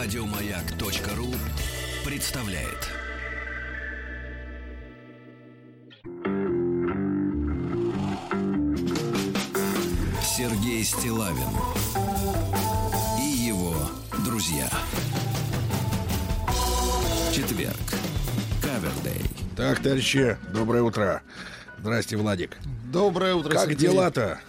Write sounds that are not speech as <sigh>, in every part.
Радиомаяк.ру представляет. Сергей Стилавин и его друзья. Четверг. Кавердей. Так, товарищи, доброе утро. Здрасте, Владик. Доброе утро, Как Сергей. дела-то?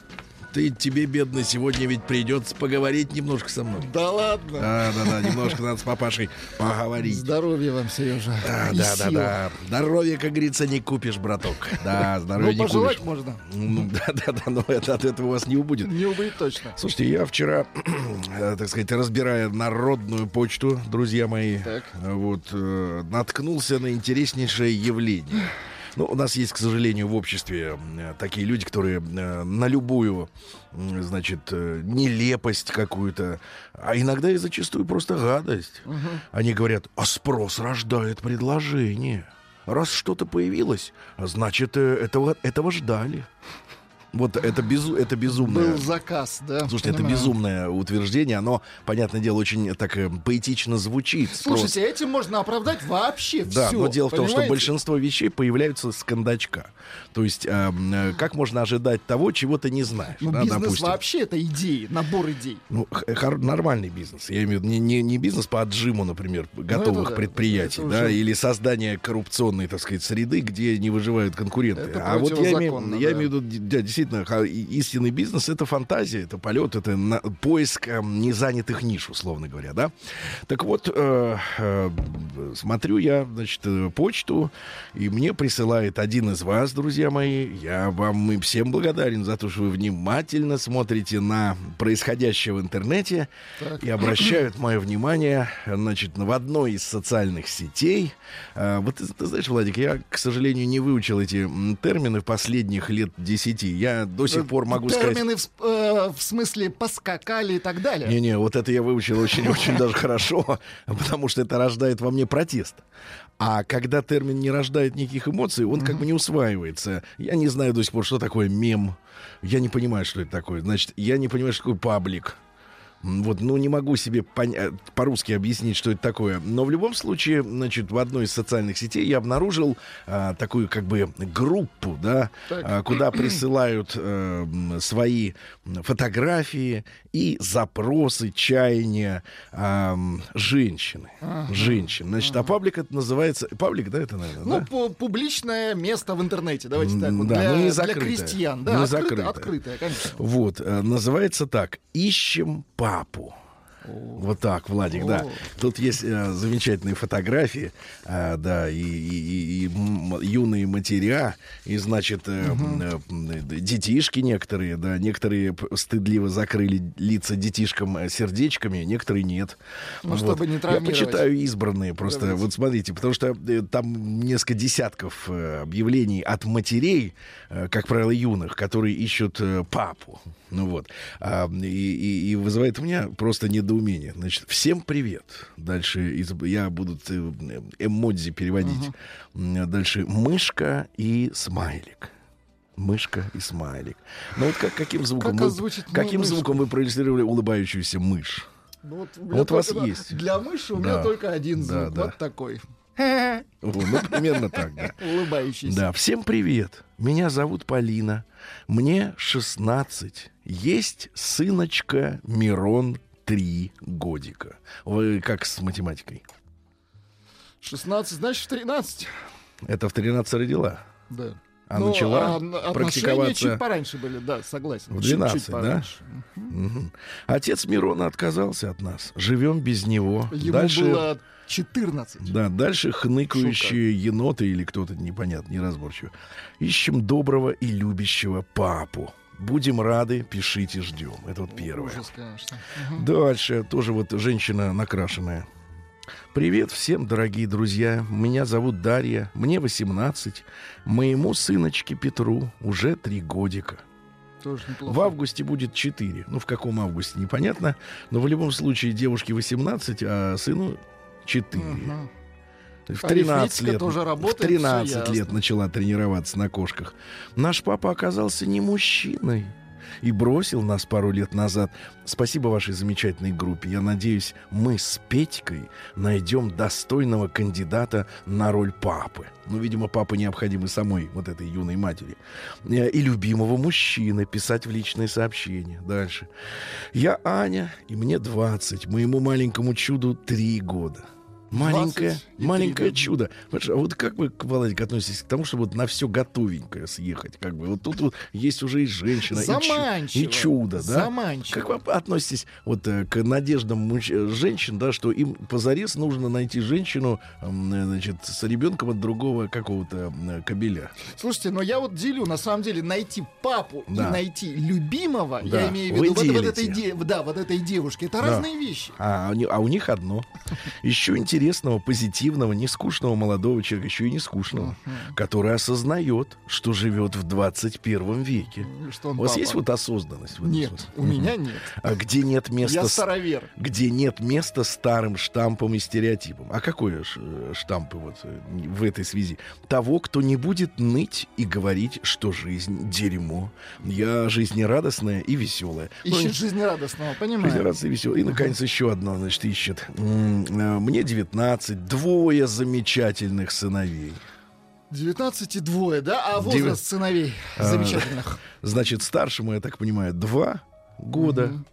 Ты, тебе, бедный, сегодня ведь придется поговорить немножко со мной. Да ладно. Да, да, да, немножко надо с папашей поговорить. Здоровья вам, Сережа. Да, И да, да, да. Здоровье, как говорится, не купишь, браток. Да, Ну, здоровье не купишь. можно. Ну, Да, да, да, но это от этого у вас не убудет. Не убыть точно. Слушайте, я вчера, <clears throat> э, так сказать, разбирая народную почту, друзья мои, Так. вот, э, наткнулся на интереснейшее явление. Ну, у нас есть, к сожалению, в обществе такие люди, которые э, на любую, значит, э, нелепость какую-то, а иногда и зачастую просто гадость. Они говорят, а спрос рождает предложение. Раз что-то появилось, значит, э, этого, этого ждали. Вот это, безу, это безумное. Был заказ, да. Слушайте, это безумное утверждение. Оно, понятное дело, очень так э, поэтично звучит. Слушайте, этим можно оправдать вообще Да, все. но дело в том, что большинство вещей появляются с кондачка. То есть, э, э, как можно ожидать того, чего ты не знаешь, Ну, да, бизнес допустим. вообще это идеи, набор идей. Ну, хор- нормальный бизнес. Я имею в виду не, не, не бизнес по отжиму, например, готовых Ну, это да. предприятий, Это да, уже- или создание коррупционной, так сказать, среды, где не выживают конкуренты. Это а вот я имею, противозаконно, я да. имею в виду, да, действительно, и- истинный бизнес это фантазия, это полет, это на- поиск э, незанятых ниш, условно говоря, да. Так вот, э, э, смотрю я, значит, э, почту, и мне присылает один из вас, друзья мои. Я вам и всем благодарен за то, что вы внимательно смотрите на происходящее в интернете Так. и обращают мое внимание, значит, в одной из социальных сетей. А, вот ты, ты знаешь, Владик, я, к сожалению, не выучил эти термины последних лет десяти. Я до сих пор могу сказать... Термины в, э, в смысле поскакали и так далее. Не-не, вот это я выучил очень-очень даже хорошо, потому что это рождает во мне протест. А когда термин не рождает никаких эмоций, он как бы не усваивается. Я не знаю до сих пор, что такое мем. Я не понимаю, что это такое. Значит, я не понимаю, что такое паблик. Вот, ну, не могу себе поня- по-русски объяснить, что это такое. Но в любом случае, значит, в одной из социальных сетей я обнаружил а, такую, как бы, группу, да, а, куда присылают э, м, свои фотографии и запросы, чаяния а, женщины. Женщин. Значит, а паблик это называется... Паблик, да, это, наверное, Ну, да? пу- публичное место в интернете, давайте так. Вот, да, для, ну, не для закрытое. крестьян. Да, Не открыто- закрытое. открытое, конечно. Вот, э, называется так. Ищем папу. Вот так, Владик, да. Тут есть э, замечательные фотографии, э, да, и, и- и- и юные матеря, и, значит, э, э, м, детишки некоторые, да, некоторые стыдливо закрыли лица детишкам э, сердечками, некоторые нет. Ну, чтобы не Я травмировать. почитаю избранные просто, Давайте. вот смотрите, потому что э, там несколько десятков э, объявлений от матерей, э, как правило, юных, которые ищут э, папу. Ну вот. А, и, и- и вызывает у меня просто недоумение. Значит, всем привет. Дальше из- я буду эмодзи переводить. М, Дальше мышка и смайлик. Мышка и смайлик. Ну вот как, каким звуком, Как мы- каким мышку? звуком вы проиллюстрировали улыбающуюся мышь? Ну, Вот, у Вот у вас только- есть. Для мыши у Да. меня только один Да, звук. да. Вот такой. <laughs> О, Ну, примерно так, да. <laughs> Улыбающийся. Да, всем привет. Меня зовут Полина. Мне 16. Есть сыночка Мирон 3 годика. Вы как с математикой? 16, значит, в 13. Это в 13 родила? Да. А Ну, начала а практиковаться чуть пораньше были, да, согласен. в Чуть-чуть 12, да? пораньше. Мгм. Отец Мирона отказался от нас. Живем без него. Ему Дальше... было 14. Да, дальше хныкающие еноты или кто-то непонятно, неразборчиво. Ищем доброго и любящего папу. Будем рады, пишите, ждем. Это вот первое. Ужас, конечно. Дальше тоже вот женщина накрашенная. Привет всем, дорогие друзья. Меня зовут Дарья. Мне 18. Моему сыночке Петру уже три годика. Тоже неплохо. В августе будет 4. Ну, в каком августе, непонятно. Но в любом случае девушке 18, а сыну 4. Мгм. В 13 Арифметика лет, тоже работает, в 13 всё лет начала тренироваться на кошках. Наш папа оказался не мужчиной. и бросил нас пару лет назад. Спасибо вашей замечательной группе. Я надеюсь, мы с Петькой найдем достойного кандидата на роль папы. Ну, видимо, папа необходимый самой вот этой юной матери. Э, и любимого мужчины писать в личные сообщения. Дальше. Я Аня, и мне 20. Моему маленькому чуду 3 года. Маленькое, 20 и маленькое три, да. чудо. А вот как вы, Владик, относитесь к тому, чтобы вот на все готовенькое съехать? Как бы вот тут вот есть уже и женщина, Заманчиво. и чудо, да? Заманчиво. Как вы относитесь вот э, к надеждам э, женщин, да, что им позарез нужно найти женщину, значит, с ребенком от другого какого-то кобеля? Слушайте, но я вот делю, на самом деле, найти папу Да. и найти любимого, Да. я имею в виду вот, вот этой, да, вот этой девушки, это Да. разные вещи. А, а у них одно. <laughs> Еще интересного, позитивного, нескучного молодого человека, еще и не скучного, который осознает, что живет в 21 веке. Что он У вас папа. есть вот осознанность? Нет, у меня нет. А где нет места Я старовер. где нет места старым штампам и стереотипам. А какой э, штампы вот э, в этой связи? Того, кто не будет ныть и говорить, что жизнь дерьмо. Я жизнерадостная и веселая. Ну, Ищет жизнерадостного, понимаю. Жизнерадостная и веселая. И, наконец, еще одно, значит, ищет. Э, Мне 19, двое замечательных сыновей. 19 и двое, да? А возраст сыновей А, замечательных. Значит, старшему, я так понимаю, два года, Мгм.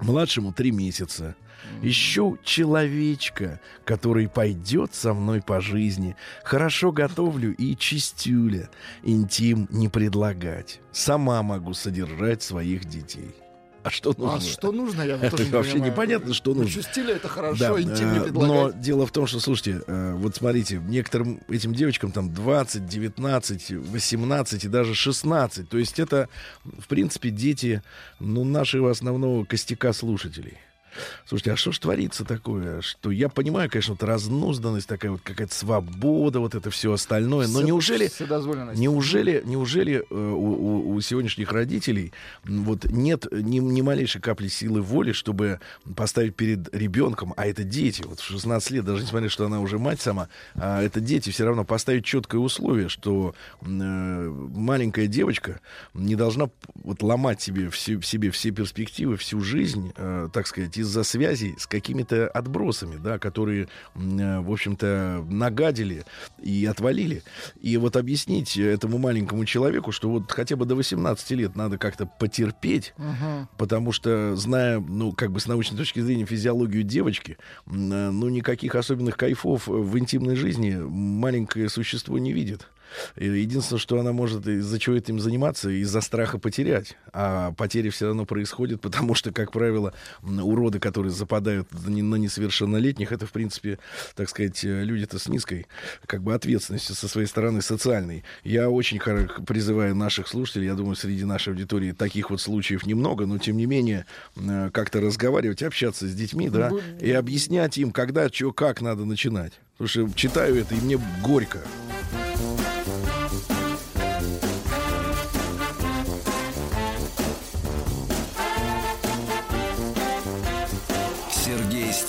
младшему три месяца. Ищу человечка, который пойдет со мной по жизни. Хорошо готовлю и чистюля. Интим не предлагать. Сама могу содержать своих детей. А что нужно? А что нужно, я <laughs> тоже не Вообще понимаю. непонятно, что нужно. Ну, стиля это Да, хорошо, интим не э, но дело в том, что, слушайте, э, вот смотрите, некоторым этим девочкам там 20, 19, 18 и даже 16. То есть это, в принципе, дети, ну, нашего основного костяка слушателей. Слушайте, а что ж творится такое? Что я понимаю, конечно, вот разнузданность такая вот какая-то свобода, вот это все остальное, но Все- неужели. Неужели, неужели э, у, у- сегодняшних родителей вот нет ни, ни малейшей капли силы воли, чтобы поставить перед ребенком, а это дети, вот в 16 лет, даже несмотря, что она уже мать сама, а это дети, все равно поставить четкое условие, что э, маленькая девочка не должна вот ломать себе все, себе все перспективы, всю жизнь, э, так сказать, из-за связей с какими-то отбросами, да, которые, э, в общем-то, нагадили и отвалили. И вот объяснить этому маленькому человеку, что вот хотя бы до 18 лет надо как-то потерпеть, Мгм. потому что, зная, ну, как бы с научной точки зрения физиологию девочки, э, ну, никаких особенных кайфов в интимной жизни маленькое существо не видит. Единственное, что она может из-за чего этим заниматься, из-за страха потерять. А потери все равно происходят, <laughs> потому что, как правило, уроды, которые западают на не- на несовершеннолетних, это, в принципе, так сказать, э, люди-то с низкой как бы ответственностью со своей стороны социальной. Я очень призываю наших слушателей, я думаю, среди нашей аудитории таких вот случаев немного, но тем не менее э, как-то разговаривать, общаться с детьми, да, и объяснять им, когда, что, как надо начинать. Потому что читаю это, и мне горько.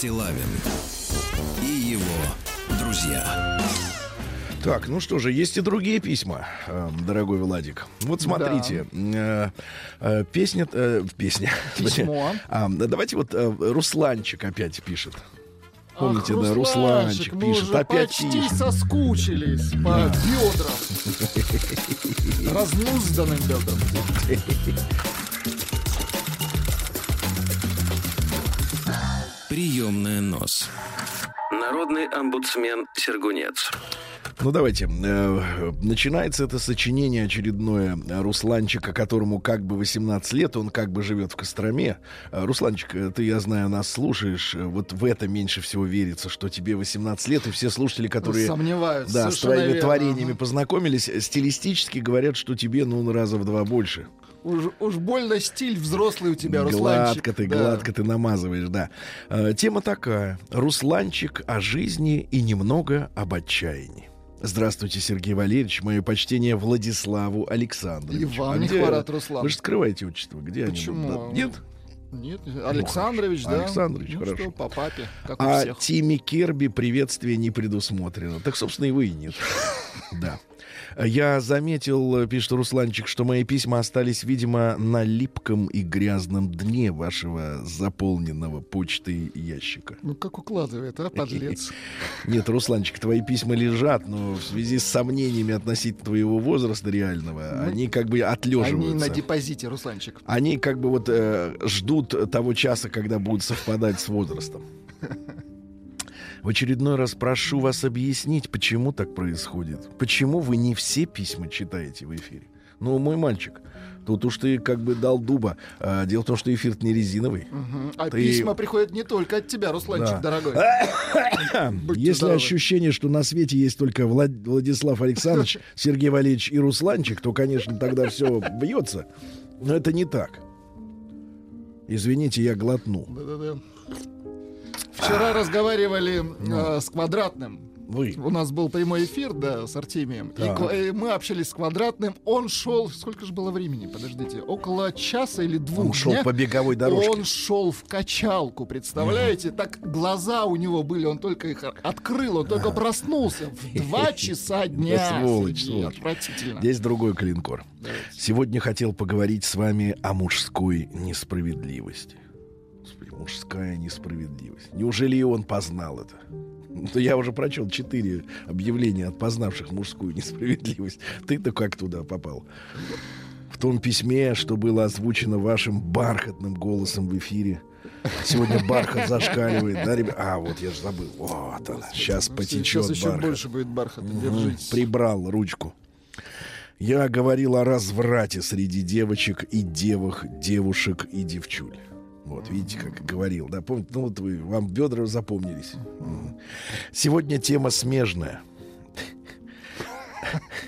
Стилавин и его друзья. Так, ну что же, есть и другие письма, э, дорогой Владик. Вот смотрите, э, э, песня, песня. Письмо. <laughs> А, да, давайте вот Русланчик опять пишет. Помните, Ах, да, Русланчик мы пишет, уже опять почти пишет. соскучились по бедрам. <laughs> Разнузданным бедрам. Приемная нос. Народный омбудсмен Сергунец. Ну давайте, э, начинается это сочинение очередное Русланчика, которому как бы 18 лет, он как бы живет в Костроме. Э, Русланчик, э, ты, я знаю, нас слушаешь, вот в это меньше всего верится, что тебе 18 лет, и все слушатели, которые... Сомневаются. Да, с твоими верно. творениями познакомились, стилистически говорят, что тебе, ну, раза в два больше. Уж, уж больно стиль взрослый у тебя, Русланчик. Гладко ты, Да. гладко ты намазываешь, да. Э, тема такая. Русланчик о жизни и немного об отчаянии. Здравствуйте, Сергей Валерьевич. Мое почтение Владиславу Александровичу. И вам А не где- хворат, Руслан. Вы же скрываете отчество. Где Почему? они? Да, Нет? Нет, Александрович, да? Александрович, ну, хорошо. что, по папе, как у А всех. Тиме Керби приветствие не предусмотрено. Так, собственно, и вы и нет. <laughs> Да. Я заметил, э, пишет Русланчик, что мои письма остались, видимо, на липком и грязном дне вашего заполненного почтой ящика. Ну, как укладывает, а, подлец? <laughs> Нет, Русланчик, твои письма лежат, но в связи с сомнениями относительно твоего возраста реального, Ну, они как бы отлеживаются. Они на депозите, Русланчик. Они как бы вот э, ждут того часа, когда будут совпадать с возрастом. <laughs> В очередной раз прошу вас объяснить, почему так происходит. Почему вы не все письма читаете в эфире? Ну, мой мальчик, тут уж ты как бы дал дуба. А, дело в том, что эфир не резиновый. Мгм. А Ты- письма приходят не только от тебя, Русланчик, Да. дорогой. <coughs> Если здоровы. ощущение, что на свете есть только Влад- Владислав Александрович, <laughs> Сергей Валерьевич и Русланчик, то, конечно, тогда все бьется. Но это не так. Извините, я глотнул. Да-да-да. Вчера разговаривали Ну. э, с Квадратным. Вы. У нас был прямой эфир, да, с Артемием. И Так. ква- и мы общались с Квадратным. Он шел... Сколько же было времени? Подождите. Около часа или двух Он шел дня. по беговой дорожке. Он шел в качалку, представляете? Так глаза у него были, он только их открыл, он только проснулся. В два <laughs> часа дня. Да сволочь, сволочь. Отвратительно. Здесь другой клинкор. Сегодня хотел поговорить с вами о мужской несправедливости. Мужская несправедливость. Неужели и он познал это? Ну, То я уже прочел четыре объявления от познавших мужскую несправедливость. Ты-то как туда попал? В том письме, что было озвучено вашим бархатным голосом в эфире. Сегодня бархат зашкаливает, да, ребят? А, вот я же забыл. Вот она. Сейчас потечет Сейчас еще бархат. больше будет бархата. Держитесь. Прибрал ручку. Я говорил о разврате среди девочек и девах, девушек и девчуль. Вот, видите, как говорил, да, помните, ну вот вы, вам бедра запомнились. Сегодня тема смежная.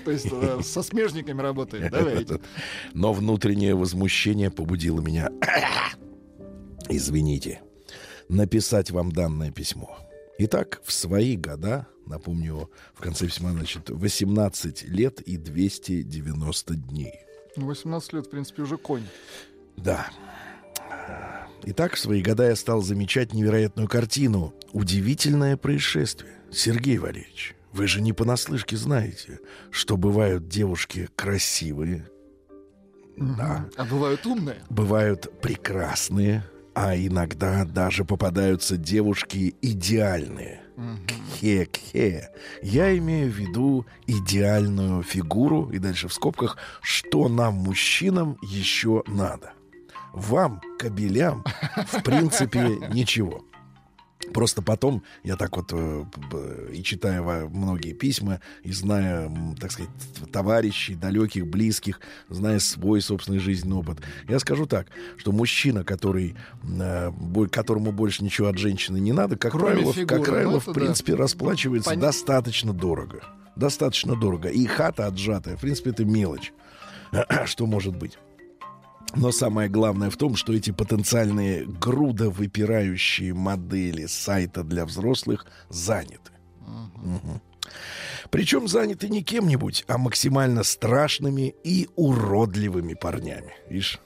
То есть э, со смежниками работает, да? <laughs> Но внутреннее возмущение побудило меня, <coughs> извините, написать вам данное письмо. Итак, в свои года, напомню, в конце письма, значит, 18 лет и 290 дней. Ну, 18 лет, в принципе, уже конь. Да. Итак, в свои года я стал замечать невероятную картину. Удивительное происшествие. Сергей Валерьевич, вы же не понаслышке знаете, что бывают девушки красивые, да, А бывают умные. бывают прекрасные, а иногда даже попадаются девушки идеальные. Кхе-кхе. Я имею в виду идеальную фигуру, и дальше в скобках, что нам, мужчинам, еще надо. Вам, кобелям, в принципе, <laughs> ничего. Просто потом я так вот э, и читая многие письма, и зная, так сказать, товарищей, далеких, близких, зная свой собственный жизненный опыт, я скажу так, что мужчина, который, э, которому больше ничего от женщины не надо, как Кроме правило, фигуры, как правило, в это да. принципе, расплачивается Пон- достаточно дорого. Достаточно дорого. И хата отжатая, в принципе, это мелочь. <clears throat> Что может быть? Но самое главное в том, что эти потенциальные грудовыпирающие модели сайта для взрослых заняты. Мгм. Причем заняты не кем-нибудь, а максимально страшными и уродливыми парнями. Видишь,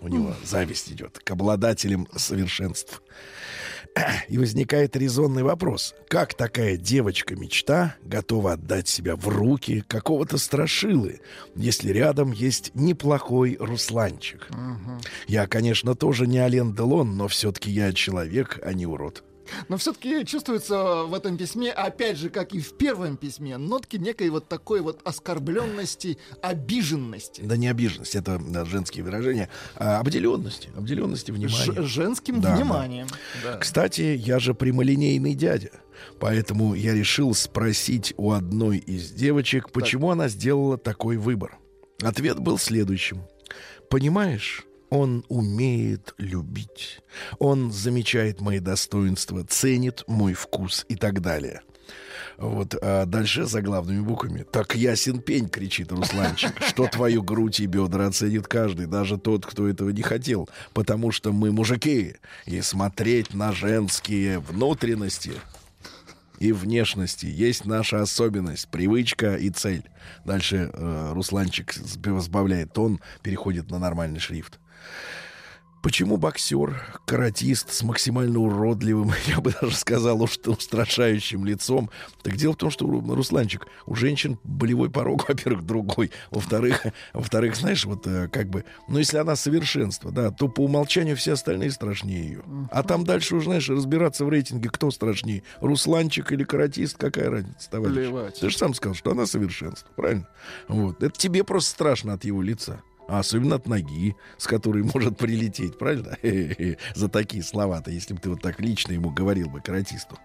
у него зависть идет к обладателям совершенств. <clears throat> И возникает резонный вопрос. Как такая девочка-мечта готова отдать себя в руки какого-то страшилы, если рядом есть неплохой Русланчик? Я, конечно, тоже не Ален Делон, но все-таки я человек, а не урод. Но все-таки чувствуется в этом письме, опять же, как и в первом письме, нотки некой вот такой вот оскорбленности, обиженности. Да не обиженность, это да, женские выражения, а обделенности, обделенности Ж- внимания. женским Да, вниманием. Да. Кстати, я же прямолинейный дядя, поэтому я решил спросить у одной из девочек, почему она сделала такой выбор. Ответ был следующим. Понимаешь, он умеет любить. Он замечает мои достоинства, ценит мой вкус и так далее. Вот, а дальше за главными буквами. Так ясен пень, кричит Русланчик, <laughs> что твою грудь и бедра оценит каждый, даже тот, кто этого не хотел. Потому что мы мужики, и смотреть на женские внутренности и внешности есть наша особенность, привычка и цель. Дальше э, Русланчик сб- сбавляет тон, переходит на нормальный шрифт. Почему боксер, каратист с максимально уродливым, <laughs> я бы даже сказал, уж устрашающим лицом? Так дело в том, что, Русланчик, у женщин болевой порог, <laughs> во-первых, другой. Во-вторых, во-вторых, знаешь, вот э, как бы, ну, если она совершенство, да, то по умолчанию все остальные страшнее ее. А там дальше уже, знаешь, разбираться в рейтинге, кто страшнее, Русланчик или каратист, какая разница, товарищ? Плевать. Ты же сам сказал, что она совершенство, правильно? Вот. Это тебе просто страшно от его лица. А особенно от ноги, с которой <laughs> может прилететь, правильно? <laughs> За такие слова-то, если бы ты вот так лично ему говорил бы, каратисту.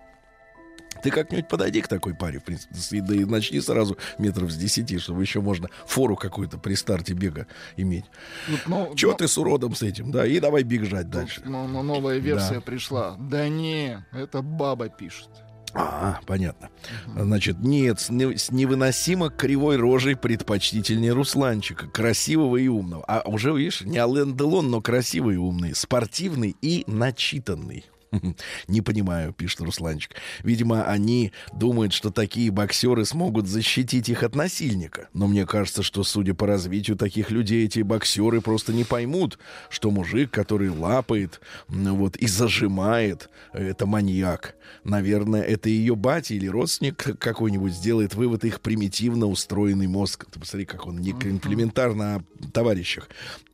Ты как-нибудь подойди к такой паре, в принципе, да и начни сразу метров с десяти, чтобы еще можно фору какую-то при старте бега иметь. Тут, ну, Чего ну, ты с уродом с этим, да, и давай бежать дальше. ну, ну, новая версия Да. пришла. Да не, это баба пишет. А, понятно. Значит, нет, с, не- с невыносимо кривой рожей предпочтительнее Русланчика, красивого и умного. А уже, видишь, не Ален Делон, но красивый и умный, спортивный и начитанный. <laughs> Не понимаю, пишет Русланчик. Видимо, они думают, что такие боксеры смогут защитить их от насильника. Но мне кажется, что, судя по развитию таких людей, эти боксеры просто не поймут, что мужик, который лапает м, вот, и зажимает, это маньяк. Наверное, это ее батя или родственник какой-нибудь сделает вывод их примитивно устроенный мозг. Ты посмотри, как он не комплиментарно о товарищах.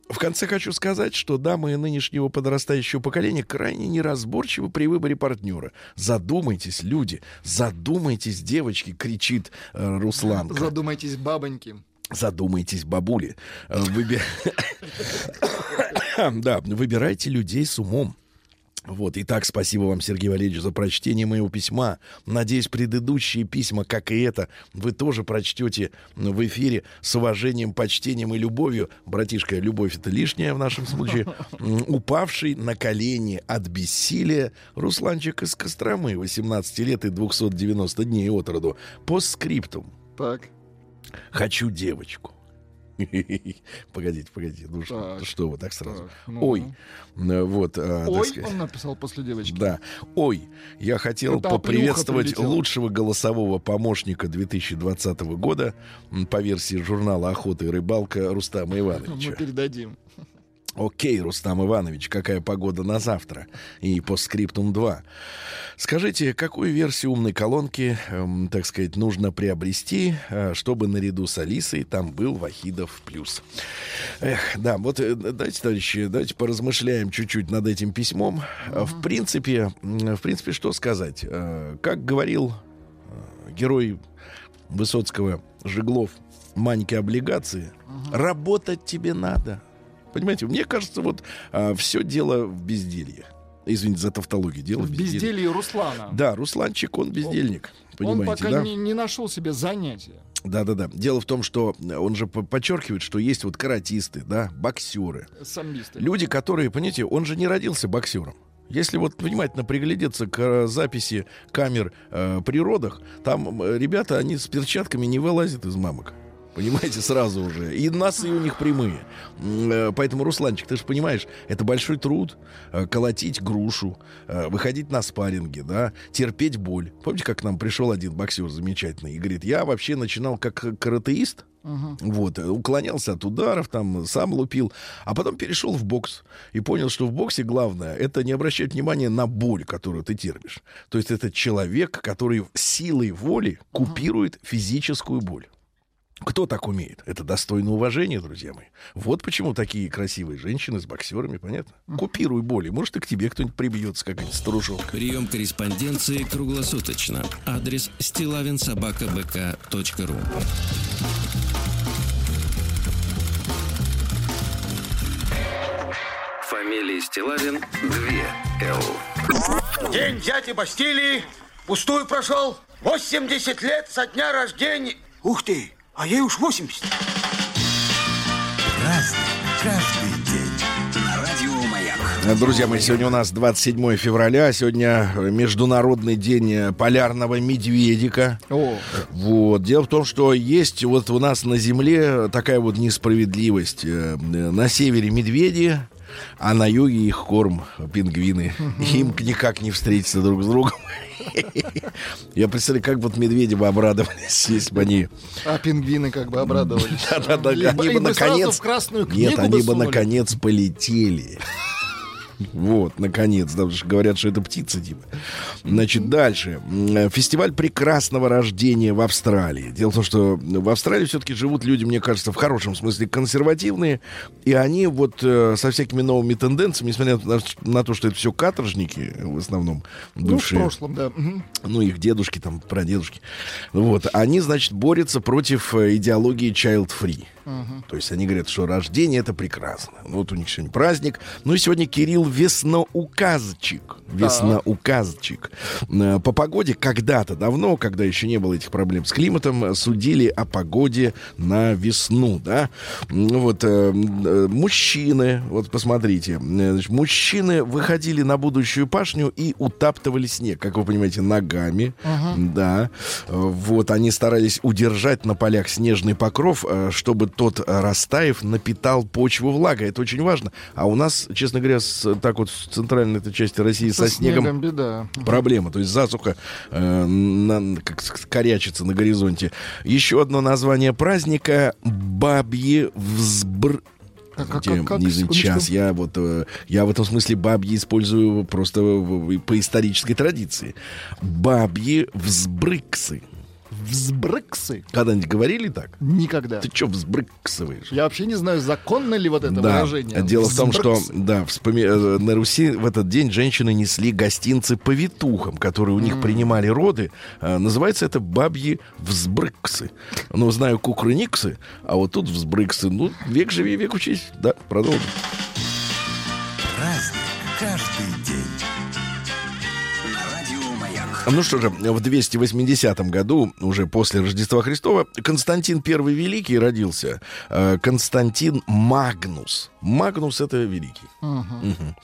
В конце хочу сказать, что дамы нынешнего подрастающего поколения крайне неразборчивы при выборе партнера. Задумайтесь, люди, задумайтесь, девочки, кричит э, Русланка. Задумайтесь, бабоньки. Задумайтесь, бабули. Э, выби- <coughs> Да, выбирайте людей с умом. Вот, итак, спасибо вам, Сергей Валерьевич, за прочтение моего письма. Надеюсь, предыдущие письма, как и это, вы тоже прочтете в эфире с уважением, почтением и любовью. Братишка, любовь это лишняя в нашем случае. Упавший на колени от бессилия Русланчик из Костромы, 18 лет и 290 дней от роду. По скриптум. Так. Хочу девочку. <laughs> Погодите, погодите. Ну что, Так. что вы так сразу? Так, ну. Ой, э, вот, так Ой, сказать. он написал после девочки. Да. Ой, я хотел Это поприветствовать лучшего голосового помощника 2020 года по версии журнала «Охота и рыбалка» Рустама <laughs> Мы Ивановича. передадим. Окей, Рустам Иванович, какая погода на завтра? И по скриптум 2. Скажите, какую версию умной колонки, эм, так сказать, нужно приобрести, э, чтобы наряду с Алисой там был Вахидов плюс? Эх, да, вот э, давайте, товарищи, давайте поразмышляем чуть-чуть над этим письмом. А, В принципе, м, в принципе, что сказать? Э, Как говорил э, герой Высоцкого Жеглов Маньки облигации, работать тебе надо. Понимаете, мне кажется, вот все дело в безделье. Извините за тавтологию, дело в, безделье. безделье Руслана. Да, Русланчик, он бездельник. Он Понимаете, пока да? не, не нашел себе занятия. Да, да, да. Дело в том, что он же по- подчеркивает, что есть вот каратисты, да, боксеры. Самбисты. Люди, которые, понимаете, он же не родился боксером. Если вот внимательно приглядеться к э, записи камер э, при родах, там э, ребята, они с перчатками не вылазят из мамок. Понимаете, сразу уже. И носы у них прямые. Э, Поэтому, Русланчик, ты же понимаешь, это большой труд э, колотить грушу, э, выходить на спарринги, да, терпеть боль. Помните, как к нам пришел один боксер замечательный и говорит, я вообще начинал как каратеист, Мгм. вот, уклонялся от ударов, там, сам лупил, а потом перешел в бокс и понял, что в боксе главное это не обращать внимания на боль, которую ты терпишь. То есть это человек, который силой воли купирует физическую боль. Кто так умеет? Это достойно уважения, друзья мои. Вот почему такие красивые женщины с боксерами, понятно? Купируй боли. Может, и к тебе кто-нибудь прибьется, какая-нибудь старушонка. Прием корреспонденции круглосуточно. Адрес стилавинсобакабк.ру Фамилия Стилавин 2 Л. День дяди Бастилии пустую прошел. 80 лет со дня рождения. Ух ты, а ей уж 80. Друзья мои, сегодня у нас 27 февраля, сегодня Международный день э, полярного медведика. О, Вот. Дело в том, что есть вот у нас на Земле такая вот несправедливость. Э, На севере медведи, а на юге их корм пингвины. Им никак не встретиться друг с другом. Я представляю, как вот медведи бы обрадовались, если бы они... а пингвины как бы обрадовались. Да-да-да, они бы наконец... Нет, они бы наконец полетели. Вот, наконец, да, потому что говорят, что это птица, типа. Значит, дальше. Фестиваль прекрасного рождения в Австралии. Дело в том, что в Австралии все-таки живут люди, мне кажется, в хорошем смысле консервативные, и они вот э, со всякими новыми тенденциями, несмотря на, на то, что это все каторжники в основном Ну, в бывшие, прошлом, да. Ну, их дедушки, там, прадедушки. Вот, они, значит, борются против э, идеологии child-free. То есть они говорят, что рождение это прекрасно. Вот у них сегодня праздник. Ну и сегодня Кирилл Весноуказчик. Весноуказчик. Э, По погоде когда-то давно, когда еще не было этих проблем с климатом, судили о погоде на весну, да. Ну Вот э, э, мужчины, вот посмотрите, значит, мужчины выходили на будущую пашню и утаптывали снег, как вы понимаете, ногами, да. Э, Вот они старались удержать на полях снежный покров, чтобы тот, растаяв, напитал почву влагой. Это очень важно. А у нас, честно говоря, с, так вот в центральной этой части России со, снегом беда. проблема. То есть засуха э, на- как корячится на горизонте. Еще одно название праздника Бабье взбр... Как- как- Где- как- как? не знаю. Сейчас я вот э, я в этом смысле бабьи использую просто по исторической традиции. Бабьи взбрыксы. Взбрыксы. Когда-нибудь говорили так? Никогда. Ты что взбрыксываешь? Я вообще не знаю, законно ли вот это Да. выражение. Дело в том, что Взбрыксы. да, вспоми- э, на Руси в этот день женщины несли гостинцы повитухам, которые у них принимали роды. Э, Называется это бабьи взбрыксы. Ну, знаю кукрыниксы, а вот тут взбрыксы. Ну, век живи, век учись. Да, продолжим. Ну что же, в 280 году, уже после Рождества Христова, Константин I Великий родился. Э, Константин Магнус. Магнус — это великий. Мгм.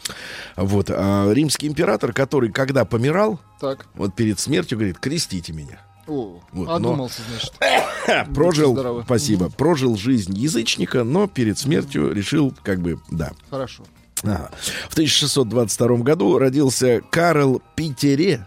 Вот. а римский император, который, когда помирал, Так. вот перед смертью говорит, крестите меня. О, Вот, одумался, значит. Ха, <coughs> прожил, здоровы. спасибо, прожил жизнь язычника, но перед смертью решил, как бы, да. Хорошо. Ага. В 1622 году родился Карл Питере,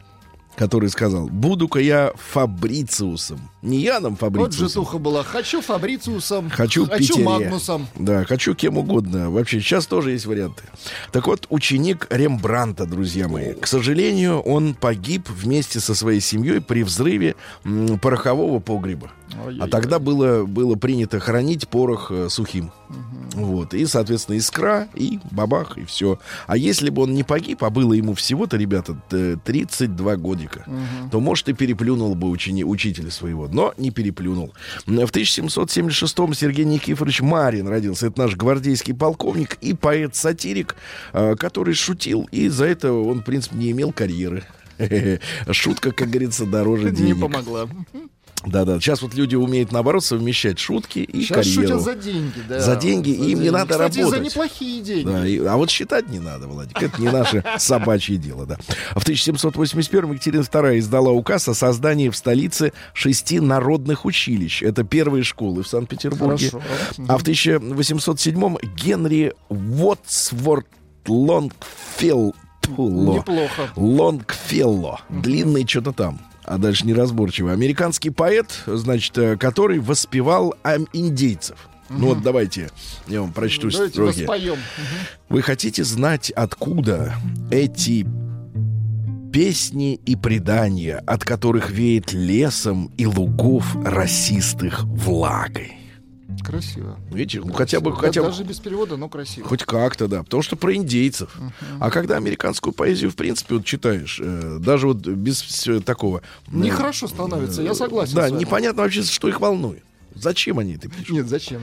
который сказал, буду-ка я Фабрициусом. Не Яном Вот Фабрициусом. житуха была. Хочу Фабрициусом. Хочу, Хочу Питере. Магнусом. Да, хочу кем угодно. Вообще, сейчас тоже есть варианты. Так вот, ученик Рембранта, друзья мои. К сожалению, он погиб вместе со своей семьей при взрыве порохового погреба. А тогда было, было принято хранить порох э, сухим. Вот. И, соответственно, искра, и бабах, и все. А если бы он не погиб, а было ему всего-то, ребята, т- 32 годика, то, может, и переплюнул бы учени- учителя своего. Но не переплюнул. В 1776-м Сергей Никифорович Марин родился. Это наш гвардейский полковник и поэт-сатирик, э, который шутил. И за это он, в принципе, не имел карьеры. <laughs> Шутка, как говорится, дороже Не денег. помогла. Да-да. Сейчас вот люди умеют, наоборот, совмещать шутки и Сейчас карьеру. шутят за деньги, да. За деньги, и им не надо Кстати, работать. за неплохие деньги. Да, и- а вот считать не надо, Владик. Это не наше <laughs> собачье дело, да. В 1781 Екатерина II издала указ о создании в столице шести народных училищ. Это первые школы в Санкт-Петербурге. А в 1807 Генри Уотсворт Лонгфелл Неплохо. Лонгфелло. Длинный что-то там. А дальше неразборчиво. Американский поэт, значит, э, который воспевал индейцев. Ну вот давайте я вам прочту Давайте строки. воспоем. Вы хотите знать, откуда эти песни и предания, от которых веет лесом и лугов расистых влагой? Красиво. Видите, ну хотя бы, Да, хотя бы Даже без перевода, но красиво. Хоть как-то, да. Потому что про индейцев. А когда американскую поэзию, в принципе, вот читаешь, э, даже вот без всего такого... э, Нехорошо становится, я согласен Да, непонятно вообще, что их волнует. Зачем они это пишут? Нет, зачем,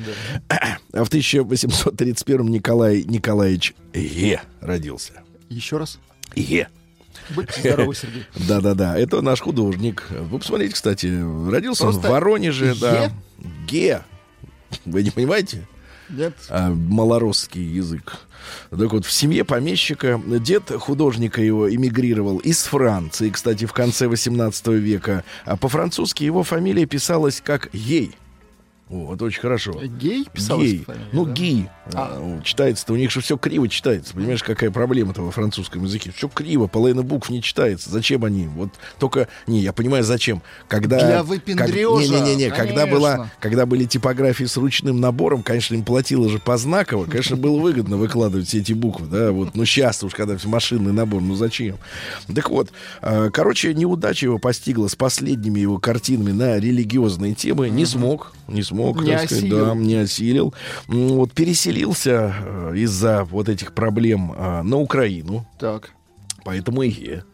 да. А в 1831 Николай Николаевич Е родился. Еще раз. Е. Будьте здоровы, Сергей. <laughs> Да-да-да, это наш художник. Вы посмотрите, кстати, родился он Просто в Воронеже, да. Е? Ге. <laughs> Вы не понимаете? Нет. а, малоросский язык. Так вот, в семье помещика дед художника его эмигрировал из Франции, кстати, в конце 18 века. А по-французски его фамилия писалась как Ей. Вот, очень хорошо. Гей писалась Гей. фамилия, ну, да? гей. А. А, Читается-то, у них же все криво читается. Понимаешь, какая проблема-то во французском языке? Все криво, половина букв не читается. Зачем они? Вот только... Не, я понимаю, зачем. Когда... Для как- выпендрежа, Не-не-не, когда, была, когда были типографии с ручным набором, конечно, им платило же познаково, конечно, было выгодно выкладывать все эти буквы, да, вот. Ну, сейчас уж, когда все машинный набор, ну, зачем? Так вот, э, короче, неудача его постигла с последними его картинами на религиозные темы. Не смог, не смог, Не так сказать, осилил. да, не осилил. Вот переселился э, из-за вот этих проблем э, на Украину, Так. поэтому и е.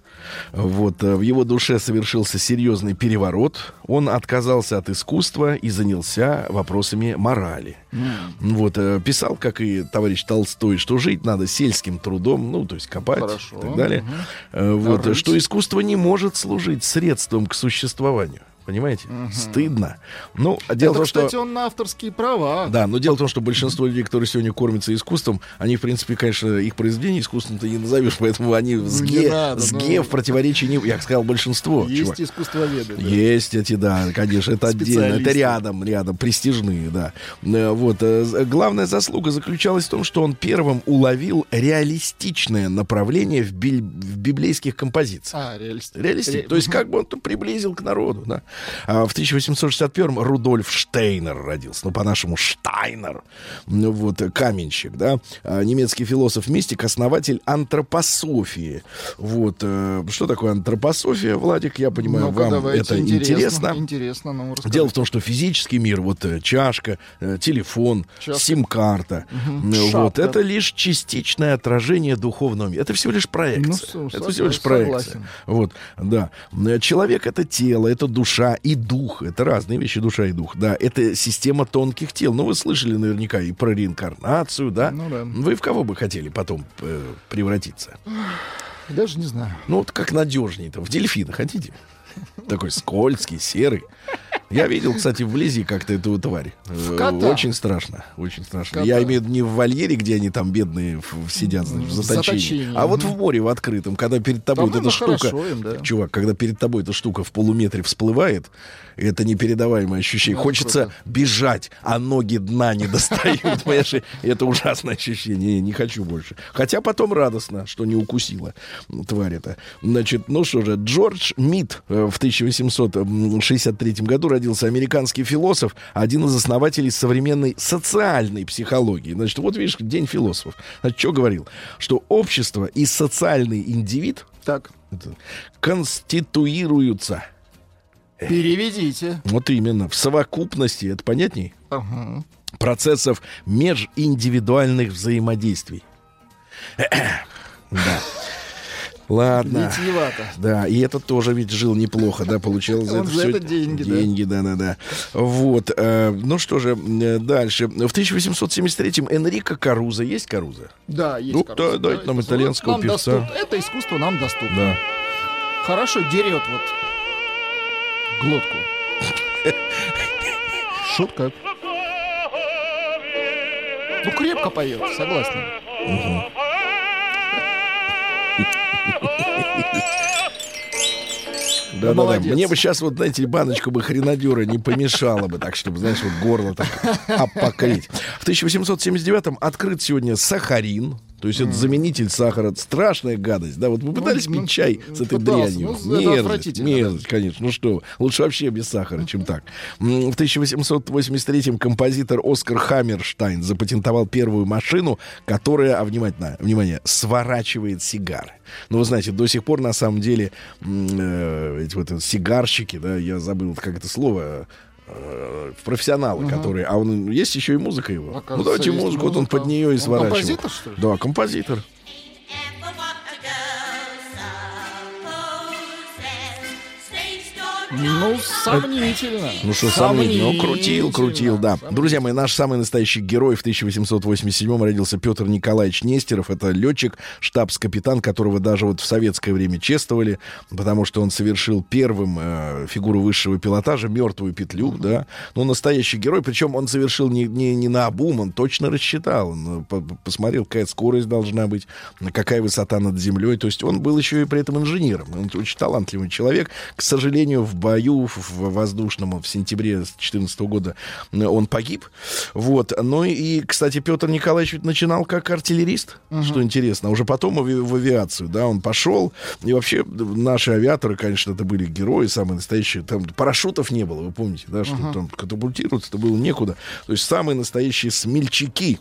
Вот, э, в его душе совершился серьезный переворот. Он отказался от искусства и занялся вопросами морали. Вот, э, писал, как и товарищ Толстой, что жить надо сельским трудом, ну, то есть копать Хорошо. и так далее. Э, Вот, что искусство не может служить средством к существованию. Понимаете? Стыдно. Ну, а дело в Это, том, что... кстати, он на авторские права. Да, но дело в том, что большинство людей, которые сегодня кормятся искусством, они, в принципе, конечно, их произведения искусством-то не назовешь, поэтому они с ге, надо, с ну. ге в противоречии не... Я сказал большинство, Есть чувак. искусствоведы. да. Есть эти, да, конечно, это отдельно. Это рядом, рядом, престижные, да. Э, Вот. э, Главная заслуга заключалась в том, что он первым уловил реалистичное направление в, биль- в библейских композициях. А, реалист. Реалистик. Ре- То есть как бы он приблизил к народу, да. А в 1861-м Рудольф Штейнер родился. Ну, по-нашему Штайнер. Ну, вот, каменщик, да. А, немецкий философ, мистик, основатель антропософии. Вот. э, Что такое антропософия, Владик? Я понимаю, Ну-ка, вам это интересно. Интересно, ну, расскажите. Дело в том, что физический мир, вот э, чашка, э, телефон, сим-карта, э, вот Шапка. это лишь частичное отражение духовного мира. Это всего лишь проекция. Ну, это всего лишь согласен. проекция. Вот, да. Человек это тело, это душа и дух. Это разные вещи, душа и дух. Да, это система тонких тел. Ну, вы слышали наверняка и про реинкарнацию, да? Ну да. Вы в кого бы хотели потом э, превратиться? Даже не знаю. Ну, вот как надежнее-то. В дельфина хотите? Такой скользкий, серый. Я видел, кстати, вблизи как-то эту тварь. Э. Очень страшно. Очень страшно. Я имею в виду не в вольере, где они там бедные сидят, значит, в заточении. А вот в море, в открытом, когда перед тобой эта штука... Чувак, когда перед тобой эта штука в полуметре всплывает, это непередаваемое ощущение. Ну, Хочется круто. бежать, а ноги дна не достают. <laughs> Понимаешь, это ужасное ощущение. Не, хочу больше. Хотя потом радостно, что не укусила тварь это. Значит, ну что же, Джордж Мид э, в 1863 году родился американский философ, один из основателей современной социальной психологии. Значит, вот видишь, день философов. Значит, что говорил? Что общество и социальный индивид Так, конституируются. Переведите. Вот именно. В совокупности, это понятней? Ага. Процессов межиндивидуальных взаимодействий. <clears throat> Да. Ладно. Витиевато. Да, и этот тоже ведь жил неплохо, да, получал за Он это за всё это деньги, да. Деньги, да, да, да. Вот. э, ну что же, э, дальше. В 1873-м Энрико Каруза. Есть Каруза? Да, есть Ну, короче, да, дайте нам это итальянского нам певца. доступ- Это искусство нам доступно. Да. Хорошо дерет вот глотку. Шутка. Ну, крепко поет, согласен. Да, да, да. Молодец. Мне бы сейчас, вот, знаете, баночку бы хренадюра не помешало бы, так, чтобы, знаешь, вот горло так <laughs> опокрыть. В 1879-м открыт сегодня сахарин. То есть это заменитель сахара. Страшная гадость. Да, вот вы пытались ну, пить чай с этой пытался. дрянью. Ну, мерзость, мерзость, конечно. Ну что, лучше вообще без сахара, чем так. В 1883-м композитор Оскар Хаммерштайн запатентовал первую машину, которая, а внимательно, внимание, сворачивает сигары. Ну, вы знаете, до сих пор, на самом деле, э, эти вот э, сигарщики, да, я забыл, как это слово, э, профессионалы, которые... А он есть еще и музыка его. ну, давайте музыку, вот он музыка. под нее и Он сворачивал. композитор, что ли? Да, композитор. Ну, сомнительно. Ну что, сомнительно. Ну, крутил, крутил, да. Друзья мои, наш самый настоящий герой в 1887-м родился Петр Николаевич Нестеров. Это летчик, штабс-капитан, которого даже вот в советское время чествовали, потому что он совершил первым э, фигуру высшего пилотажа, мертвую петлю, да. Ну, настоящий герой, причем он совершил не, не, не на обум, он точно рассчитал. Он э, по- по- посмотрел, какая скорость должна быть, какая высота над землей. То есть он был еще и при этом инженером. Он очень талантливый человек. К сожалению, в бою в воздушном в сентябре 2014 года он погиб. Вот. Ну и, кстати, Петр Николаевич ведь начинал как артиллерист, что интересно. Уже потом в, авиацию, да, он пошел. И вообще наши авиаторы, конечно, это были герои самые настоящие. Там парашютов не было, вы помните, да, что там катапультироваться-то было некуда. То есть самые настоящие смельчаки.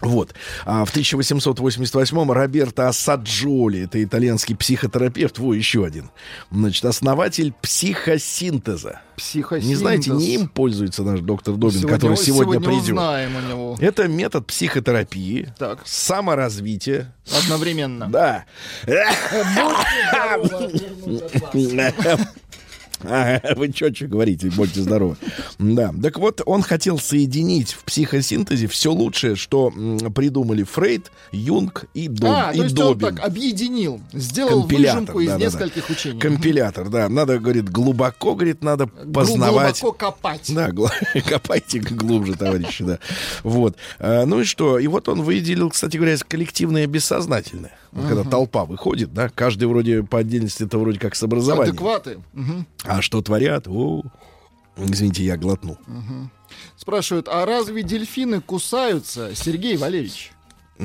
Вот. А в 1888-м Роберто Ассаджоли, это итальянский психотерапевт, во, еще один. Значит, основатель психосинтеза. Психосинтез. Не знаете, не им пользуется наш доктор Добин, Сегодня- который сегодня, сегодня придет. узнаем у него. Это метод психотерапии, Так. саморазвития. Одновременно. Да. <laughs> <laughs> <laughs> А, Вы что говорите, будьте здоровы. Да, так вот, он хотел соединить в психосинтезе все лучшее, что придумали Фрейд, Юнг и, Доб, А, и то есть он Добин. так объединил, сделал Компилятор, выжимку из да-да-да. нескольких учений. Компилятор, да. Надо, говорит, глубоко, говорит, надо познавать. Глубоко копать. Да, гла- <laughs> копайте глубже, товарищи, да. Вот. А, ну и что? И вот он выделил, кстати говоря, коллективное бессознательное. Вот Когда толпа выходит, да, каждый вроде по отдельности это вроде как с образованием. Адекваты. Мгм. А что творят? О, извините, я глотнул. Спрашивают, а разве дельфины кусаются, Сергей Валерьевич?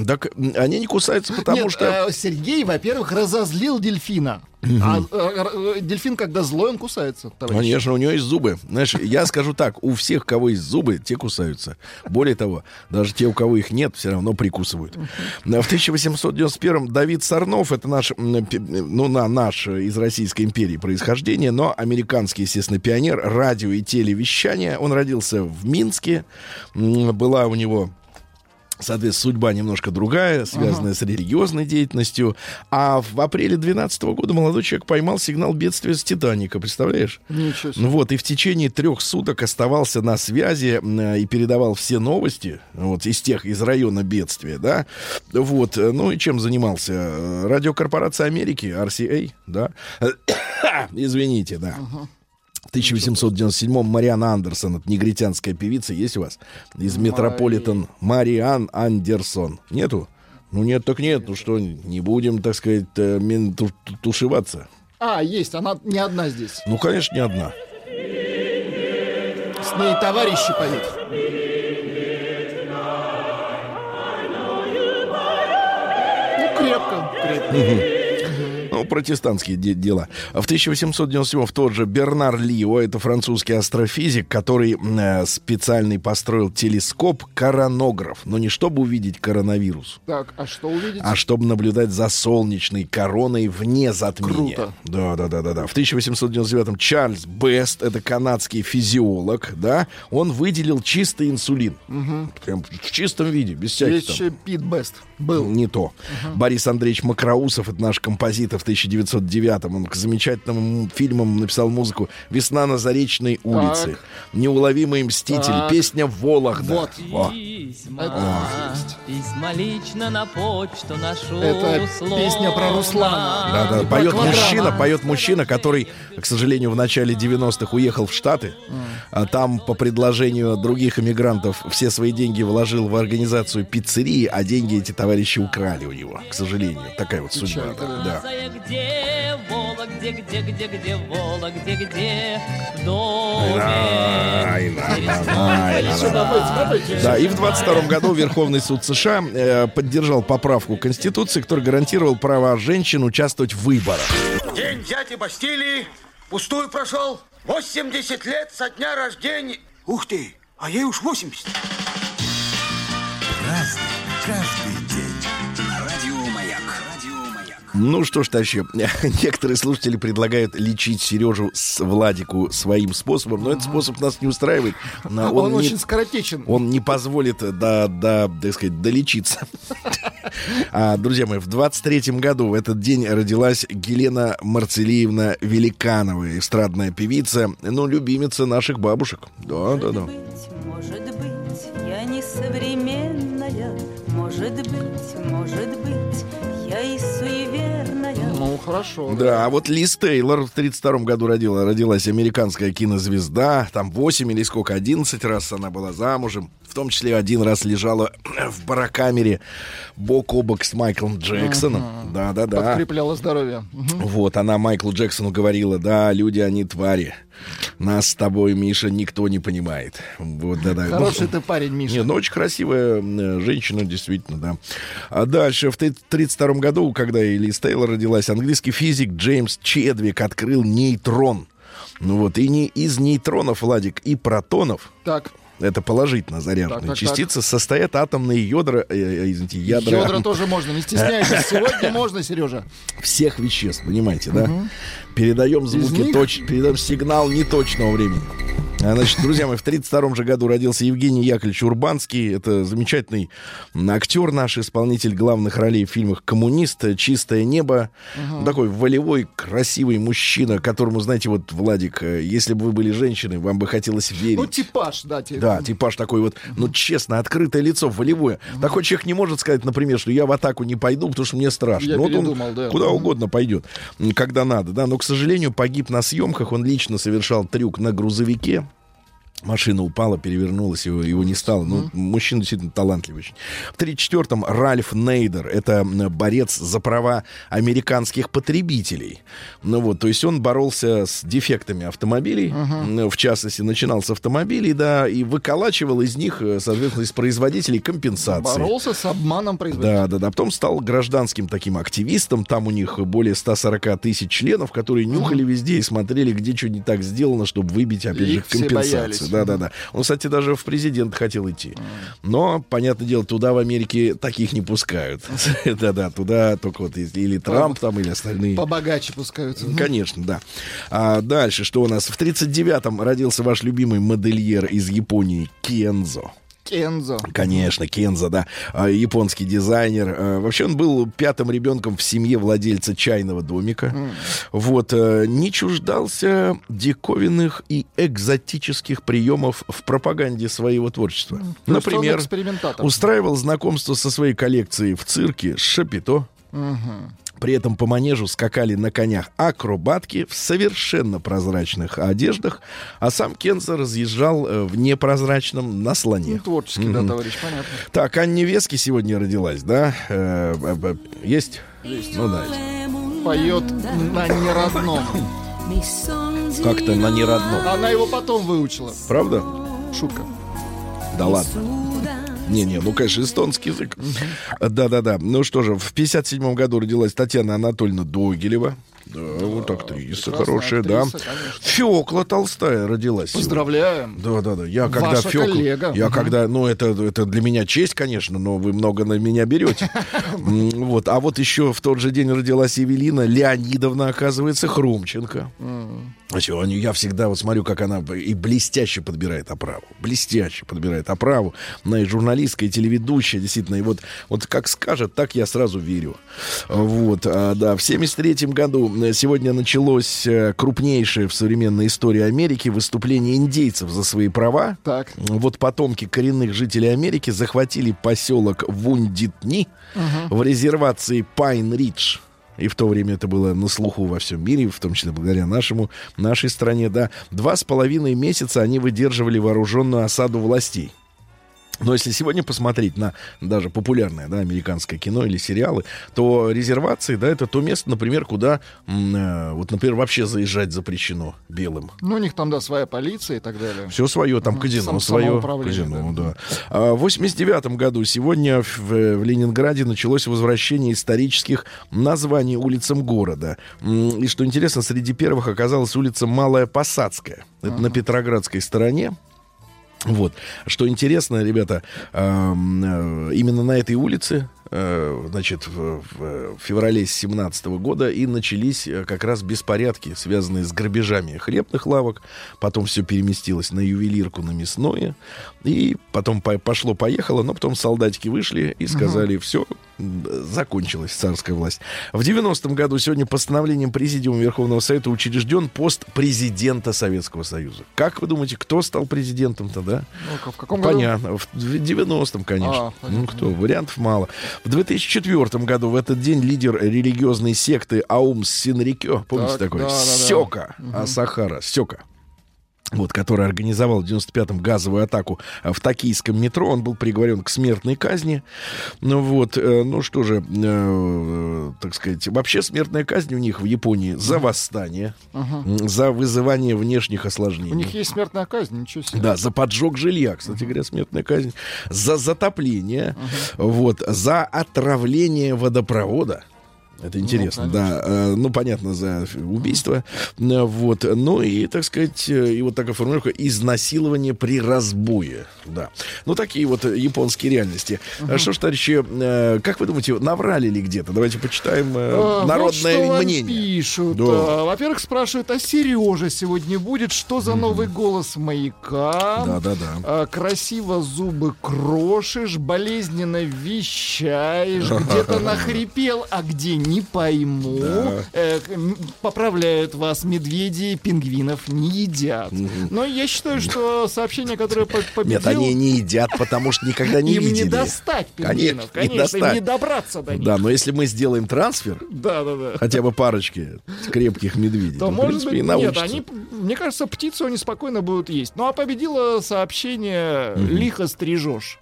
Так они не кусаются, потому Нет, что... э, Сергей, во-первых, разозлил дельфина. А э, э, дельфин, когда злой, он кусается, товарищ. Конечно, у него есть зубы. Знаешь, я скажу так, у всех, кого есть зубы, те кусаются. Более того, даже те, у кого их нет, все равно прикусывают. В 1891 Давид Сарнов, это наш, ну, на, наш из Российской империи происхождение, но американский, естественно, пионер радио и телевещания. Он родился в Минске. Была у него Соответственно, судьба немножко другая, связанная с религиозной деятельностью. А в апреле 2012 года молодой человек поймал сигнал бедствия с Титаника, представляешь? Ничего себе. Ну вот, и в течение трех суток оставался на связи э, и передавал все новости вот, из тех, из района бедствия, да. Вот, э, ну и чем занимался? Э, Радиокорпорация Америки, RCA, да. <coughs> Извините, да. В 1897-м Мариан Андерсон, это негритянская певица, есть у вас? Из Метрополитен. Мариан Андерсон. Нету? Ну нет, так нет. Ну что, не будем, так сказать, э, тушеваться. А, есть, она не одна здесь. Ну, конечно, не одна. С ней товарищи поют. Ну, крепко, крепко. Ну, протестантские де- дела. В 1897 в тот же Бернар Лио, это французский астрофизик, который э, специальный построил телескоп коронограф. Но не чтобы увидеть коронавирус, Так, а что увидите? а чтобы наблюдать за солнечной короной вне затмения. Круто. Да, да, да, да, да. В 1899 Чарльз Бест, это канадский физиолог, да, он выделил чистый инсулин. Прям в чистом виде, без всяких Есть там Пит Бест. Был. не то. Борис Андреевич Макроусов, это наш композитор в 1909-м. Он к замечательным фильмам написал музыку «Весна на Заречной улице», Так. «Неуловимые мстители», Так. песня «Вологда». Вот. Во. Письма, письма лично на почту нашу Это песня про Руслана. Да, да, И поет мужчина, поет мужчина, который, к сожалению, в начале 90-х уехал в Штаты, а там по предложению других иммигрантов все свои деньги вложил в организацию пиццерии, а деньги эти товарищи украли у него, к сожалению. Такая вот судьба. Да, да. Где Вола, где, где, где, где Вола, где, где в доме. Да, и в 22 году Верховный суд США э, поддержал поправку Конституции, которая гарантировал право женщин участвовать в выборах. День взятия Бастилии пустую прошел. 80 лет со дня рождения. Ух ты, а ей уж 80. Разный, Ну что ж, товарищи, <laughs> некоторые слушатели предлагают лечить Сережу с Владику своим способом, но этот способ нас не устраивает. <laughs> А Он, не- очень скоротечен. Он не позволит, да, да, так сказать, долечиться. <laughs> А, друзья мои, в 23-м году в этот день родилась Елена Марцелиевна Великанова, эстрадная певица, ну, любимица наших бабушек. Да, да, да. Быть, может быть, Ну, хорошо. Да, а вот Лиз Тейлор в 32 году родила, родилась американская кинозвезда. Там 8 или сколько, 11 раз она была замужем. В том числе один раз лежала <clears throat> в барокамере бок о бок с Майклом Джексоном. Да-да-да. Подкрепляло здоровье. Мгм. Вот, она Майклу Джексону говорила, да, люди, они твари. Нас с тобой, Миша, никто не понимает. Вот, да-да. Хороший Ну, ты парень, Миша. не, ну очень красивая женщина, действительно, да. А дальше, в 1932 году, когда Элис Тейлор родилась, английский физик Джеймс Чедвик открыл нейтрон. Ну вот, и не из нейтронов, Владик, и протонов, Так, это положительно заряженные Так, так, частицы, состоят атомные ядра, э, э, извините, ядра, ядра тоже можно, не стесняйтесь. <laughs> Сегодня можно, Сережа. всех веществ, понимаете, да? Передаем звуки, них? точ, передаем сигнал неточного времени. А, Значит, друзья мои, в 32 же году родился Евгений Яковлевич Урбанский. Это замечательный актер наш, исполнитель главных ролей в фильмах «Коммунист», «Чистое небо». Такой волевой, красивый мужчина, которому, знаете, вот, Владик, э, если бы вы были женщиной, вам бы хотелось верить. Ну, типаж, да. те- Да, типаж такой вот, ну, честно, открытое лицо, волевое. Такой человек не может сказать, например, что я в атаку не пойду, потому что мне страшно. Я Ну, вот он да. куда угодно пойдет, когда надо, да. Но, к сожалению, погиб на съемках. Он лично совершал трюк на грузовике. Машина упала, перевернулась, его, его не стало. Ну, мужчина действительно талантливый очень. В 1934-м Ральф Нейдер, это борец за права американских потребителей. Ну вот, то есть он боролся с дефектами автомобилей, м, в частности, начинал с автомобилей, да, и выколачивал из них, э, соответственно, из производителей компенсации. Боролся с обманом производителя. Да, да, да. Потом стал гражданским таким активистом. Там у них более 140 тысяч членов, которые нюхали везде и смотрели, где что не так сделано, чтобы выбить, опять же, Их все компенсацию. Боялись. Да, да, да. Он, кстати, даже в президент хотел идти. Но, понятное дело, туда в Америке таких не пускают. <laughs> Да, да, туда только вот или Трамп там, или остальные. Побогаче пускаются. Конечно, да. А дальше, что у нас? В 39-м родился ваш любимый модельер из Японии Кензо. Кензо. Конечно, Кенза, да, а, японский дизайнер. А, Вообще он был пятым ребенком в семье владельца чайного домика. Вот, э, не чуждался диковинных и экзотических приемов в пропаганде своего творчества. Он Например, устраивал знакомство со своей коллекцией в цирке Шапито. При этом по манежу скакали на конях акробатки в совершенно прозрачных одеждах, а сам Кенза разъезжал э, в непрозрачном на слоне. Ну, творческий, да, товарищ, понятно. Так, Анне Вески сегодня родилась, да? Э, б- б- есть? Ну да. Поет на неродном. Как-то на неродном. Она его потом выучила. Правда? Шутка. Да ладно. Не-не, ну, конечно, эстонский язык. Да-да-да. Ну что же, в 57 году родилась Татьяна Анатольевна Догилева. Да, вот актриса хорошая, да. актриса, конечно. Фёкла Толстая родилась. сегодня. Поздравляем. Да, да, да. Я когда Ваша Фёкла- коллега. Я Мгм. когда, ну, это, это для меня честь, конечно, но вы много на меня берете. <laughs> Вот. А вот еще в тот же день родилась Евелина Леонидовна, оказывается, Хрумченко. Они- Я всегда вот смотрю, как она и блестяще подбирает оправу. Блестяще подбирает оправу. Она и журналистка, и телеведущая, действительно. И вот, вот как скажет, так я сразу верю. Вот, а, да. В 73 году сегодня началось э, крупнейшее в современной истории Америки выступление индейцев за свои права. Так. Вот потомки коренных жителей Америки захватили поселок Вундитни в резервации Пайн-Ридж. И в то время это было на слуху во всем мире, в том числе благодаря нашему, нашей стране, да. Два с половиной месяца они выдерживали вооруженную осаду властей. Но если сегодня посмотреть на даже популярное да, американское кино или сериалы, то резервации, да, это то место, например, куда, э, вот, например, вообще заезжать запрещено белым. Ну, у них там, да, своя полиция и так далее. Все свое, там казино Сам- свое. Казино, да. А В 89 году сегодня в, в Ленинграде началось возвращение исторических названий улицам города. И что интересно, среди первых оказалась улица Малая Посадская. Это на Петроградской стороне. Вот. Что интересно, ребята, э, именно на этой улице, э, значит, в, в феврале 17 года и начались э, как раз беспорядки, связанные с грабежами хлебных лавок. Потом все переместилось на ювелирку, на мясное. И потом по- пошло-поехало, но потом солдатики вышли и сказали, все, закончилась царская власть. В 90-м году сегодня постановлением Президиума Верховного Совета учрежден пост президента Советского Союза. Как вы думаете, кто стал президентом-то, да? Ну, в каком году? Понятно. В 90-м, конечно. А, понятно. ну кто, вариантов мало. В 2004 году в этот день лидер религиозной секты Аум Синрикё, помните Так, такой? да, да, да. Сёка. А Сахара. Сёка. Вот, который организовал в 95-м газовую атаку э, в токийском метро. Он был приговорен к смертной казни. Ну вот, э, ну что же, э, так сказать, вообще смертная казнь у них в Японии за восстание, м, за вызывание внешних осложнений. У них есть смертная казнь, ничего себе. Да, за поджог жилья, кстати говоря, смертная казнь. За затопление, вот, за отравление водопровода. Это интересно, да. Э, Ну, понятно, за убийство. Э, Вот. Ну и, так сказать, э, и вот такая формулировка изнасилование при разбое. Да. Ну, такие вот японские реальности. А Что ж, товарищи, как вы думаете, наврали ли где-то? Давайте почитаем А, вот народное вам мнение. пишут. Да. А, Во-первых, спрашивают, а Сережа сегодня будет? Что за новый голос маяка? Да, да, да. А, красиво зубы крошишь, болезненно вещаешь, <laughs> где-то нахрипел, а где не пойму. Э, к- м, поправляют вас медведи, пингвинов не едят. Но я считаю, что сообщение, которое по- победил, Нет, они не едят, потому что никогда не им видели. не достать пингвинов. Конечно, не им не добраться до них. Да, но если мы сделаем трансфер, Да, да, да. хотя бы парочки крепких медведей, то, в может принципе, быть, и нет, они, мне кажется, птицу они спокойно будут есть. Ну, а победило сообщение «Лихо стрижешь».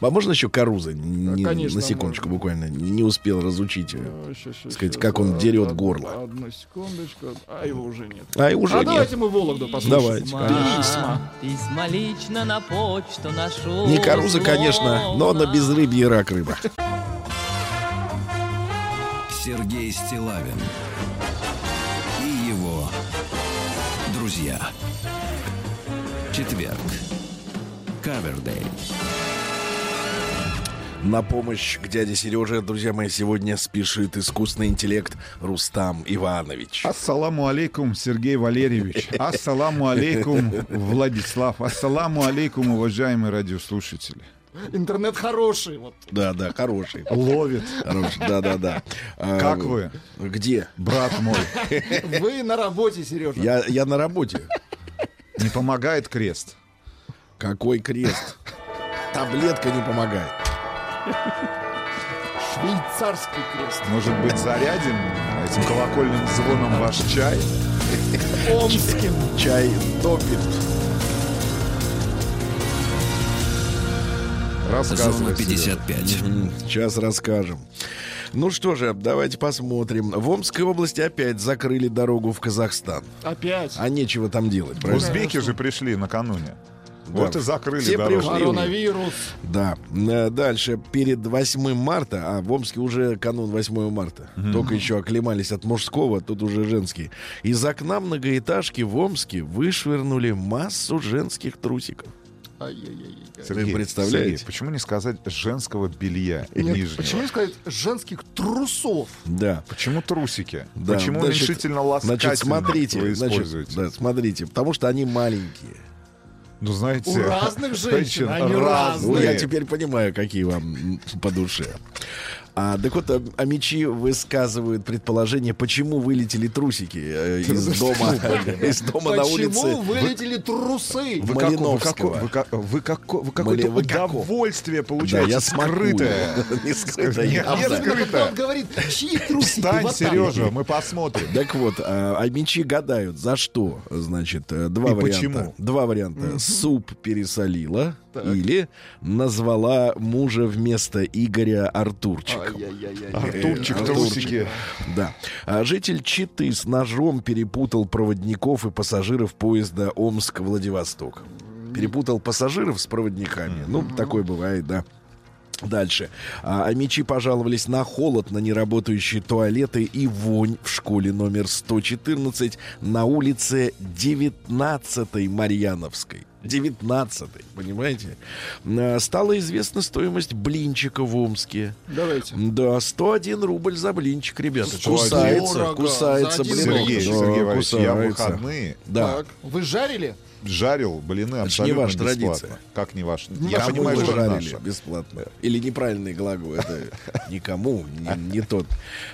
А можно еще Каруза? Не- конечно, на секундочку можно. буквально. Не успел разучить. ее. Сказать, щас, как он дерет од- горло. Одну секундочку. А его уже нет. А и уже а нет. давайте мы Вологду послушаем. Давайте, Письма, Письма. письма лично на почту нашу. Не Каруза, конечно, но на безрыбье рак рыба. Сергей Стилавин и его друзья. Четверг. Кавердей. На помощь к дяде Сереже, друзья мои, сегодня спешит искусственный интеллект Рустам Иванович. Ассаламу алейкум, Сергей Валерьевич. <laughs> Ассаламу алейкум, Владислав. Ассаламу алейкум, уважаемые радиослушатели. Интернет хороший. Вот. Да, да, хороший. Ловит. Хороший, да, да, да. А, Как вы, Где? брат мой? <laughs> Вы на работе, Сережа. Я, я на работе. Не помогает крест? Какой крест? Таблетка не помогает. Швейцарский крест. Может быть, зарядим этим колокольным звоном ваш чай? Омским. Чай топит. Рассказывай, Сережа. 55. М, Сейчас расскажем. Ну что же, давайте посмотрим. В Омской области опять закрыли дорогу в Казахстан. Опять. А нечего там делать, правильно? Узбеки же пришли накануне. Вот и закрыли Все пришли. Коронавирус. Да. Э, Дальше, перед 8 марта, а в Омске уже канун 8 марта, только еще оклемались от мужского, тут уже женский. Из окна многоэтажки в Омске вышвырнули массу женских трусиков. Ай-яй-яй. Сергей, представляете? Сергей, почему не сказать женского белья Нет, нижнего? почему не сказать женских трусов? Да. Почему трусики? Да, Почему значит, уменьшительно ласкательно Значит, смотрите, вы значит, да, смотрите, потому что они маленькие. Ну, знаете... У разных женщин, они Ну, разные. я теперь понимаю, какие вам по душе. А, так вот, а, а мечи высказывают предположение, почему вылетели трусики э, из <laughs> дома, из дома на Почему улице. вылетели трусы? Вы, какое-то удовольствие получаете я <laughs> скрытое. Не скрытое, Нет, явно. нет, Особенно, когда скрыто. он говорит, чьи трусики? Встань. Сережа, мы посмотрим. Так вот, а, а мечи гадают, за что? Значит, э, два И варианта. почему? Два варианта. Суп пересолила Так. или назвала мужа вместо Игоря. Артурчик, Э, трусики. Да. А житель Читы с ножом перепутал проводников и пассажиров поезда Омск-Владивосток. Перепутал пассажиров с проводниками. Ну, такое бывает, да. Дальше. А, а мечи пожаловались на холод, на неработающие туалеты и вонь в школе номер 114 на улице 19 Марьяновской. 19 понимаете? А, Стала известна стоимость блинчика в Омске. Давайте. Да, 101 рубль за блинчик, ребята. 101. Кусается, Дорого. кусается блинок. Сергей, Да, Сергей Валерьевич, я выходные Да. Так. Вы жарили? жарил блины не абсолютно ваша бесплатно. традиция. Как не ваш? Никому Я понимаю, вы что это жарили наша. бесплатно. Или неправильный глагол. Это <laughs> никому, не, не тот,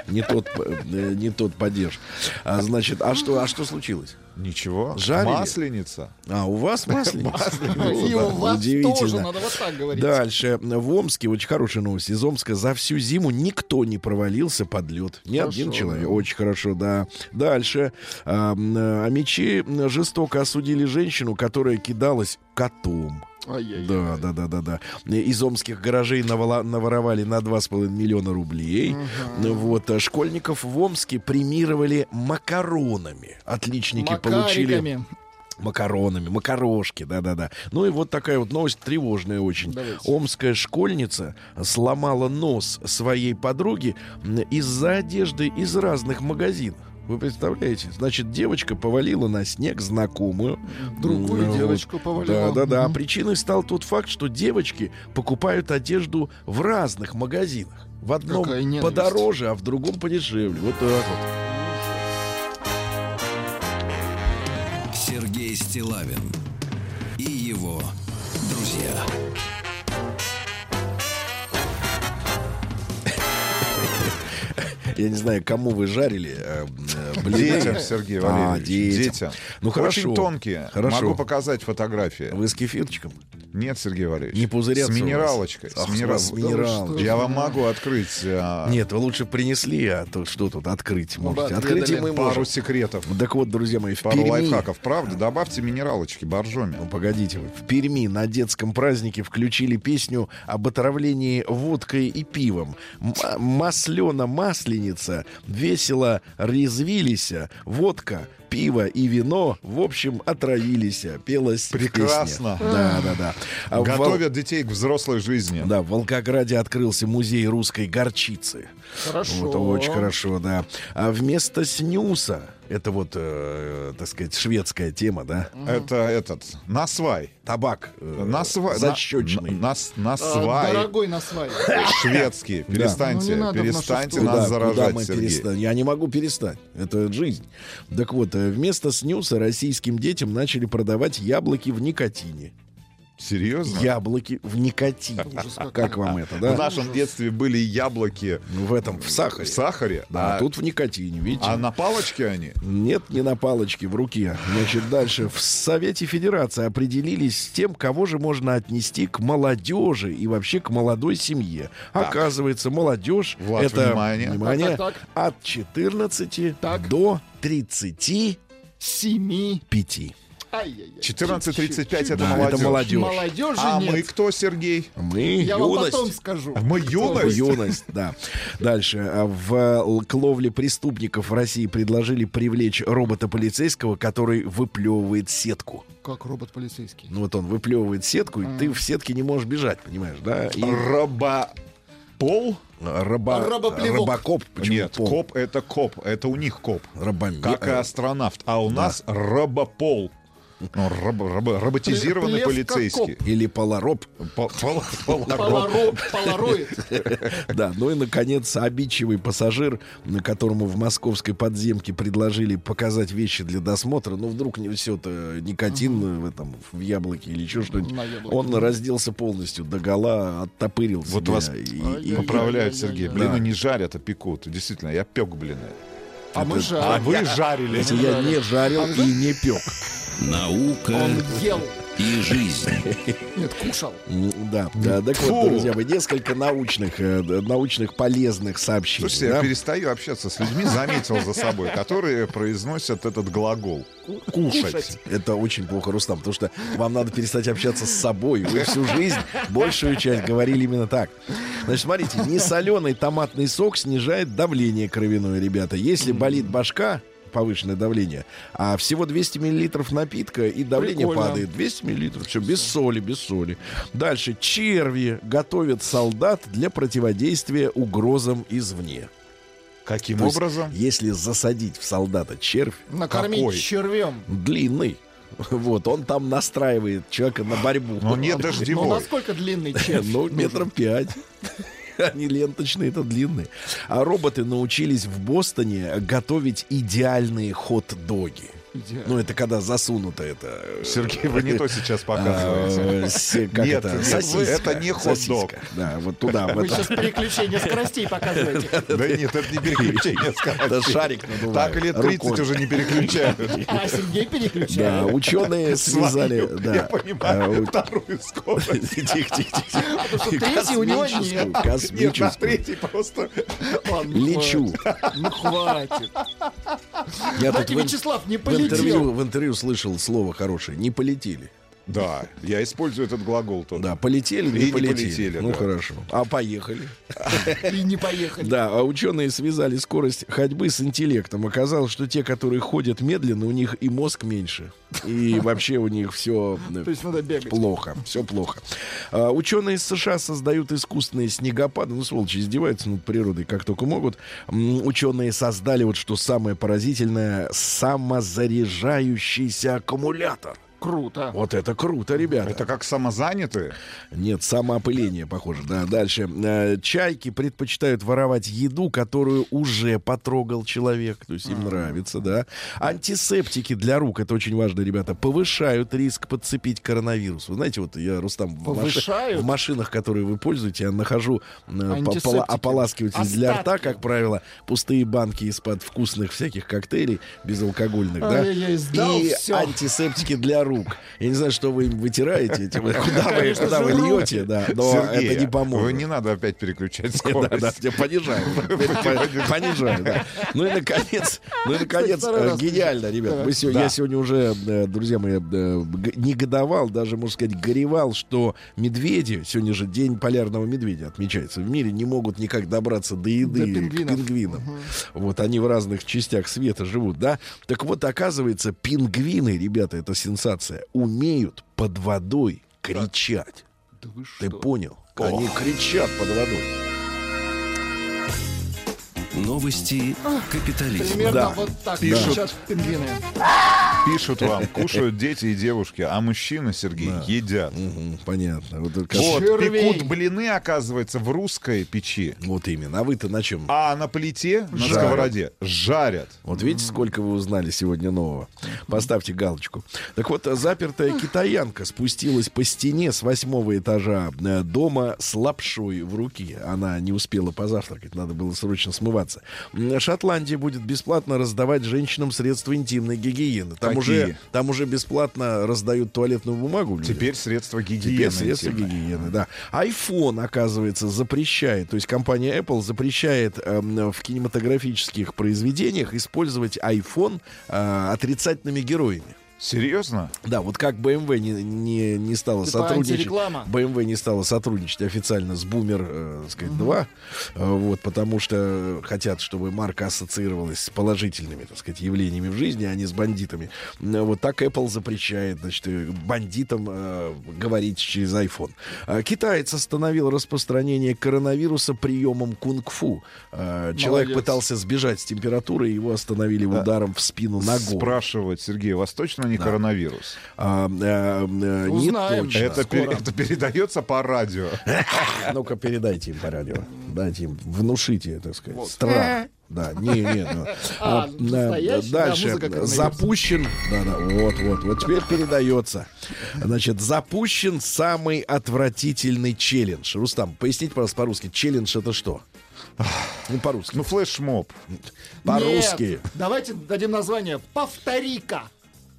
не тот, э, не тот падеж. А, значит, а что, а что случилось? Ничего. Жарили? Масленица. А у вас <laughs> масленица? И у вас тоже, удивительно. надо вот так говорить. Дальше. В Омске, очень хорошая новость. Из Омска за всю зиму никто не провалился под лед. Ни один человек. Очень хорошо, да. Дальше. А, м, а мечи жестоко осудили женщину, которая кидалась котом. Ай-яй-яй. Да, да, да, да, да. Из омских гаражей навола- наворовали на 2,5 миллиона рублей. Вот. а Школьников в Омске премировали макаронами. Отличники получили Макариками. макаронами, макарошки, да-да-да. Ну и вот такая вот новость тревожная очень. Давайте. Омская школьница сломала нос своей подруги из-за одежды из разных магазинов. Вы представляете? Значит, девочка повалила на снег знакомую. Другую вот. девочку повалила. Да-да-да. А Мгм. причиной стал тот факт, что девочки покупают одежду в разных магазинах. В одном подороже, а в другом подешевле. Вот так вот. Сергей Стилавин Я не знаю, кому вы жарили э, э. Детям, Сергей А, Валерьевич. детям. детям. Ну, хорошо. Очень тонкие. Хорошо. Могу показать фотографии. Вы с кефирчиком? Нет, Сергей Валерьевич. Не пузырятся С минералочкой. Ах, с минерал- с минералочкой. Я вам могу открыть а, Нет, вы лучше принесли, а то что тут открыть бы можете. Открыть и отведали мы пару можем. секретов, Так вот, друзья мои, в пару Перми... лайфхаков. Правда, добавьте минералочки, боржоми. Ну, погодите вы. В Перми на детском празднике включили песню об отравлении водкой и пивом. М- Маслена-масленица весело резвились, водка, пиво и вино, в общем, отравились. Пелась Прекрасно. песня. Да, да, да. А в Готовят детей к взрослой жизни. Да, в Волгограде открылся музей русской горчицы. Хорошо. Вот, очень хорошо, да. А вместо снюса, это вот, э, так сказать, шведская тема, да? Это этот, насвай. Табак э, Насвай. защечный. на- нас- А, насвай. Дорогой на свай. Шведский. Перестаньте, Ну, в перестаньте нас Куда- куда заражать, мы Сергей. перестанем? Я не могу перестать. Это жизнь. Так вот, э, вместо снюса российским детям начали продавать яблоки в никотине. Серьезно? Яблоки в никотине. Как вам это, да? В нашем детстве были яблоки... Ну, в этом, в сахаре. В сахаре. Да, а тут в никотине, видите? А на палочке они? Нет, не на палочке, в руке. Значит, дальше. В Совете Федерации определились с тем, кого же можно отнести к молодежи и вообще к молодой семье. Так. Оказывается, молодежь... Вот, это, внимание. внимание так, так, так. От 14 так. до 37 5. 14.35 это Да, молодежь. это молодежь. Молодежи А нет. мы кто, Сергей? Мы Я вам юность. потом скажу. Мы юность? Юность, да. Дальше. А В э, ловле преступников в России предложили привлечь робота-полицейского, который выплевывает сетку. Как робот полицейский. Ну вот он выплевывает сетку, и ты в сетке не можешь бежать, понимаешь, да? И Робопол? раба... Робоплевок. рыбакоп. Почему Нет, пол? коп это коп, это у них коп. Рабоме- Как и астронавт. А у нас робопол. Ну, робо- робо- роботизированный как полицейский. Или полароб. По- пол- полароп. Поларо- Полароид. <laughs> Да, ну и, наконец, обидчивый пассажир, на которому в московской подземке предложили показать вещи для досмотра, ну, вдруг не все это никотин в этом, в яблоке или еще что-нибудь. Он разделся полностью до гола, оттопырил Вот вас Поправляют, Сергей. Блины не жарят, а пекут. Действительно, я пек блины. А мы А жарим. вы жарили. Я не жарил и не пек. Наука Он ел. И жизнь. <laughs> Нет, кушал. М, Да, да, так Фу. вот, друзья мои, несколько научных, э, научных полезных сообщений. Слушайте, да? я перестаю общаться с людьми, заметил за собой, <laughs> которые произносят этот глагол. Кушать. Это очень плохо, Рустам, потому что вам надо перестать общаться с собой. Вы всю жизнь, большую часть говорили именно так. Значит, смотрите, несоленый томатный сок снижает давление кровяное, ребята. Если болит башка, повышенное давление, а всего 200 миллилитров напитка, и давление Прикольно. падает. 200 миллилитров, все, без соли, без соли. Дальше, черви готовят солдат для противодействия угрозам извне. Каким То есть, образом? если засадить в солдата червь, Накормить Какой? червем. длинный. Вот, он там настраивает человека на борьбу. Но не Ну, дождевой. насколько длинный червь? <laughs> Ну, метров пять. <laughs> Они ленточные, это длинные. А роботы научились в Бостоне готовить идеальные хот-доги. Идеально. Ну, это когда засунуто это... э, Сергей, вы не то сейчас показываете. э, с- Как Нет, это? Сосиска. это не хот-дог. Да, вот туда. Вы это. сейчас переключение скоростей показываете. <laughs> Да нет, это не переключение <laughs> Это скоростей. шарик надувают Так лет 30 рукой. уже не переключают. А Сергей Да, переключает. ученые связали... Да. Я понимаю, А, вторую скорость. <laughs> Тихо, тихо, тихо. что третий у него нет. Космическую, Нет, третий просто... Лечу. Ну хватит. Я тут Вячеслав не в интервью, в интервью слышал слово хорошее. Не полетели. Да, я использую этот глагол тоже. Да, полетели, И не не полетели. полетели, ну да. хорошо. А поехали. И не поехали. Да, а ученые связали скорость ходьбы с интеллектом. Оказалось, что те, которые ходят медленно, у них и мозг меньше. И вообще у них все То есть надо бегать. плохо. Все плохо. А, ученые из США создают искусственные снегопады. Ну, сволочи, издеваются над природой как только могут. М, Ученые создали вот что самое поразительное самозаряжающийся аккумулятор. Круто. Вот это круто, ребята. Это как самозанятые? Нет, самоопыление, похоже. Да, дальше. Э, Чайки предпочитают воровать еду, которую уже потрогал человек. То есть им нравится, да. Антисептики для рук, это очень важно, ребята, повышают риск подцепить коронавирус. Вы знаете, вот я, Рустам, в, в машинах, которые вы пользуете, я нахожу э, ополаскиватель для рта, как правило, пустые банки из-под вкусных всяких коктейлей безалкогольных, да. И антисептики для рук. Я не знаю, что вы им вытираете, <laughs> куда вы, куда вы льете, да, но Сергей, это не поможет. вы не надо опять переключать <laughs> Да, скорость. <laughs> да, я понижаю. Теперь по- Понижаю, да. Ну и наконец, ну и наконец, гениально, ребят. Мы сегодня, Да. Я сегодня уже, э, друзья мои, э, негодовал, даже, можно сказать, горевал, что медведи, сегодня же день полярного медведя отмечается в мире, не могут никак добраться до еды До к пингвинов. пингвинам. Вот они в разных частях света живут, да? Так вот, оказывается, пингвины, ребята, это сенсация, умеют под водой кричать. Да вы Ты что? понял? Они кричат под водой. Новости капитализма. Примерно Да. вот так Пишут. пингвины. Пишут вам, кушают дети и девушки, а мужчины, Сергей, едят. Мгм, понятно. Вот, Вот, Червей. пекут блины, оказывается, в русской печи. вот именно. А вы-то на чем? А на плите, на Жарят. сковороде жарят. Вот видите, сколько вы узнали сегодня нового. Поставьте галочку. Так вот, запертая китаянка спустилась по стене с восьмого этажа э, дома с лапшой в руке. Она не успела позавтракать, надо было срочно смываться. М, Шотландия будет бесплатно раздавать женщинам средства интимной гигиены. Там, Какие? уже, там уже бесплатно раздают туалетную бумагу. людям. Теперь средства Теперь гигиены. средства интимной. гигиены, да. iPhone, оказывается, запрещает, то есть компания Apple запрещает эм, в кинематографических произведениях использовать iPhone э, отрицательными героями. Серьезно? Да, вот как BMW не, не, не стала Типа сотрудничать. BMW не стала сотрудничать официально с Boomer, э, сказать, 2, э, вот, потому что хотят, чтобы марка ассоциировалась с положительными, так сказать, явлениями в жизни, а не с бандитами. Э, Вот так Apple запрещает, значит, э, бандитам э, говорить через iPhone. А Китаец остановил распространение коронавируса приемом кунг-фу. Э, Человек Молодец. пытался сбежать с температурой, его остановили ударом в спину ногой. Спрашивать, Сергей, у вас точно не коронавирус? А, э, э, не Узнаем. точно. Это, пе- это передается по радио. <laughs> Ну-ка, передайте им по радио. Дайте им, внушите, так сказать, страх. Да, не, не, ну, <laughs> А, а, да, дальше коронавируса. запущен, да, да, вот, вот, вот теперь передается. Значит, запущен самый отвратительный челлендж. Рустам, поясните, пожалуйста, по-русски. Челлендж это что? Ну, по-русски. Ну, флешмоб. По-русски. Нет, давайте дадим название «Повтори-ка».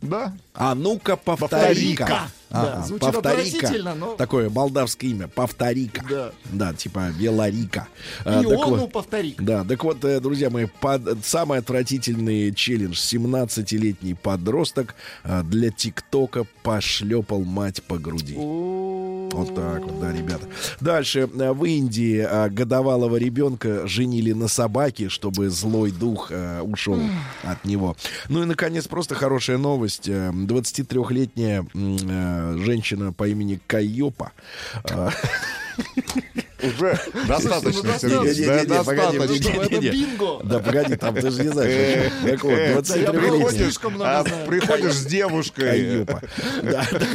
Да? А ну-ка, повтори-ка. Повтори-ка. Да, Ага, звучит но- Такое молдавское имя. Повтори-ка. Да. Да, типа Веларика. А, так Иону вот. повтори. Да, так вот, э, друзья мои, под- самый отвратительный челлендж. 17-летний подросток э, для ТикТока пошлепал мать по груди. Вот так вот, да, ребята. Дальше. э, В Индии э, годовалого ребенка женили на собаке, чтобы злой дух э, ушел от него. Ну и, наконец, просто хорошая новость. Э, 23-летняя м, э, женщина по имени Кайопа <laughs> Уже <laughs> достаточно, ну, Сергей. Да, погоди, достаточно. Что, это бинго? Да, погоди, там ты же не знаешь. Так вот, я 23-летняя слишком много А приходишь с девушкой.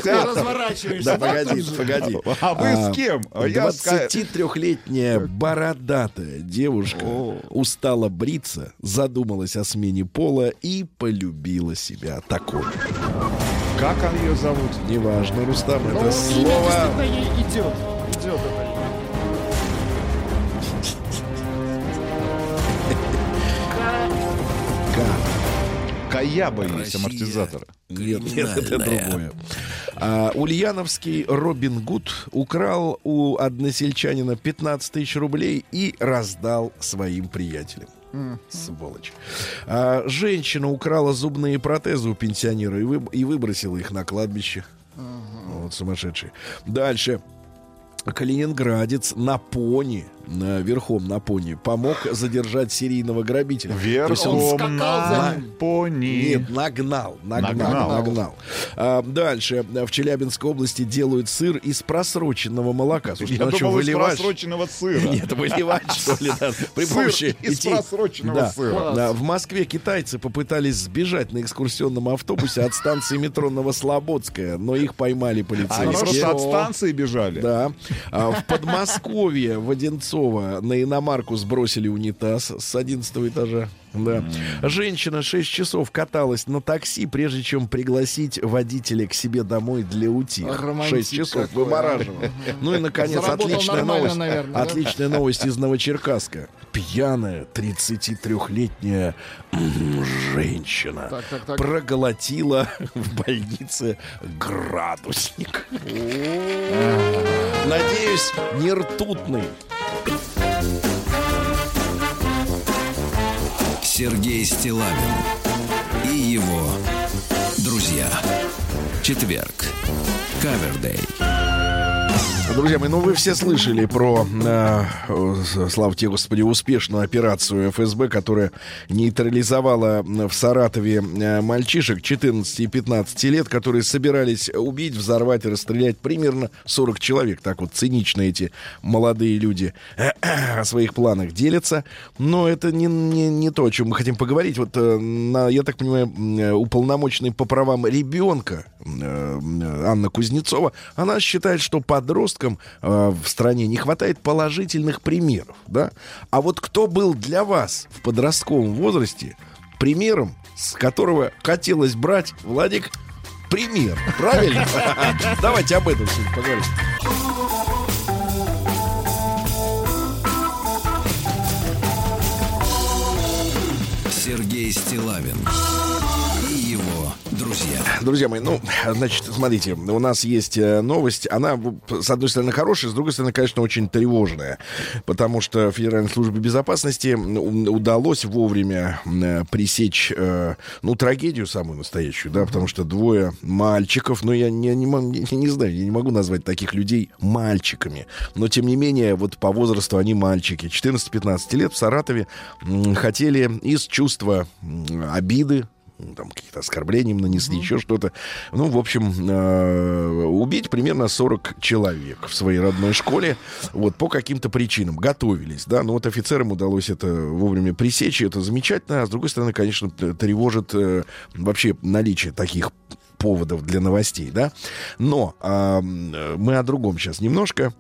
Разворачиваешься. Да, погоди, погоди. А вы с кем? А я с Ка- 23-летняя бородатая девушка устала бриться, задумалась о смене пола и полюбила себя такой. Как он ее зовут? Неважно, Рустам, Ну, это имя слово... действительно ей идет. Каяба есть Россия. амортизатор. Нет, <laughs> нет, это другое. А, Ульяновский Робин Гуд украл у односельчанина 15 тысяч рублей и раздал своим приятелям. Сволочь. А, женщина украла зубные протезы у пенсионера и, вы- и выбросила их на кладбище. Вот сумасшедший. Дальше. Калининградец на пони, верхом на пони, помог задержать серийного грабителя. Верхом на пони. нет, нагнал, нагнал, Нагнал. нагнал. А, дальше в Челябинской области делают сыр из просроченного молока. Слушайте, Я ну думал, из просроченного сыра. <laughs> Нет, выливать, что ли, да. При Сыр помощи из просроченного сыра. Да, В Москве китайцы попытались сбежать на экскурсионном автобусе от станции метро Новослободская, но их поймали Они полицейские. просто от станции бежали. Да. А в Подмосковье в Одинцово на иномарку сбросили унитаз с 11 этажа. Да. Женщина 6 часов каталась на такси, прежде чем пригласить водителя к себе домой для утих. Романтик 6 часов а. вымораживала. <laughs> Ну и, наконец, Заработал отличная новость. наверное, да? Отличная новость из Новочеркасска. Пьяная 33-летняя м, женщина Так, так, так. проглотила <laughs> в больнице градусник. Надеюсь, не ртутный. Сергей Стилавин и его друзья. Четверг. Кавердей. Друзья мои, ну вы все слышали про, э, э, слава тебе, Господи, успешную операцию ФСБ, которая нейтрализовала в Саратове э, мальчишек 14 и 15 лет, которые собирались убить, взорвать и расстрелять примерно 40 человек. Так вот цинично эти молодые люди э, о своих планах делятся. Но это не, не, не то, о чем мы хотим поговорить. Вот, э, на, я так понимаю, э, уполномоченный по правам ребенка э, Анна Кузнецова, она считает, что подросткам э, в стране не хватает положительных примеров, да? А вот кто был для вас в подростковом возрасте примером, с которого хотелось брать, Владик, пример, правильно? <laughs> Давайте об этом сегодня поговорим. Сергей Стилавин друзья. Друзья мои, ну, значит, смотрите, у нас есть э, новость. Она, с одной стороны, хорошая, с другой стороны, конечно, очень тревожная. Потому что Федеральной службе безопасности удалось вовремя э, пресечь, э, ну, трагедию самую настоящую, да, потому что двое мальчиков, ну, я не, не, не- не знаю, я не могу назвать таких людей мальчиками. Но, тем не менее, вот по возрасту они мальчики. 14-15 лет в Саратове хотели из чувства обиды, там какие-то оскорбления им нанесли, еще что-то. Ну, в общем, э, убить примерно 40 человек в своей родной школе, вот, по каким-то причинам. Готовились, да, но вот офицерам удалось это вовремя пресечь, и это замечательно, а с другой стороны, конечно, тревожит э, вообще наличие таких поводов для новостей, да. Но э, мы о другом сейчас немножко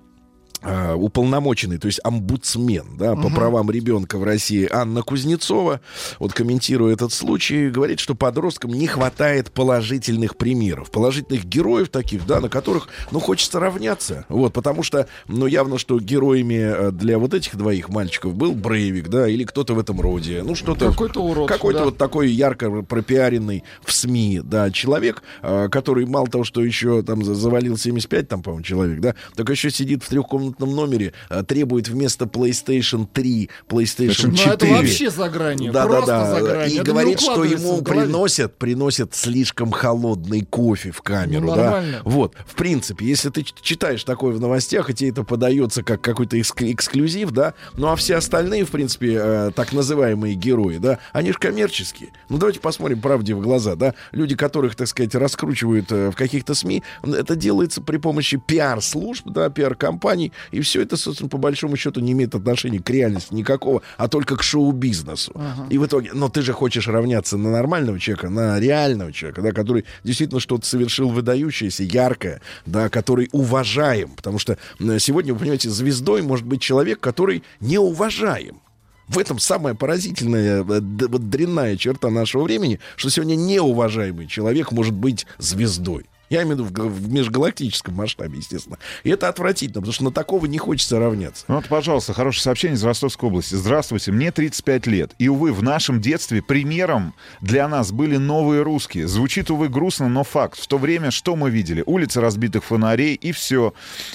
уполномоченный, то есть омбудсмен да, по правам ребенка в России Анна Кузнецова, вот комментируя этот случай, говорит, что подросткам не хватает положительных примеров, положительных героев таких, да, на которых, ну, хочется равняться, вот, потому что, ну, явно, что героями э, для вот этих двоих мальчиков был Брейвик, да, или кто-то в этом роде, ну, что-то... Какой-то урод, Какой-то да. вот такой ярко пропиаренный в СМИ, да, человек, э, который мало того, что еще там за- завалил 75, там, по-моему, человек, да, так еще сидит в трехкомнатном номере, э, требует вместо PlayStation 3 PlayStation Ну, 4. это вообще за гранью. Да, да, да. за гранью. И Это говорит, что ему приносят, приносят слишком холодный кофе в камеру. Ну, да? Вот, в принципе, если ты читаешь такое в новостях, и тебе это подается как какой-то экск- эксклюзив, да, ну а все остальные, в принципе, э, так называемые герои, да, они же коммерческие. Ну давайте посмотрим правде в глаза, да. Люди, которых, так сказать, раскручивают э, в каких-то СМИ, это делается при помощи пиар-служб, да, пиар-компаний, и все это, собственно, по большому счету не имеет отношения к реальности никакого, а только к шоу-бизнесу. И в итоге, но ты же хочешь равняться на нормального человека, на реального человека, да, который действительно что-то совершил выдающееся, яркое, да, который уважаем. Потому что сегодня, вы понимаете, звездой может быть человек, который не уважаем. В этом самая поразительная, э, вот дрянная черта нашего времени, что сегодня неуважаемый человек может быть звездой. Я имею в виду в межгалактическом масштабе, естественно. И это отвратительно, потому что на такого не хочется равняться. Ну вот, пожалуйста, хорошее сообщение из Ростовской области. Здравствуйте, мне 35 лет. И, увы, в нашем детстве примером для нас были новые русские. Звучит, увы, грустно, но факт. В то время что мы видели? Улицы разбитых фонарей и все.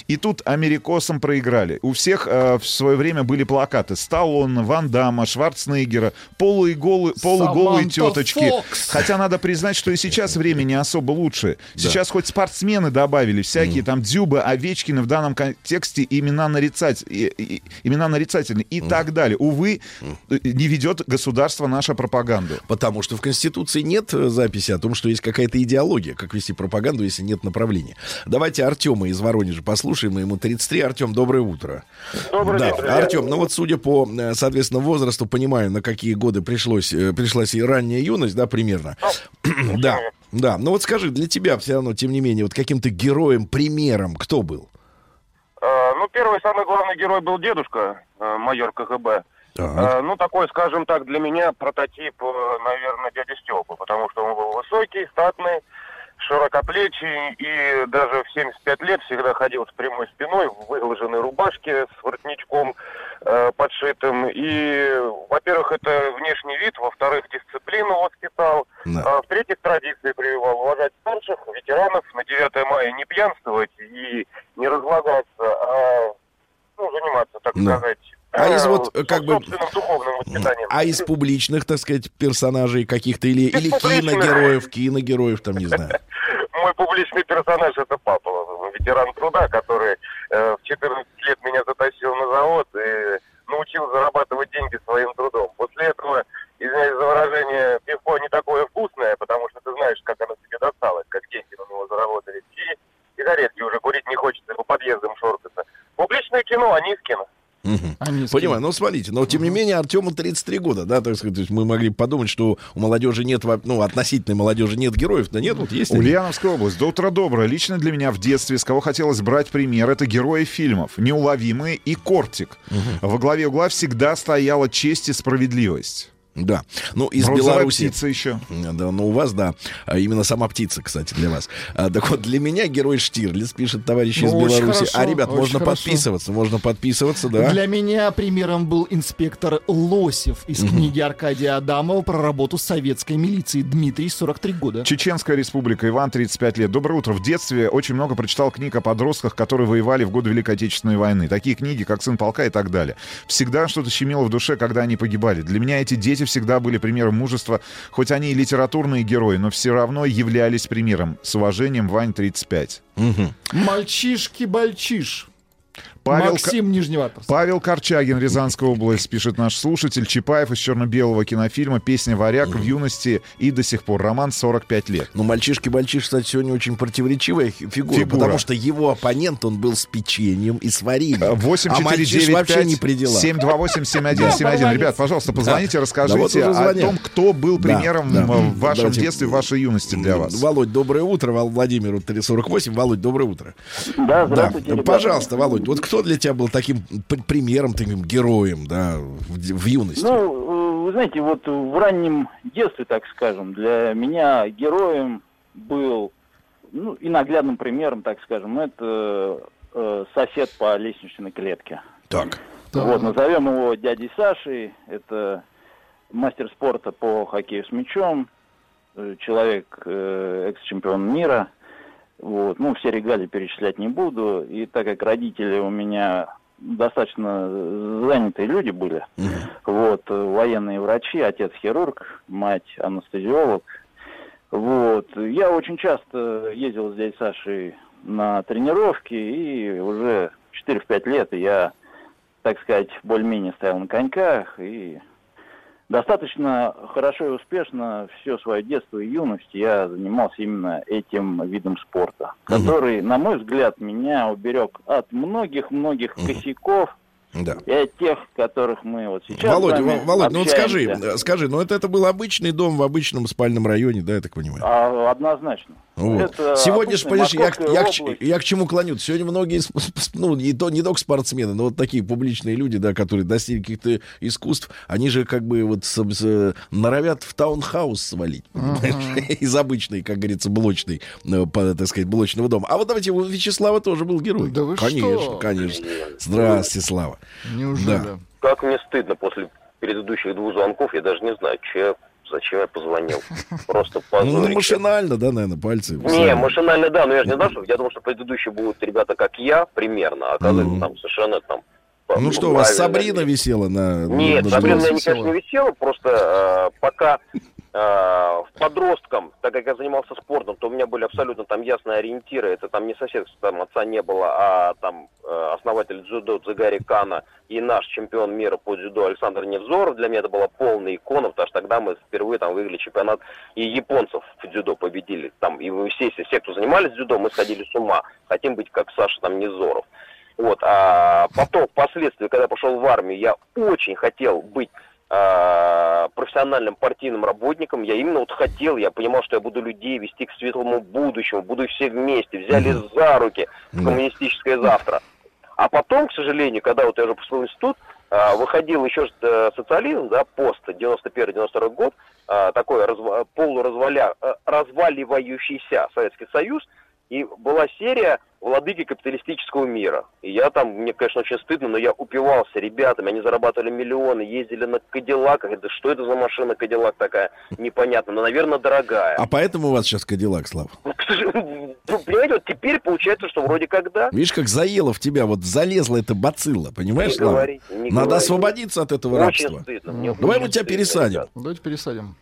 И тут америкосам проиграли. У всех э, в свое время были плакаты Сталлоне, Ван Дамма, Шварценеггера, полуголые, полуголые Саманта теточки. Фокс. Хотя надо признать, что и сейчас время не особо лучше. Сейчас хоть спортсмены добавили, всякие там Дзюбы, Овечкины в данном контексте имена, нарицать, и- и- имена нарицательные и так далее. Увы, э, не ведет государство наша пропаганду. Потому что в Конституции нет э, записи о том, что есть какая-то идеология, как вести пропаганду, если нет направления. Давайте Артема из Воронежа послушаем. Ему 33. Артем, доброе утро. Добрый да, друзья. Артем, ну вот судя по, э, соответственно, возрасту, понимаю, на какие годы пришлось, пришлась и ранняя юность, да, примерно. <clears throat> да, да. Ну вот скажи, для тебя все равно, тем не менее, вот каким-то героем, примером, кто был? Э, ну, первый самый главный герой был дедушка, э, майор КГБ. Э, ну, такой, скажем так, для меня прототип, э, наверное, дяди Степа, потому что он был высокий, статный, широкоплечий и даже в 75 лет всегда ходил с прямой спиной, в выглаженной рубашке с воротничком э, подшитым. И, во-первых, это внешний вид, во-вторых, дисциплину воспитал, Да. а в-третьих, традиции прививал уважать старших, ветеранов, на 9 мая не пьянствовать и не разлагаться, а ну, заниматься, так Да. сказать, А из э, вот, э, как бы-. А из публичных, так сказать, персонажей каких-то или, или публичных. киногероев, киногероев, там, не знаю. <laughs> Мой публичный персонаж это папа, ветеран труда, который э, в 14 лет меня затащил на завод и научил зарабатывать деньги своим трудом. После этого, извиняюсь за выражение, пивко не такое вкусное, потому что ты знаешь, как оно тебе досталось, как деньги на него заработали. И сигаретки уже курить не хочется, по подъездам шоркаться. Публичное кино, Анискин. Они с Понимаю, ну смотрите, но тем не менее Артему 33 года, да, так сказать, то есть мы могли подумать, что у молодежи нет, ну, относительной молодежи нет героев, да нет, вот есть они. Ульяновская область. До утра доброе. Лично для меня в детстве, с кого хотелось брать пример, это герои фильмов. Неуловимые и Кортик. Во главе угла всегда стояла честь и справедливость. Да, ну из Бронзовая Беларуси. птица еще. Да, ну у вас, да, А именно сама птица, кстати, для вас. А, так вот, для меня герой Штирлиц, пишет товарищ из Ну, очень Беларуси. хорошо, а, ребят, очень можно хорошо. подписываться, можно подписываться, да. Для меня примером был инспектор Лосев из книги Аркадия Адамова про работу советской милиции. Дмитрий, 43 года. Чеченская республика, Иван, 35 лет. Доброе утро. В детстве очень много прочитал книг о подростках, которые воевали в годы Великой Отечественной войны. Такие книги, как «Сын полка» и так далее. Всегда что-то щемило в душе, когда они погибали. Для меня эти дети всегда были примером мужества. Хоть они и литературные герои, но все равно являлись примером. С уважением, Вань, 35. Мгм. Мальчишки-бальчиш. Павел, Максим Нижневартовск. Павел Корчагин, Рязанская область, пишет наш слушатель. Чапаев из черно-белого кинофильма «Песня варяг» в юности и до сих пор. Роман 45 лет. Ну, мальчишки-бальчиш, кстати, сегодня очень противоречивая фи- фигура, Фигура. потому что его оппонент, он был с печеньем и с вареньем. 8 а 4 мальчиш 9 вообще не при делах. 728 7171. Ребят, пожалуйста, позвоните, Да расскажите вот уже о том, кто был Да, примером да. м, в вашем Давайте. детстве, в вашей юности для вас. Володь, доброе утро. Вал- Владимиру 348. Володь, доброе утро. Да, Да, пожалуйста, Володь, вот кто для тебя был таким пр- примером, таким героем, да, в, в юности? Ну, вы знаете, вот в раннем детстве, так скажем, для меня героем был, ну, и наглядным примером, так скажем, это э, сосед по лестничной клетке. Так. Вот, назовем его дядей Сашей. Это мастер спорта по хоккею с мячом, э, человек, э, экс-чемпион мира. Вот, ну, все регалии перечислять не буду. И так как родители у меня достаточно занятые люди были, вот, э, военные врачи, отец хирург, мать анестезиолог. Вот, я очень часто ездил с дядей Сашей на тренировки, и уже 4-5 лет я, так сказать, более-менее стоял на коньках, и достаточно хорошо и успешно все свое детство и юность я занимался именно этим видом спорта, который, на мой взгляд, меня уберег от многих-многих косяков, Да. и тех, которых мы вот сейчас Володя, с вами Во- Володь, ну вот скажи, скажи, ну это, это был обычный дом в обычном спальном районе, да, я так понимаю? А, однозначно. Вот. Это Сегодня же, понимаешь, я, я область. я к чему клоню? Сегодня многие, ну, не, то, не только спортсмены, но вот такие публичные люди, да, которые достигли каких-то искусств, они же как бы вот с- с- норовят в таунхаус свалить, <laughs> из обычной, как говорится, блочной, э, по- так сказать, блочного дома. А вот давайте, у Вячеслава тоже был герой. Да вы конечно, что? конечно. Здравствуйте, Слава. Неужели? Да. Как мне стыдно после предыдущих двух звонков, я даже не знаю, че, я- зачем я позвонил. <laughs> Просто Ну, позорище. машинально, да, наверное, пальцы. Не, машинально, да, но я же не знал, что я думал, что предыдущие будут ребята, как я, примерно, а оказывается, там совершенно там... Ну что, у вас. Сабрина висела на... Нет, на- Сабрина, на- я, конечно, не висела, просто э, пока э, подростком, так как я занимался спортом, то у меня были абсолютно там ясные ориентиры. Это там не сосед, там отца не было, а там э, основатель дзюдо Дзигари Кана и наш чемпион мира по дзюдо Александр Невзоров. Для меня это была полная икона, потому что тогда мы впервые там выиграли чемпионат, и японцев в дзюдо победили. Там, и все, все, кто занимались дзюдо, мы сходили с ума. Хотим быть как Саша там Невзоров. Вот, а потом, впоследствии, когда пошел в армию, я очень хотел быть профессиональным партийным работником. Я именно вот хотел, я понимал, что я буду людей вести к светлому будущему, буду все вместе, взяли за руки в коммунистическое завтра. А потом, к сожалению, когда вот я уже поступил в институт, а, выходил еще э, социализм, да, пост 91-92 год, такой разва- полуразваля, э, разваливающийся Советский Союз, и была серия «Владыки капиталистического мира». И я там, мне, конечно, очень стыдно, но я упивался ребятами, они зарабатывали миллионы, ездили на Кадиллаках. Это что это за машина Кадиллак такая? Непонятно, но, наверное, дорогая. А поэтому у вас сейчас Кадиллак, Слав. <laughs> Ну, ну, понимаете, вот теперь получается, что вроде как да. Видишь, как заело в тебя, вот залезла эта бацилла, понимаешь, Не Слава? говорите, не Надо говорите. освободиться от этого Очень рабства. стыдно, Давай мы тебя пересадим. Давайте пересадим.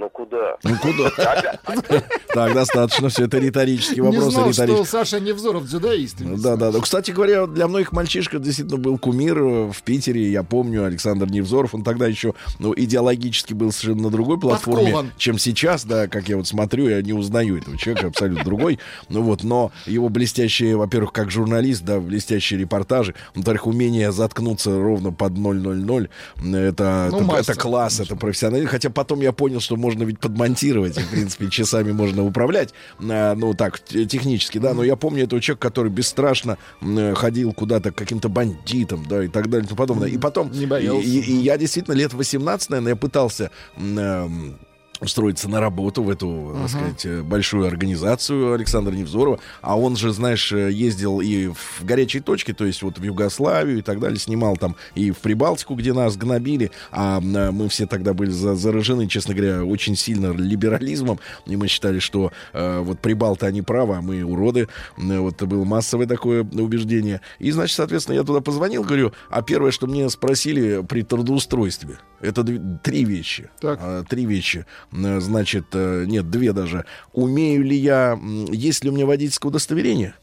Ну куда? Ну куда? <laughs> Так, достаточно, все это риторический Не вопрос. знал, что. Саша Невзоров дзюдоист. Да, да, да. Кстати говоря, для многих мальчишка действительно был кумир э, в Питере. Я помню Александр Невзоров. Он тогда еще ну, идеологически был совершенно на другой платформе, чем сейчас, да, как я вот смотрю, я не узнаю этого человека, абсолютно другой. Ну вот, но его блестящие, во-первых, как журналист, да, блестящие репортажи, во-вторых, умение заткнуться ровно под 000, это, Ну, это, это класс, это профессионализм. Хотя потом я понял, что можно ведь подмонтировать, и, в принципе, часами можно управлять, а, ну, так, технически, да, но я помню этого человека, который бесстрашно э, ходил куда-то к каким-то бандитам, да, и так далее, и тому подобное. И потом, Не и, боялся. и- и я действительно лет 18, наверное, я пытался эм, устроиться на работу в эту, так сказать, э, большую организацию Александра Невзорова. А он же, знаешь, э, ездил и в горячие точки, то есть вот в Югославию и так далее, снимал там и в Прибалтику, где нас гнобили. А мы все тогда были за- заражены, честно говоря, очень сильно либерализмом. И мы считали, что э, вот Прибалты, они правы, а мы уроды. Вот это было массовое такое убеждение. И, значит, соответственно, я туда позвонил, говорю, а первое, что мне спросили при трудоустройстве, это три вещи. Так. А, три вещи. М, Значит, э, нет, две даже. Умею ли я, есть ли у меня водительское удостоверение?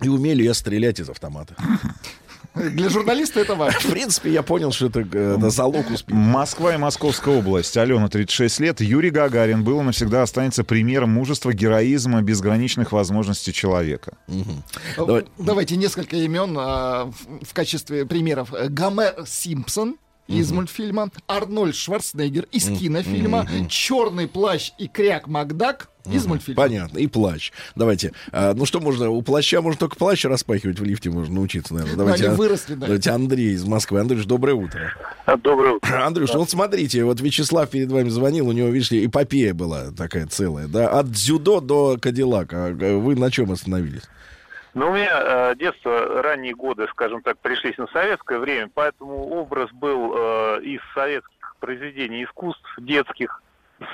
И умею ли я стрелять из автомата? Для журналиста это важно. В принципе, я понял, что это, э, это залог успеха. Москва и Московская область. Алена, 36 лет. Юрий Гагарин был и навсегда останется примером мужества, героизма, безграничных возможностей человека. Давай. Давайте несколько имен а, в, качестве примеров. Э, Гомер Симпсон из мультфильма, Арнольд Шварценеггер из кинофильма, Черный плащ и Кряк Макдак из мультфильма. Понятно. И плащ. Давайте. А, ну что можно? У плаща можно только плащ распахивать в лифте, можно научиться, наверное. Давайте, они а, выросли, да. давайте Андрей из Москвы. Андрюш, доброе утро. Доброе утро. Андрюш, вот смотрите, вот Вячеслав перед вами звонил, у него, видите, эпопея была такая целая, да, от дзюдо до Кадиллака. А Вы на чем остановились? Ну, у меня э, детство, ранние годы, скажем так, пришлись на советское время, поэтому образ был э, из советских произведений искусств детских,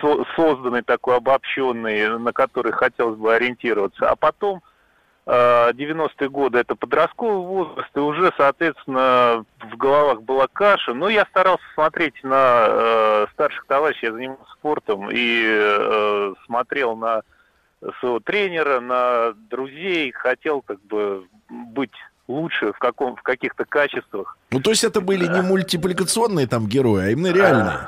со- созданный такой обобщенный, на который хотелось бы ориентироваться. А потом, э, 90-е годы, это подростковый возраст, и уже, соответственно, в головах была каша. Но я старался смотреть на э, старших товарищей, я занимался спортом, и э, смотрел на своего тренера, на друзей, хотел как бы быть лучше в, каком, в каких-то качествах. Ну, то есть это были не мультипликационные там герои, а именно реальные.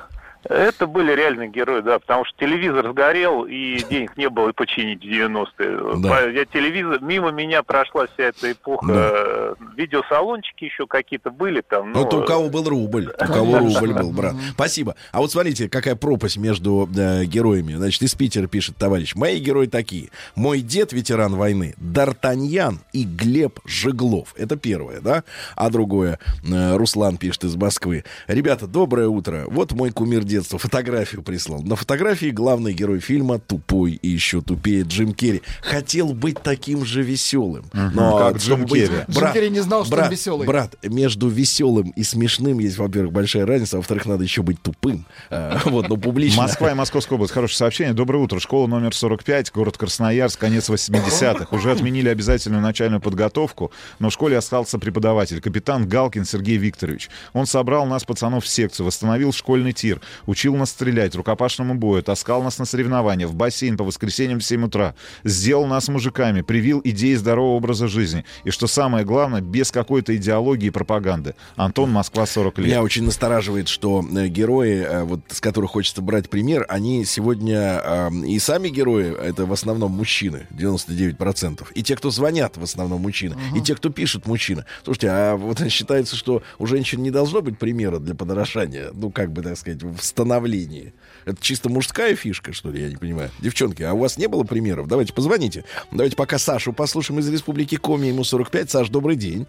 Это были реальные герои, да, потому что телевизор сгорел, и денег не было и починить в 90-е. Да. Я телевизор, мимо меня прошла вся эта эпоха. Да. Видеосалончики еще какие-то были там. Ну, но- то у кого был рубль, у кого рубль был, брат. Спасибо. А вот смотрите, какая пропасть между э, героями. Значит, из Питера пишет товарищ. Мои герои такие. Мой дед, ветеран войны, Д'Артаньян и Глеб Жеглов. Это первое, да? А другое, э, Руслан пишет из Москвы. Ребята, доброе утро. Вот мой кумир детства. Фотографию прислал. На фотографии главный герой фильма тупой и еще тупее Джим Керри. Хотел быть таким же веселым. Но как Джим чтобы быть- Керри. Джим Керри не знал, что он брат, веселый. Брат, между веселым и смешным есть, во-первых, большая разница, а во-вторых, надо еще быть тупым. А, <laughs> Вот, но публично. Москва и Московская область. Хорошее сообщение. Доброе утро. Школа номер 45, город Красноярск, конец 80-х. Уже отменили обязательную начальную подготовку, но в школе остался преподаватель, капитан Галкин Сергей Викторович. Он собрал нас, пацанов, в секцию, восстановил школьный тир, учил нас стрелять, рукопашному бою, таскал нас на соревнования, в бассейн по воскресеньям в 7 утра, сделал нас мужиками, привил идеи здорового образа жизни. И что самое главное, без какой-то идеологии и пропаганды. Антон, Москва, 40 лет. Меня очень настораживает, что э, герои, э, вот с которых хочется брать пример, они сегодня э, и сами герои, это в основном мужчины, 99%. И те, кто звонят, в основном мужчины. И те, кто пишут, мужчины. Слушайте, а вот <laughs> считается, что у женщин не должно быть примера для подражания, ну, как бы, так сказать, в становлении. Это чисто мужская фишка, что ли, я не понимаю. Девчонки, а у вас не было примеров? Давайте позвоните. Давайте пока Сашу послушаем из Республики Коми, ему 45. Саш, добрый день.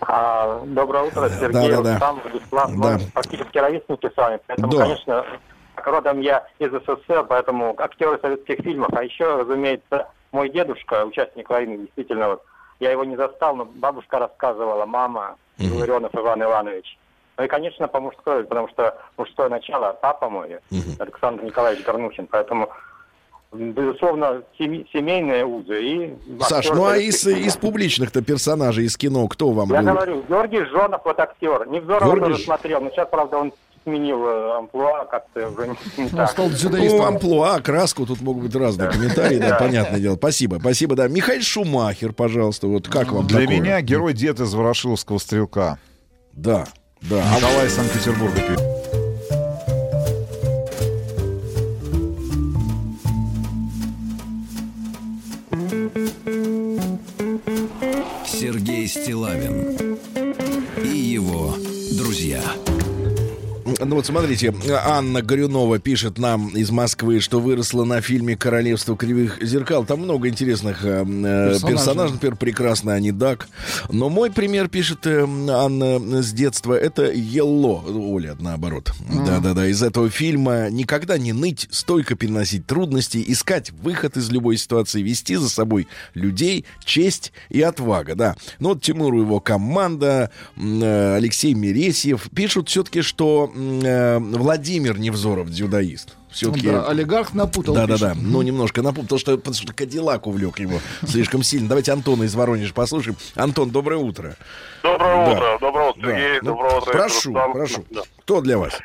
А, доброе утро, Сергей, Да, да, да. Рустам, Владислав. Да. Практически ровесники с вами, поэтому, Да. конечно, родом я из СССР, поэтому актеры советских фильмов. А еще, разумеется, мой дедушка, участник войны, действительно, вот, я его не застал, но бабушка рассказывала, мама, Илларионов Иван Иванович. Ну и, конечно, по мужской, потому что мужское начало, папа мой, Александр Николаевич Горнухин, поэтому безусловно, семи- семейные узы и... Саш, ну а из, из публичных-то персонажей из кино кто вам Я был? говорю, Георгий Жонов, вот актер. Невзорова Георгий тоже смотрел, но сейчас, правда, он сменил э, амплуа, как-то уже не, не так. Ну, амплуа, краску, тут могут быть разные комментарии, да, понятное дело. Спасибо, спасибо, да. Михаил Шумахер, пожалуйста, вот как вам Для меня герой дед из Ворошиловского стрелка. Да, да. Николай из Санкт-Петербурга пишет. Сергей Стилавин и его друзья. Ну вот смотрите, Анна Горюнова пишет нам из Москвы, что выросла на фильме «Королевство кривых зеркал». Там много интересных э, э, Персонажей. персонажей. Например, прекрасный Анидак. Но мой пример, пишет э, Анна с детства, это Елло. Оля, наоборот. Да-да-да, из этого фильма никогда не ныть, стойко переносить трудности, искать выход из любой ситуации, вести за собой людей, честь и отвага, да. Ну вот Тимур и его команда, э, Алексей Мересьев пишут все-таки, что э, Владимир Невзоров дзюдоист. Все-таки... Да, олигарх напутал. Да-да-да, ну немножко напомню, потому что, потому что Кадиллак увлек его <laughs> слишком сильно. Давайте Антона из Воронежа послушаем. Антон, доброе утро. Доброе Да. утро, доброе утро, Да. Сергей, Ну, доброе утро. прошу, Рустам. прошу. Да. Кто для вас?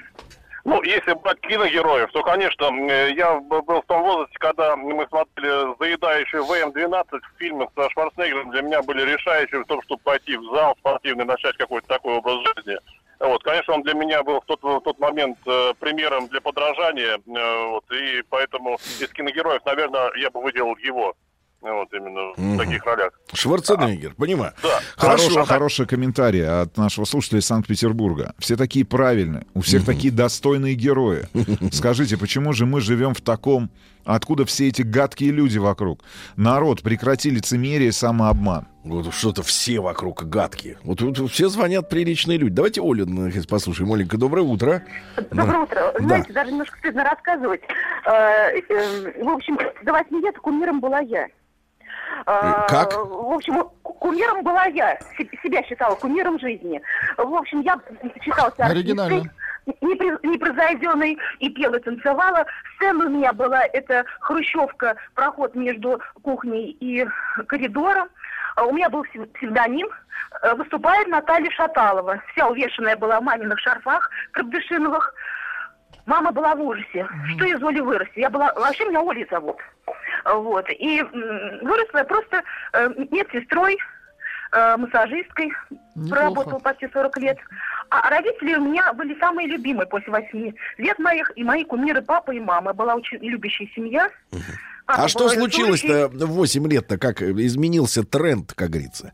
Ну, если брать киногероев, то, конечно, э, я был в том возрасте, когда мы смотрели заедающий ВМ-12 фильмы со Шварценеггером, для меня были решающими в том, чтобы пойти в зал спортивный, начать какой-то такой образ жизни. Вот, конечно, он для меня был в тот, в тот момент э, примером для подражания, э, вот, и поэтому из киногероев, наверное, я бы выделил его, вот, именно в таких ролях. Шварценеггер, понимаю. Да. Хорошо. Хороший, хороший комментарий от нашего слушателя из Санкт-Петербурга. Все такие правильные, у всех такие достойные герои. <laughs> Скажите, почему же мы живем в таком... Откуда все эти гадкие люди вокруг? Народ, прекрати лицемерие и самообман. Вот что-то все вокруг гадкие. Вот, вот все звонят приличные люди. Давайте Олю наконец, послушаем. Оленька, доброе утро. Доброе утро. Да. Знаете, даже немножко стыдно рассказывать. Э, э, В общем, до восьми лет кумиром была я. Э, как? В общем, ку- кумиром была я. Се- Себя считала кумиром жизни. В общем, я считалась Оригинально. артисткой, непроизведенной и пела, танцевала. Сцена у меня была, это хрущевка, проход между кухней и коридором. А У меня был псев- псевдоним. Э, Выступает Наталья Шаталова. Вся увешанная была в маминых шарфах крабдышиновых. Мама была в ужасе. Что из Оли вырасти? Я была... Вообще меня Олей зовут. Вот. И выросла я просто э, медсестрой, э, массажисткой. Неплохо. Проработала почти 40 лет. А родители у меня были самые любимые после восьми лет моих, и мои кумиры папа и мама. Была очень любящая семья. Папа А что случилось-то в 8 лет-то? Как изменился тренд, как говорится?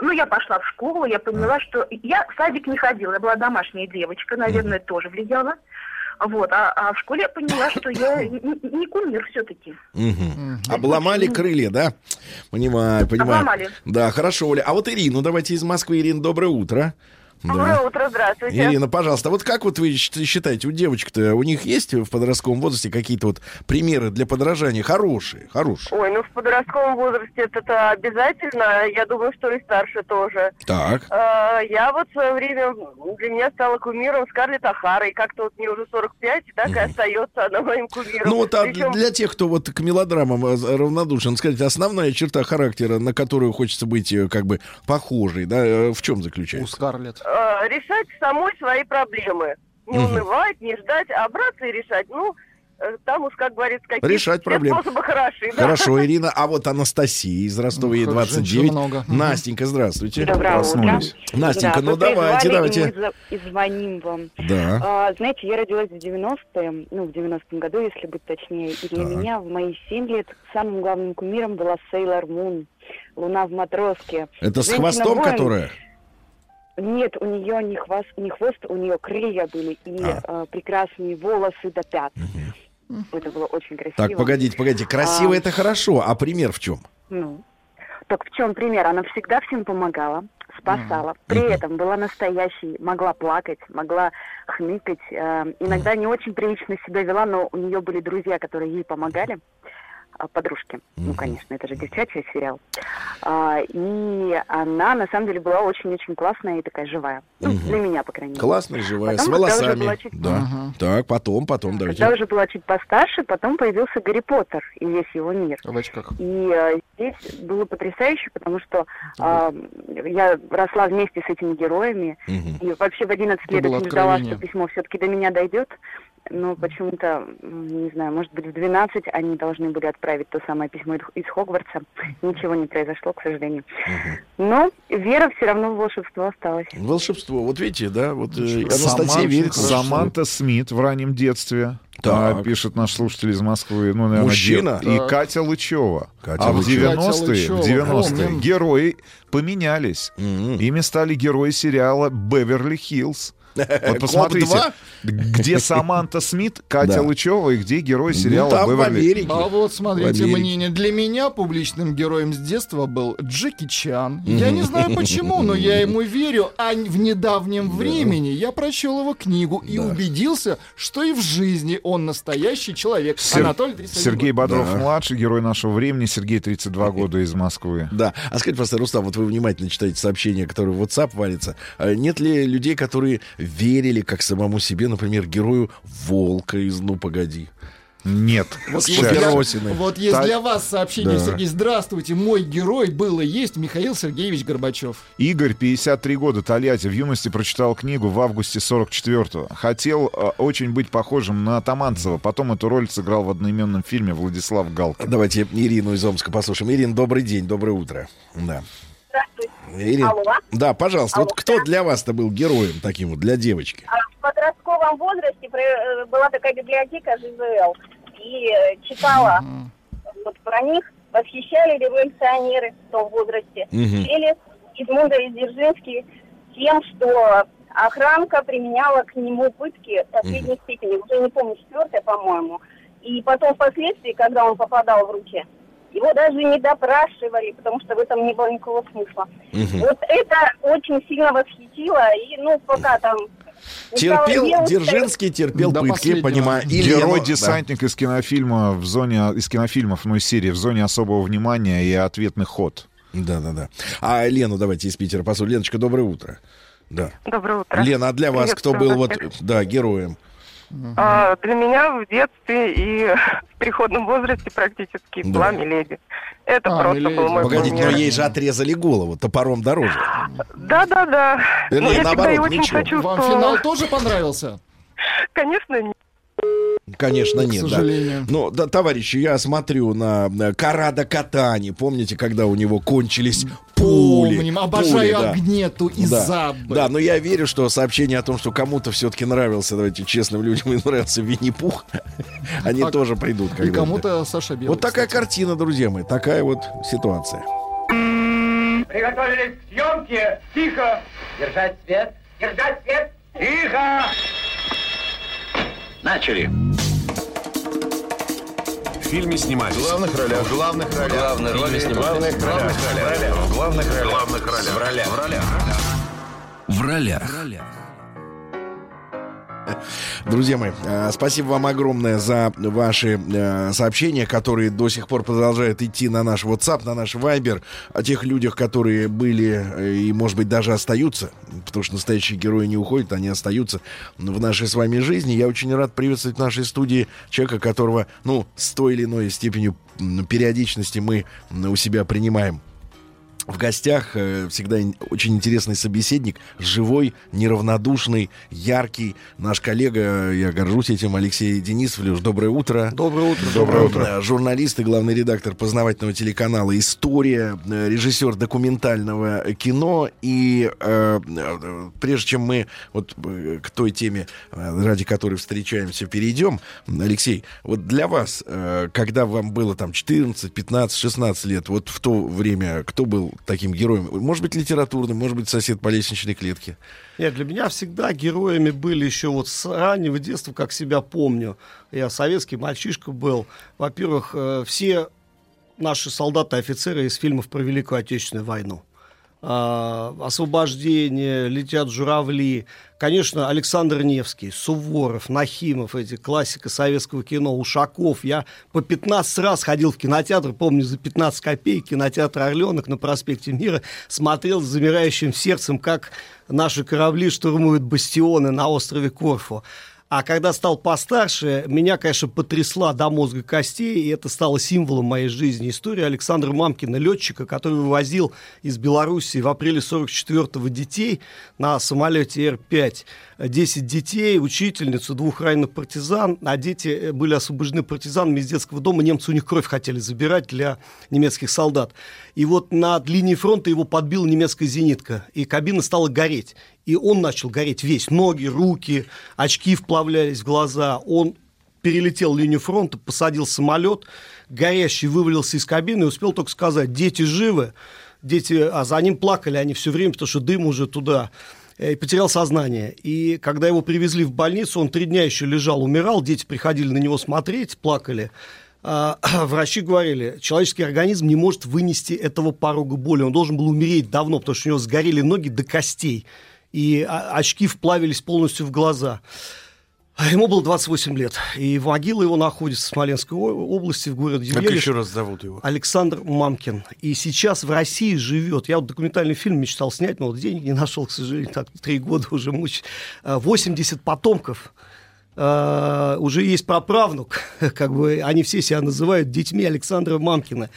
Ну, я пошла в школу, я поняла, что... Я в садик не ходила, я была домашняя девочка, наверное, это тоже влияло. Вот, а, а в школе я поняла, что я <coughs> не, не кумир все-таки. Мгм. Обломали крылья, да? Понимаю, понимаю. Обломали. Да, хорошо, Оля. А вот Ирину давайте из Москвы. Ирина, доброе утро. Доброе утро, здравствуйте. Ирина, пожалуйста, вот как вот вы считаете, у девочек-то, у них есть в подростковом возрасте какие-то вот примеры для подражания хорошие, хорошие? Ой, ну в подростковом возрасте это обязательно. Я думаю, что и старше тоже. Так. Э, Я вот в свое время, для меня стала кумиром Скарлетт Ахара, и как-то вот мне уже 45, и так и остается она моим кумиром. Ну вот а Причем- для тех, кто вот к мелодрамам э, равнодушен, скажите, основная черта характера, на которую хочется быть э, как бы похожей, да, э, в чем заключается? У Скарлетт. Э, решать самой свои проблемы. Не Мгм. унывать, не ждать, а браться и решать. Ну, э, там уж, как говорится, какие Решать все проблемы. способы хороши. да. Хорошо, <laughs> Ирина. А вот Анастасия из Ростова, ей Ну, 29. женщин много. Настенька, здравствуйте. Доброе Проснулись. утро. Настенька, Да, ну давайте, давайте. И, мы за- и звоним вам. Да. А, знаете, я родилась в 90-е, ну, в 90-м году, если быть точнее. И для Так. меня в мои 7 лет самым главным кумиром была Сейлор Мун. Луна в матроске. Это с Женщина-воин. хвостом, которая? Нет, у нее не хвост, не хвост, у нее крылья были и А. э, прекрасные волосы до пят. Это было очень красиво. Так, погодите, погодите. Красиво А, это хорошо, а пример в чем? Ну, так в чем пример? Она всегда всем помогала, спасала. При этом была настоящей, могла плакать, могла хныкать. э, иногда не очень прилично себя вела, но у нее были друзья, которые ей помогали. А, Подружки. Ну, конечно, это же девчачий сериал. А, и она, на самом деле, была очень-очень классная и такая живая. Ну, Мгм. для меня, по крайней мере. Классная, живая, Потом, с когда волосами. чуть- Да. Так, потом, потом, Когда давайте. уже была чуть постарше, потом появился Гарри Поттер и весь его мир. В очках. И э, здесь было потрясающе, потому что а, я росла вместе с этими героями. И вообще в 11 Это лет очень ждала, что письмо все-таки до меня дойдет. Но почему-то, не знаю, может быть, в 12 они должны были отправить то самое письмо из- Хогвартса. Ничего не произошло, к сожалению. Но вера все равно в волшебство осталась. Волшебство. Вот видите, да, вот э, Анастасия верит в. Саманта Смит в раннем детстве. Так. А, пишет наш слушатель из Москвы. Ну, наверное, Мужчина? дев- И Так. Катя Лычева. Катя а в Лычева. 90-е, Катя в Лычева, 90-е помним. герои поменялись. Ими стали герои сериала «Беверли-Хиллз». Вот посмотрите, Коп-2? где <laughs> Саманта Смит, Катя Да. Лычева и где герой сериала Ну, там в «Беверли». Америке. А вот смотрите, В мнение. Для меня публичным героем с детства был Джеки Чан. Я не знаю почему, но я ему верю. А в недавнем времени я прочел его книгу и убедился, что и в жизни он настоящий человек. Сер- Анатолий 31 Сергей. Бодров-младший, герой нашего времени. Сергей, 32 года, из Москвы. Да. А скажите, просто, Рустам, вот вы внимательно читаете сообщения, которые в WhatsApp валятся. А Нет ли людей, которые верили как самому себе, например, герою Волка из «Ну, погоди»? Нет. Вот есть, для, вот есть Так. для вас сообщение, Да. Сергей. Здравствуйте, мой герой был и есть Михаил Сергеевич Горбачев. Игорь, 53 года, Тольятти. В юности прочитал книгу в августе 44-го. Хотел э, очень быть похожим на Таманцева. Потом эту роль сыграл в одноименном фильме Владислав Галкин. Давайте Ирину из Омска послушаем. Ирина, добрый день, доброе утро. Да. Здравствуйте. Ирина, Алло. да, пожалуйста, Алло, вот кто для вас-то был героем таким вот, для девочки? А В подростковом возрасте про- э, была такая библиотека ЖЗЛ. И э, читала вот про них, восхищали революционеры в том возрасте. Пели Эдмунда и Дзержинский тем, что охранка применяла к нему пытки последней степени. Уже не помню, четвертая, по-моему. И потом впоследствии, когда он попадал в руки, его даже не допрашивали, потому что в этом не было никакого смысла. Мгм. Вот это очень сильно восхитило. И, ну, пока там... Терпел, девушкой- Дзержинский терпел До пытки, понимаю. Герой десантник из кинофильма в зоне из кинофильмов, ну из серии в зоне особого внимания и ответный ход. Да, да, да. А Лену давайте из Питера послушаем. Леночка, доброе утро. Да. Доброе утро. Лена, а для вас кто был вот, да, героем? А, для меня в детстве и в переходном возрасте практически Да. была Миледи. Это просто был мой Погодите, но кумир. ей же отрезали голову топором дороже. Да-да-да. Вернее, Но я всегда наоборот, ее очень ничего. сочувствовала. Вам финал тоже понравился? Конечно, нет. Конечно, К нет. да. сожалению. Но, да, товарищи, я смотрю на, Карада Катани. Помните, когда у него кончились пули? Помним, обожаю Пули, да. Агнету и да. Забы. Да, но я верю, что сообщение о том, что кому-то все-таки нравился, давайте честным людям, и нравился Винни-Пух, <laughs> они А- тоже придут. И кому-то Саша Белый. Вот такая картина, друзья мои, такая вот ситуация. Приготовились к съемке. Тихо. Держать свет. Держать свет. Тихо. Начали. В фильме снимались. В главных ролях. В главных ролях. Главные роли снимались. В главных ролях. В главных ролях. В главных ролях. В ролях. В ролях. В ролях. <laughs> Друзья мои, э, спасибо вам огромное за ваши э, сообщения, которые до сих пор продолжают идти на наш WhatsApp, на наш Viber, о тех людях, которые были э, и, может быть, даже остаются, потому что настоящие герои не уходят, они остаются в нашей с вами жизни. Я очень рад приветствовать в нашей студии человека, которого, ну, с той или иной степенью периодичности мы у себя принимаем. В гостях э, всегда очень интересный собеседник, живой, неравнодушный, яркий. Наш коллега, я горжусь этим, Алексей Денисов. Леш, доброе утро. Доброе утро. Доброе утро. Журналист и главный редактор познавательного телеканала «История», э, режиссер документального кино. И э, прежде чем мы вот э, к той теме, ради которой встречаемся, перейдем, Алексей, вот для вас, когда вам было там 14, 15, 16 лет, вот в то время кто был таким героем? Может быть, литературным, может быть, сосед по лестничной клетке? Нет, для меня всегда героями были еще вот с раннего детства, как себя помню. Я советский мальчишка был. Во-первых, э, все наши солдаты и офицеры из фильмов про Великую Отечественную войну. А, освобождение, летят журавли. Конечно, Александр Невский, Суворов, Нахимов, эти классика советского кино, Ушаков. Я по 15 раз ходил в кинотеатр, помню, за 15 копеек, кинотеатр «Орленок» на проспекте Мира, смотрел с замирающим сердцем, как наши корабли штурмуют бастионы на острове Корфу. А когда стал постарше, меня, конечно, потрясла до мозга костей, и это стало символом моей жизни. История Александра Мамкина, летчика, который вывозил из Белоруссии в апреле 44-го детей на самолете Р-5. 10 детей, учительницу, двух раненых партизан, а дети э, были освобождены партизанами из детского дома. Немцы у них кровь хотели забирать для немецких солдат. И вот над линией фронта его подбила немецкая зенитка, и кабина стала гореть. И он начал гореть весь, ноги, руки, очки вплавлялись в глаза. Он перелетел линию фронта, посадил самолет, горящий вывалился из кабины и успел только сказать, дети живы, дети, а за ним плакали они все время, потому что дым уже туда потерял сознание. И когда его привезли в больницу, он три дня еще лежал, умирал, дети приходили на него смотреть, плакали. А, <clears throat> врачи говорили, человеческий организм не может вынести этого порога боли, он должен был умереть давно, потому что у него сгорели ноги до костей, и а, очки вплавились полностью в глаза. А Ему было 28 лет, и могила его находится в Смоленской области, в городе Как Елиш. еще раз зовут его? Александр Мамкин. И сейчас в России живет. Я вот документальный фильм мечтал снять, но вот денег не нашел, к сожалению, так три года уже мучить. 80 потомков. А, уже есть праправнук, <laughs> как бы они все себя называют детьми Александра Мамкина.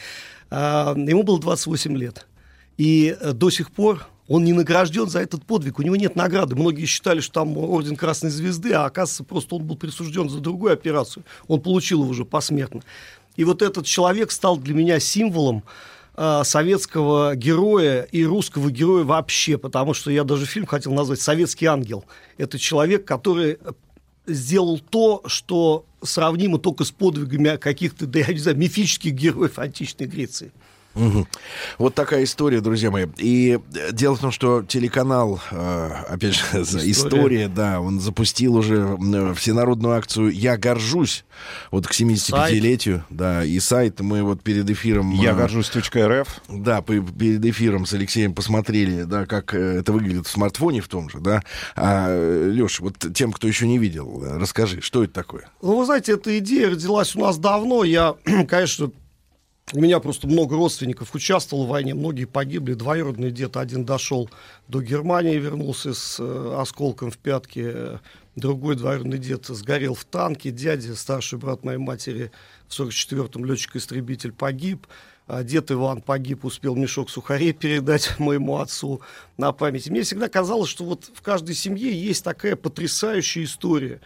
А, ему было 28 лет. И э, до сих пор он не награжден за этот подвиг, у него нет награды. Многие считали, что там орден Красной Звезды, а оказывается, просто он был присужден за другую операцию. Он получил его уже посмертно. И вот этот человек стал для меня символом э, советского героя и русского героя вообще, потому что я даже фильм хотел назвать «Советский ангел». Это человек, который сделал то, что сравнимо только с подвигами каких-то, да я не знаю, мифических героев античной Греции. Мгм. Вот такая история, друзья мои. И э, дело в том, что телеканал, э, опять же, История. история, да, он запустил уже м, всенародную акцию «Я горжусь» вот к 75-летию, да, и сайт мы вот перед эфиром... Я э, горжусь.рф. Да, перед эфиром с Алексеем посмотрели, да, как э, это выглядит в смартфоне в том же, да. А, Леш, вот тем, кто еще не видел, э, расскажи, что это такое? Ну, вы знаете, эта идея родилась у нас давно. Я, <clears throat> конечно, у меня просто много родственников участвовало в войне, многие погибли. Двоюродный дед один дошел до Германии, вернулся с э, осколком в пятке. Э, Другой двоюродный дед сгорел в танке. Дядя, старший брат моей матери, в 44-м летчик-истребитель погиб. А Дед Иван погиб, успел мешок сухарей передать <laughs> моему отцу на память. Мне всегда казалось, что вот в каждой семье есть такая потрясающая история.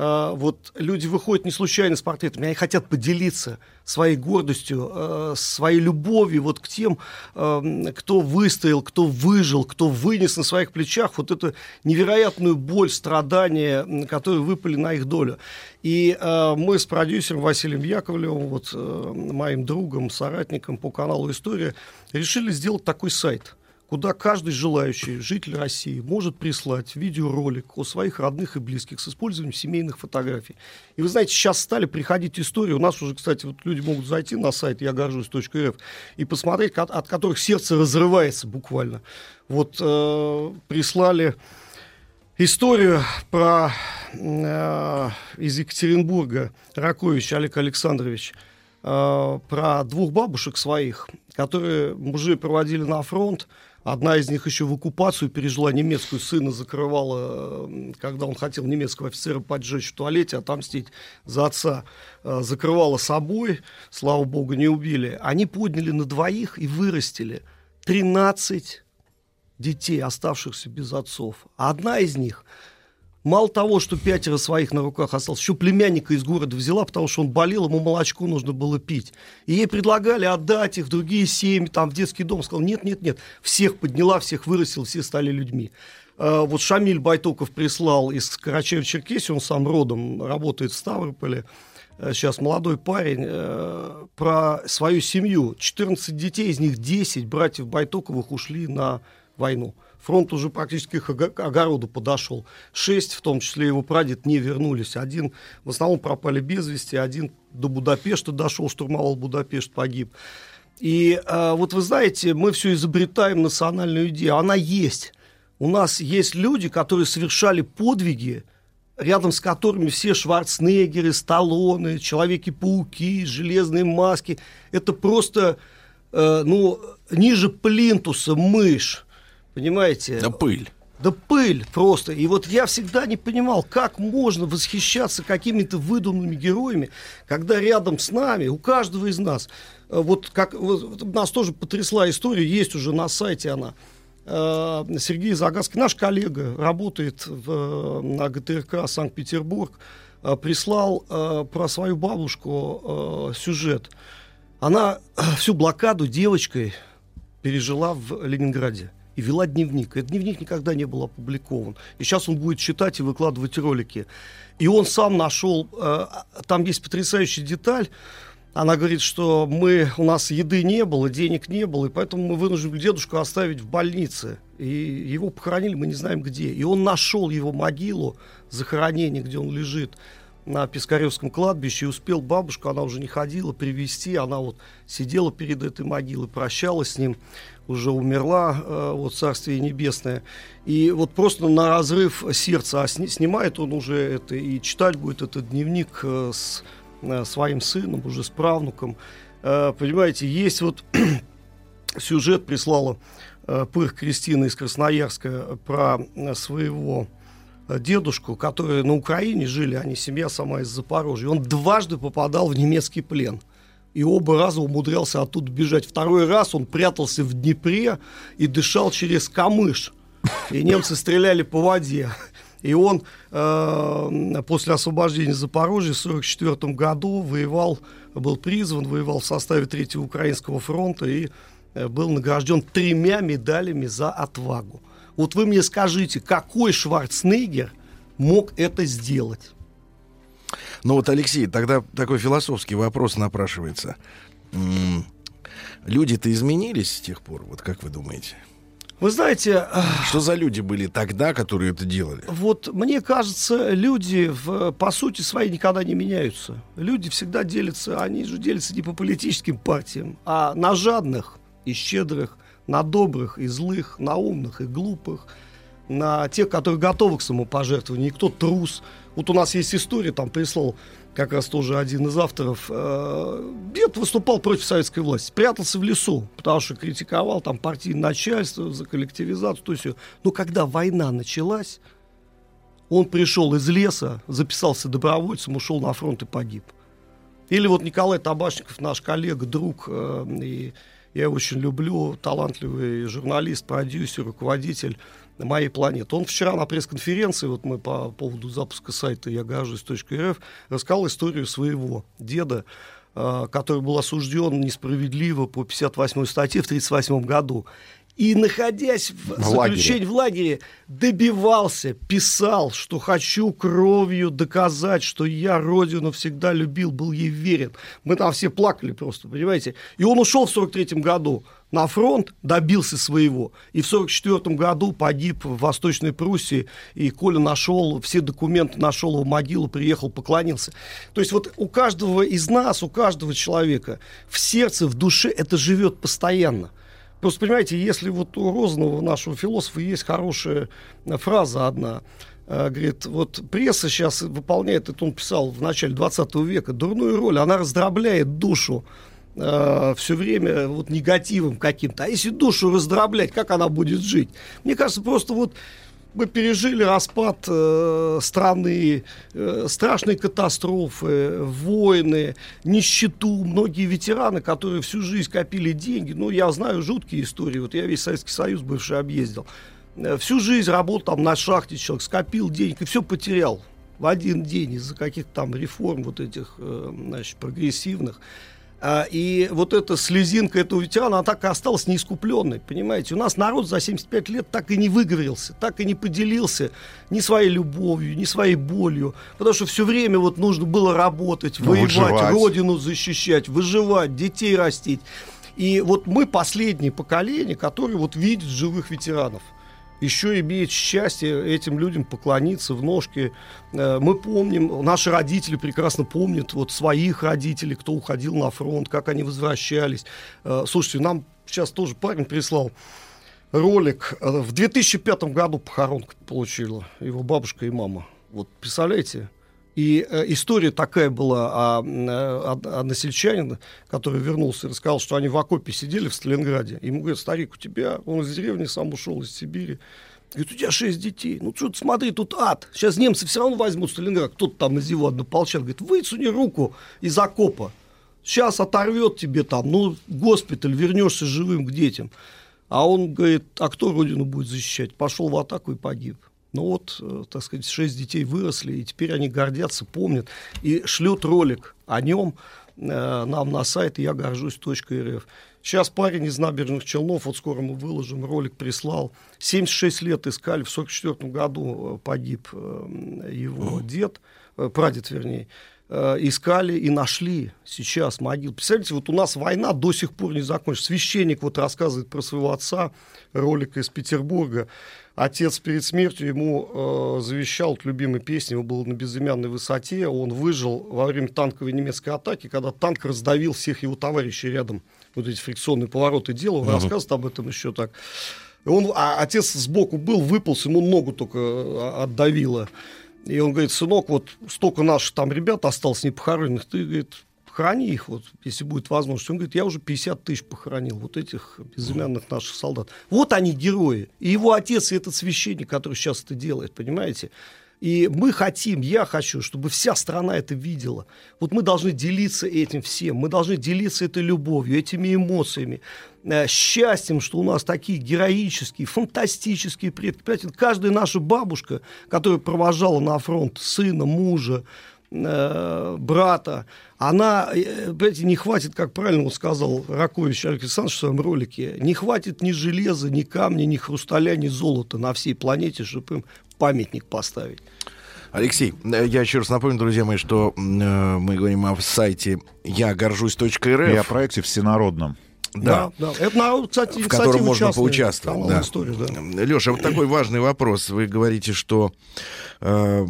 Э, вот люди выходят не случайно с портретами, они хотят поделиться своей гордостью, э, своей любовью вот к тем, э, кто выстоял, кто выжил, кто вынес на своих плечах вот эту невероятную боль, страдания, которые выпали на их долю. И мы с продюсером Василием Яковлевым, вот э, моим другом, соратником по каналу «История», решили сделать такой сайт – куда каждый желающий житель России может прислать видеоролик о своих родных и близких с использованием семейных фотографий. И вы знаете, сейчас стали приходить истории. У нас уже, кстати, вот люди могут зайти на сайт я горжусь.рф и посмотреть, от, от которых сердце разрывается буквально. Вот э, прислали историю про э, из Екатеринбурга Ракович Олег Александрович э, про двух бабушек своих, которые мужи проводили на фронт, Одна из них еще в оккупацию пережила немецкую, сына закрывала, когда он хотел немецкого офицера поджечь в туалете, отомстить за отца, э, закрывала собой, слава богу, не убили. Они подняли на двоих и вырастили 13 детей, оставшихся без отцов. Одна из них – Мало того, что пятеро своих на руках осталось, еще племянника из города взяла, потому что он болел, ему молочко нужно было пить. И ей предлагали отдать их в другие семьи, там, в детский дом. Сказал, нет, нет, нет. Всех подняла, всех вырастил, все стали людьми. А, вот Шамиль Байтоков прислал из Карачаева-Черкесии, он сам родом, работает в Ставрополе, э, сейчас молодой парень, э, про свою семью. 14 детей, из них 10 братьев Байтоковых ушли на войну фронт уже практически к огороду подошел. Шесть, в том числе его прадед, не вернулись. Один в основном пропали без вести, один до Будапешта дошел, штурмовал Будапешт, погиб. И э, вот вы знаете, мы все изобретаем национальную идею. Она есть. У нас есть люди, которые совершали подвиги, рядом с которыми все Шварценеггеры, Сталлоне, Человеки-пауки, Железные маски. Это просто, э, ну, ниже плинтуса мышь. Понимаете? Да пыль. Да пыль просто. И вот я всегда не понимал, как можно восхищаться какими-то выдуманными героями, когда рядом с нами, у каждого из нас, э, вот как вот, нас тоже потрясла история, есть уже на сайте она. Э, Сергей Загадский, наш коллега, работает в, на ГТРК Санкт-Петербург, э, прислал про свою бабушку сюжет. Она <clears throat> всю блокаду девочкой пережила в Ленинграде и вела дневник. Этот дневник никогда не был опубликован. И сейчас он будет читать и выкладывать ролики. И он сам нашел, э, там есть потрясающая деталь, она говорит, что мы, у нас еды не было, денег не было, и поэтому мы вынуждены дедушку оставить в больнице. И его похоронили, мы не знаем где. И он нашел его могилу, захоронение, где он лежит на Пискаревском кладбище и успел бабушку, она уже не ходила, привести. Она вот сидела перед этой могилой, прощалась с ним, уже умерла, э, вот Царствие Небесное. И вот просто на разрыв сердца, а сни, снимает он уже это и читать будет этот дневник э, с э, своим сыном, уже с правнуком. Понимаете, есть вот <clears throat> сюжет прислала Пырх Кристина из Красноярска про своего дедушку, которые на Украине жили, они семья сама из Запорожья. Он дважды попадал в немецкий плен. И оба раза умудрялся оттуда бежать. Второй раз он прятался в Днепре и дышал через камыш. И немцы стреляли по воде. И он э, после освобождения Запорожья в 1944 году воевал, был призван, воевал в составе Третьего Украинского фронта и э, был награжден тремя медалями за отвагу. Вот вы мне скажите, какой Шварценеггер мог это сделать? Ну вот, Алексей, тогда такой философский вопрос напрашивается. Люди-то изменились с тех пор, вот как вы думаете? Вы знаете... Что за люди были тогда, которые это делали? Вот мне кажется, люди в, по сути своей никогда не меняются. Люди всегда делятся, они же делятся не по политическим партиям, а на жадных и щедрых, на добрых и злых, на умных и глупых, на тех, которые готовы к самопожертвованию, никто трус. Вот у нас есть история, там прислал как раз тоже один из авторов, э, дед выступал против советской власти, прятался в лесу, потому что критиковал там партийное начальство за коллективизацию, то есть, но когда война началась, он пришел из леса, записался добровольцем, ушел на фронт и погиб. Или вот Николай Табашников, наш коллега, друг э, и Я очень люблю, талантливый журналист, продюсер, руководитель моей планеты. Он вчера на пресс-конференции, вот мы по поводу запуска сайта я гожусь.рф, рассказал историю своего деда, э, который был осужден несправедливо по 58 статье в 1938 году. И, находясь в, В заключении в лагере, добивался, писал, что хочу кровью доказать, что я родину всегда любил, был ей верен. Мы там все плакали просто, понимаете? И он ушел в 43 году на фронт, добился своего. И в 44 году погиб в Восточной Пруссии. И Коля нашел все документы, нашел его могилу, приехал, поклонился. То есть вот у каждого из нас, у каждого человека в сердце, в душе это живет постоянно. Просто, понимаете, если вот у Розанова, нашего философа, есть хорошая э, фраза одна, э, говорит, вот пресса сейчас выполняет, это он писал в начале 20 века, дурную роль, она раздробляет душу э, все время вот негативом каким-то. А если душу раздроблять, как она будет жить? Мне кажется, просто вот мы пережили распад э, страны, э, страшные катастрофы, войны, нищету. Многие ветераны, которые всю жизнь копили деньги, ну, я знаю жуткие истории, вот я весь Советский Союз бывший объездил. Э, всю жизнь работал там на шахте человек, скопил денег и все потерял в один день из-за каких-то там реформ вот этих, э, значит, прогрессивных. А, И вот эта слезинка этого ветерана, она так и осталась неискупленной, понимаете? У нас народ за 75 лет так и не выговорился, так и не поделился ни своей любовью, ни своей болью, потому что все время вот нужно было работать, Ну, воевать, выживать. родину защищать, выживать, детей растить. И вот мы последнее поколение, которое вот видит живых ветеранов еще имеет счастье этим людям поклониться в ножки. Э, Мы помним, наши родители прекрасно помнят вот своих родителей, кто уходил на фронт, как они возвращались. Э, Слушайте, нам сейчас тоже парень прислал ролик. Э, В 2005 году похоронку получила его бабушка и мама. Вот представляете? И э, история такая была о, э, о, о насельчанине, который вернулся и рассказал, что они в окопе сидели в Сталинграде. Ему говорят, старик, у тебя, он из деревни сам ушел, из Сибири. Говорит, у тебя шесть детей. Ну что ты смотри, тут ад. Сейчас немцы все равно возьмут Сталинград. Кто-то там из его однополчан говорит, высуни руку из окопа. Сейчас оторвет тебе там, ну, госпиталь, вернешься живым к детям. А он говорит, а кто родину будет защищать? Пошел в атаку и погиб. Ну вот, э, так сказать, шесть детей выросли, и теперь они гордятся, помнят, и шлют ролик о нем э, нам на сайт я горжусь.рф. Сейчас парень из набережных Челнов, вот скоро мы выложим, ролик прислал. 76 лет искали, в 44 году э, погиб его дед, прадед вернее. Э, искали и нашли сейчас могил. Представляете, вот у нас война до сих пор не закончилась. Священник вот рассказывает про своего отца, ролик из Петербурга. Отец перед смертью ему э, завещал вот любимой песни, его было на безымянной высоте, он выжил во время танковой немецкой атаки, когда танк раздавил всех его товарищей рядом, вот эти фрикционные повороты делал, он Мгм. рассказывает об этом еще так. Он, а отец сбоку был, выполз, ему ногу только э, отдавило. И он говорит, сынок, вот столько наших там ребят осталось непохороненных, ты, говорит, храни их, вот, если будет возможность. Он говорит, я уже 50 тысяч похоронил, вот этих безымянных наших солдат. Вот они герои. И его отец, и этот священник, который сейчас это делает, понимаете? И мы хотим, я хочу, чтобы вся страна это видела. Вот мы должны делиться этим всем, мы должны делиться этой любовью, этими эмоциями, э, счастьем, что у нас такие героические, фантастические предки. Понимаете, каждая наша бабушка, которая провожала на фронт сына, мужа, э, брата, она, э, понимаете, не хватит, как правильно он сказал Ракович Александр Александрович в своем ролике, не хватит ни железа, ни камня, ни хрусталя, ни золота на всей планете, чтобы им памятник поставить. Алексей, э, я еще раз напомню, друзья мои, что э, мы говорим о сайте я горжусь.рф. И о проекте всенародном. Да. да. Это, народ, кстати, в котором можно поучаствовать. Да. да. Леша, вот такой важный вопрос. Вы говорите, что э,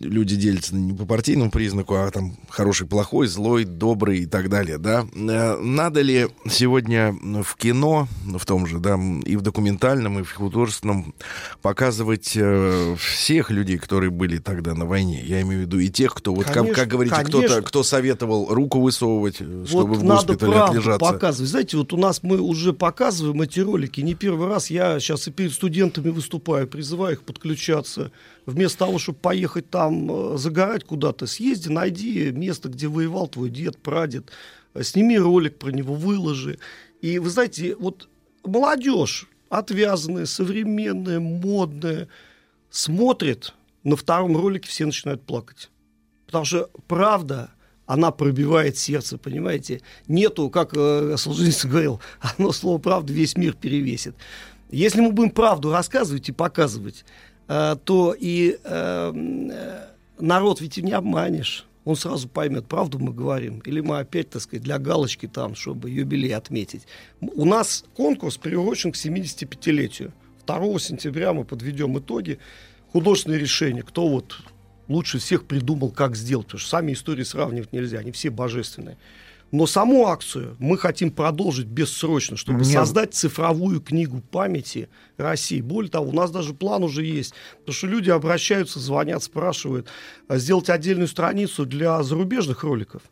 люди делятся не по партийному признаку, а там хороший, плохой, злой, добрый и так далее, да? Э, надо ли сегодня в кино, в том же, да, и в документальном, и в художественном показывать э, всех людей, которые были тогда на войне? Я имею в виду и тех, кто, вот как, Конечно, как говорите, кто-то, кто советовал руку высовывать, чтобы вот в надо госпитале правду отлежаться. показывать. Знаете, вот у нас мы уже показываем эти ролики не первый раз. Я сейчас и перед студентами выступаю, призываю их подключаться. Вместо того, чтобы поехать там э, загорать куда-то, съезди, найди место, где воевал твой дед, прадед, э, сними ролик про него, выложи. И вы знаете, вот молодежь, отвязанная, современная, модная, смотрит, на втором ролике все начинают плакать. Потому что правда, она пробивает сердце, понимаете? Нету, как э, Солженицын говорил, <laughs> одно слово правда весь мир перевесит. Если мы будем правду рассказывать и показывать, то и э, э, народ ведь не обманешь. Он сразу поймет, правду мы говорим, или мы опять, так сказать, для галочки там, чтобы юбилей отметить. У нас конкурс приурочен к 75-летию. 2 сентября мы подведем итоги, художественные решения, кто вот лучше всех придумал, как сделать, потому что сами истории сравнивать нельзя, они все божественные. Но саму акцию мы хотим продолжить бессрочно, чтобы Мне- создать цифровую книгу памяти России. Более того, у нас даже план уже есть, потому что люди обращаются, звонят, спрашивают, а сделать отдельную страницу для зарубежных роликов.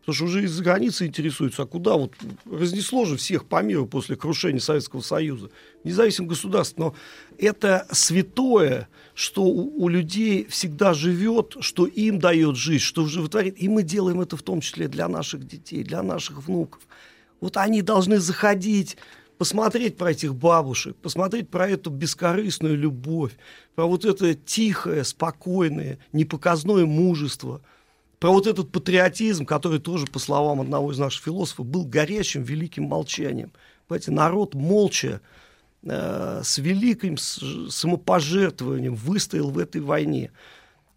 Потому что уже из-за границы интересуются, а куда вот разнесло же всех по миру после крушения Советского Союза. Независимых государств. Но это святое, что у, у людей всегда живет, что им дает жизнь, что животворит. И мы делаем это в том числе для наших детей, для наших внуков. Вот они должны заходить, посмотреть про этих бабушек, посмотреть про эту бескорыстную любовь, про вот это тихое, спокойное, непоказное мужество, про вот этот патриотизм, который тоже, по словам одного из наших философов, был горячим великим молчанием. Понимаете, народ молча, с великим самопожертвованием выстоял в этой войне.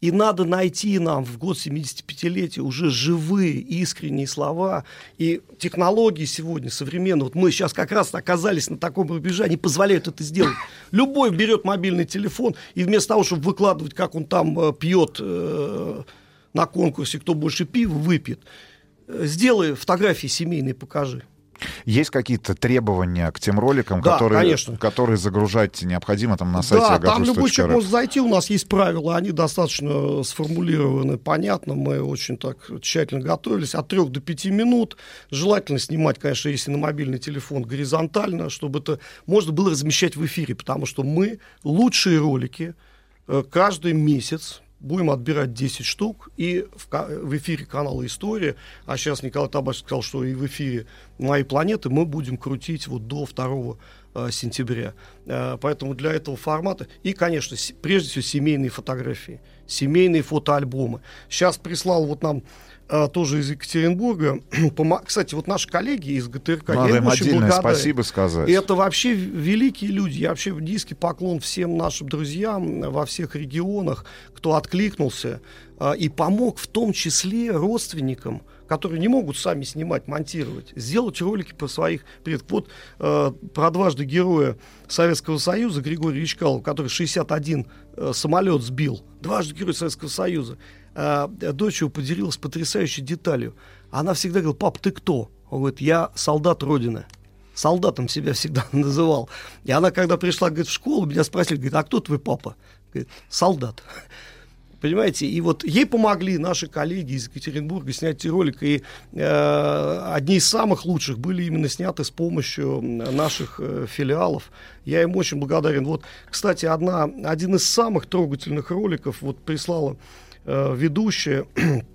И надо найти нам в год 75-летия уже живые, искренние слова. И технологии сегодня современные, вот мы сейчас как раз оказались на таком рубеже, они позволяют это сделать. Любой берет мобильный телефон, и вместо того, чтобы выкладывать, как он там э, пьет э, на конкурсе, кто больше пива выпьет, э, сделай фотографии семейные, покажи. Есть какие-то требования к тем роликам, Да, которые, конечно. которые загружать необходимо там на сайте Да, там любой человек может зайти, у нас есть правила, они достаточно сформулированы, понятно, мы очень так тщательно готовились, от 3 до 5 минут, желательно снимать, конечно, если на мобильный телефон, горизонтально, чтобы это можно было размещать в эфире, потому что мы лучшие ролики э, каждый месяц будем отбирать 10 штук, и в, ка- в эфире канала «История», а сейчас Николай Табачев сказал, что и в эфире «Моей планеты» мы будем крутить вот до 2 э, сентября. Э, Поэтому для этого формата, и, конечно, с- прежде всего, семейные фотографии, семейные фотоальбомы. Сейчас прислал вот нам э, тоже из Екатеринбурга, <clears throat> кстати, вот наши коллеги из ГТРК, Надо я им очень благодарен. спасибо сказать. Это вообще великие люди. Я вообще низкий поклон всем нашим друзьям во всех регионах, кто откликнулся а, и помог в том числе родственникам, которые не могут сами снимать, монтировать, сделать ролики про своих предков. Вот э, про дважды героя Советского Союза Григория Ичкалова, который 61 э, самолет сбил, дважды герой Советского Союза, э, дочь его поделилась потрясающей деталью. Она всегда говорила, пап, ты кто? Он говорит, я солдат Родины солдатом себя всегда <laughs> называл. И она, когда пришла говорит, в школу, меня спросили, говорит, а кто твой папа? Говорит, солдат. Понимаете, и вот ей помогли наши коллеги из Екатеринбурга снять эти ролики, и э, одни из самых лучших были именно сняты с помощью наших э, филиалов. Я им очень благодарен. Вот, кстати, одна, один из самых трогательных роликов вот прислала э, ведущая <clears throat>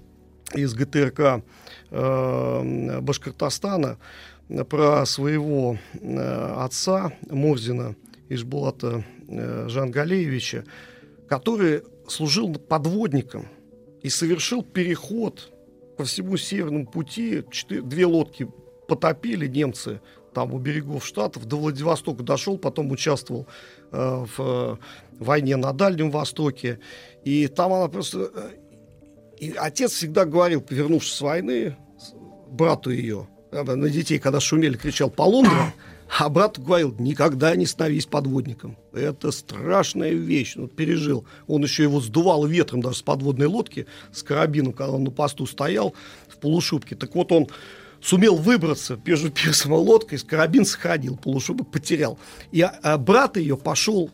из ГТРК э, Башкортостана э, про своего э, отца Морзина Ишбулата э, Жангалеевича, который служил подводником и совершил переход по всему Северному пути. Четыре- две лодки потопили немцы там у берегов Штатов, до Владивостока дошел, потом участвовал э, в э, войне на Дальнем Востоке. И там она просто... э, и отец всегда говорил, вернувшись с войны, брату ее, э, на детей, когда шумели, кричал «Полундра», а брат говорил, никогда не становись подводником. Это страшная вещь. Вот пережил. Он еще его сдувал ветром даже с подводной лодки, с карабином, когда он на посту стоял в полушубке. Так вот он сумел выбраться между пирсом и лодкой, карабин сохранил, полушубок потерял. И а, а брат ее пошел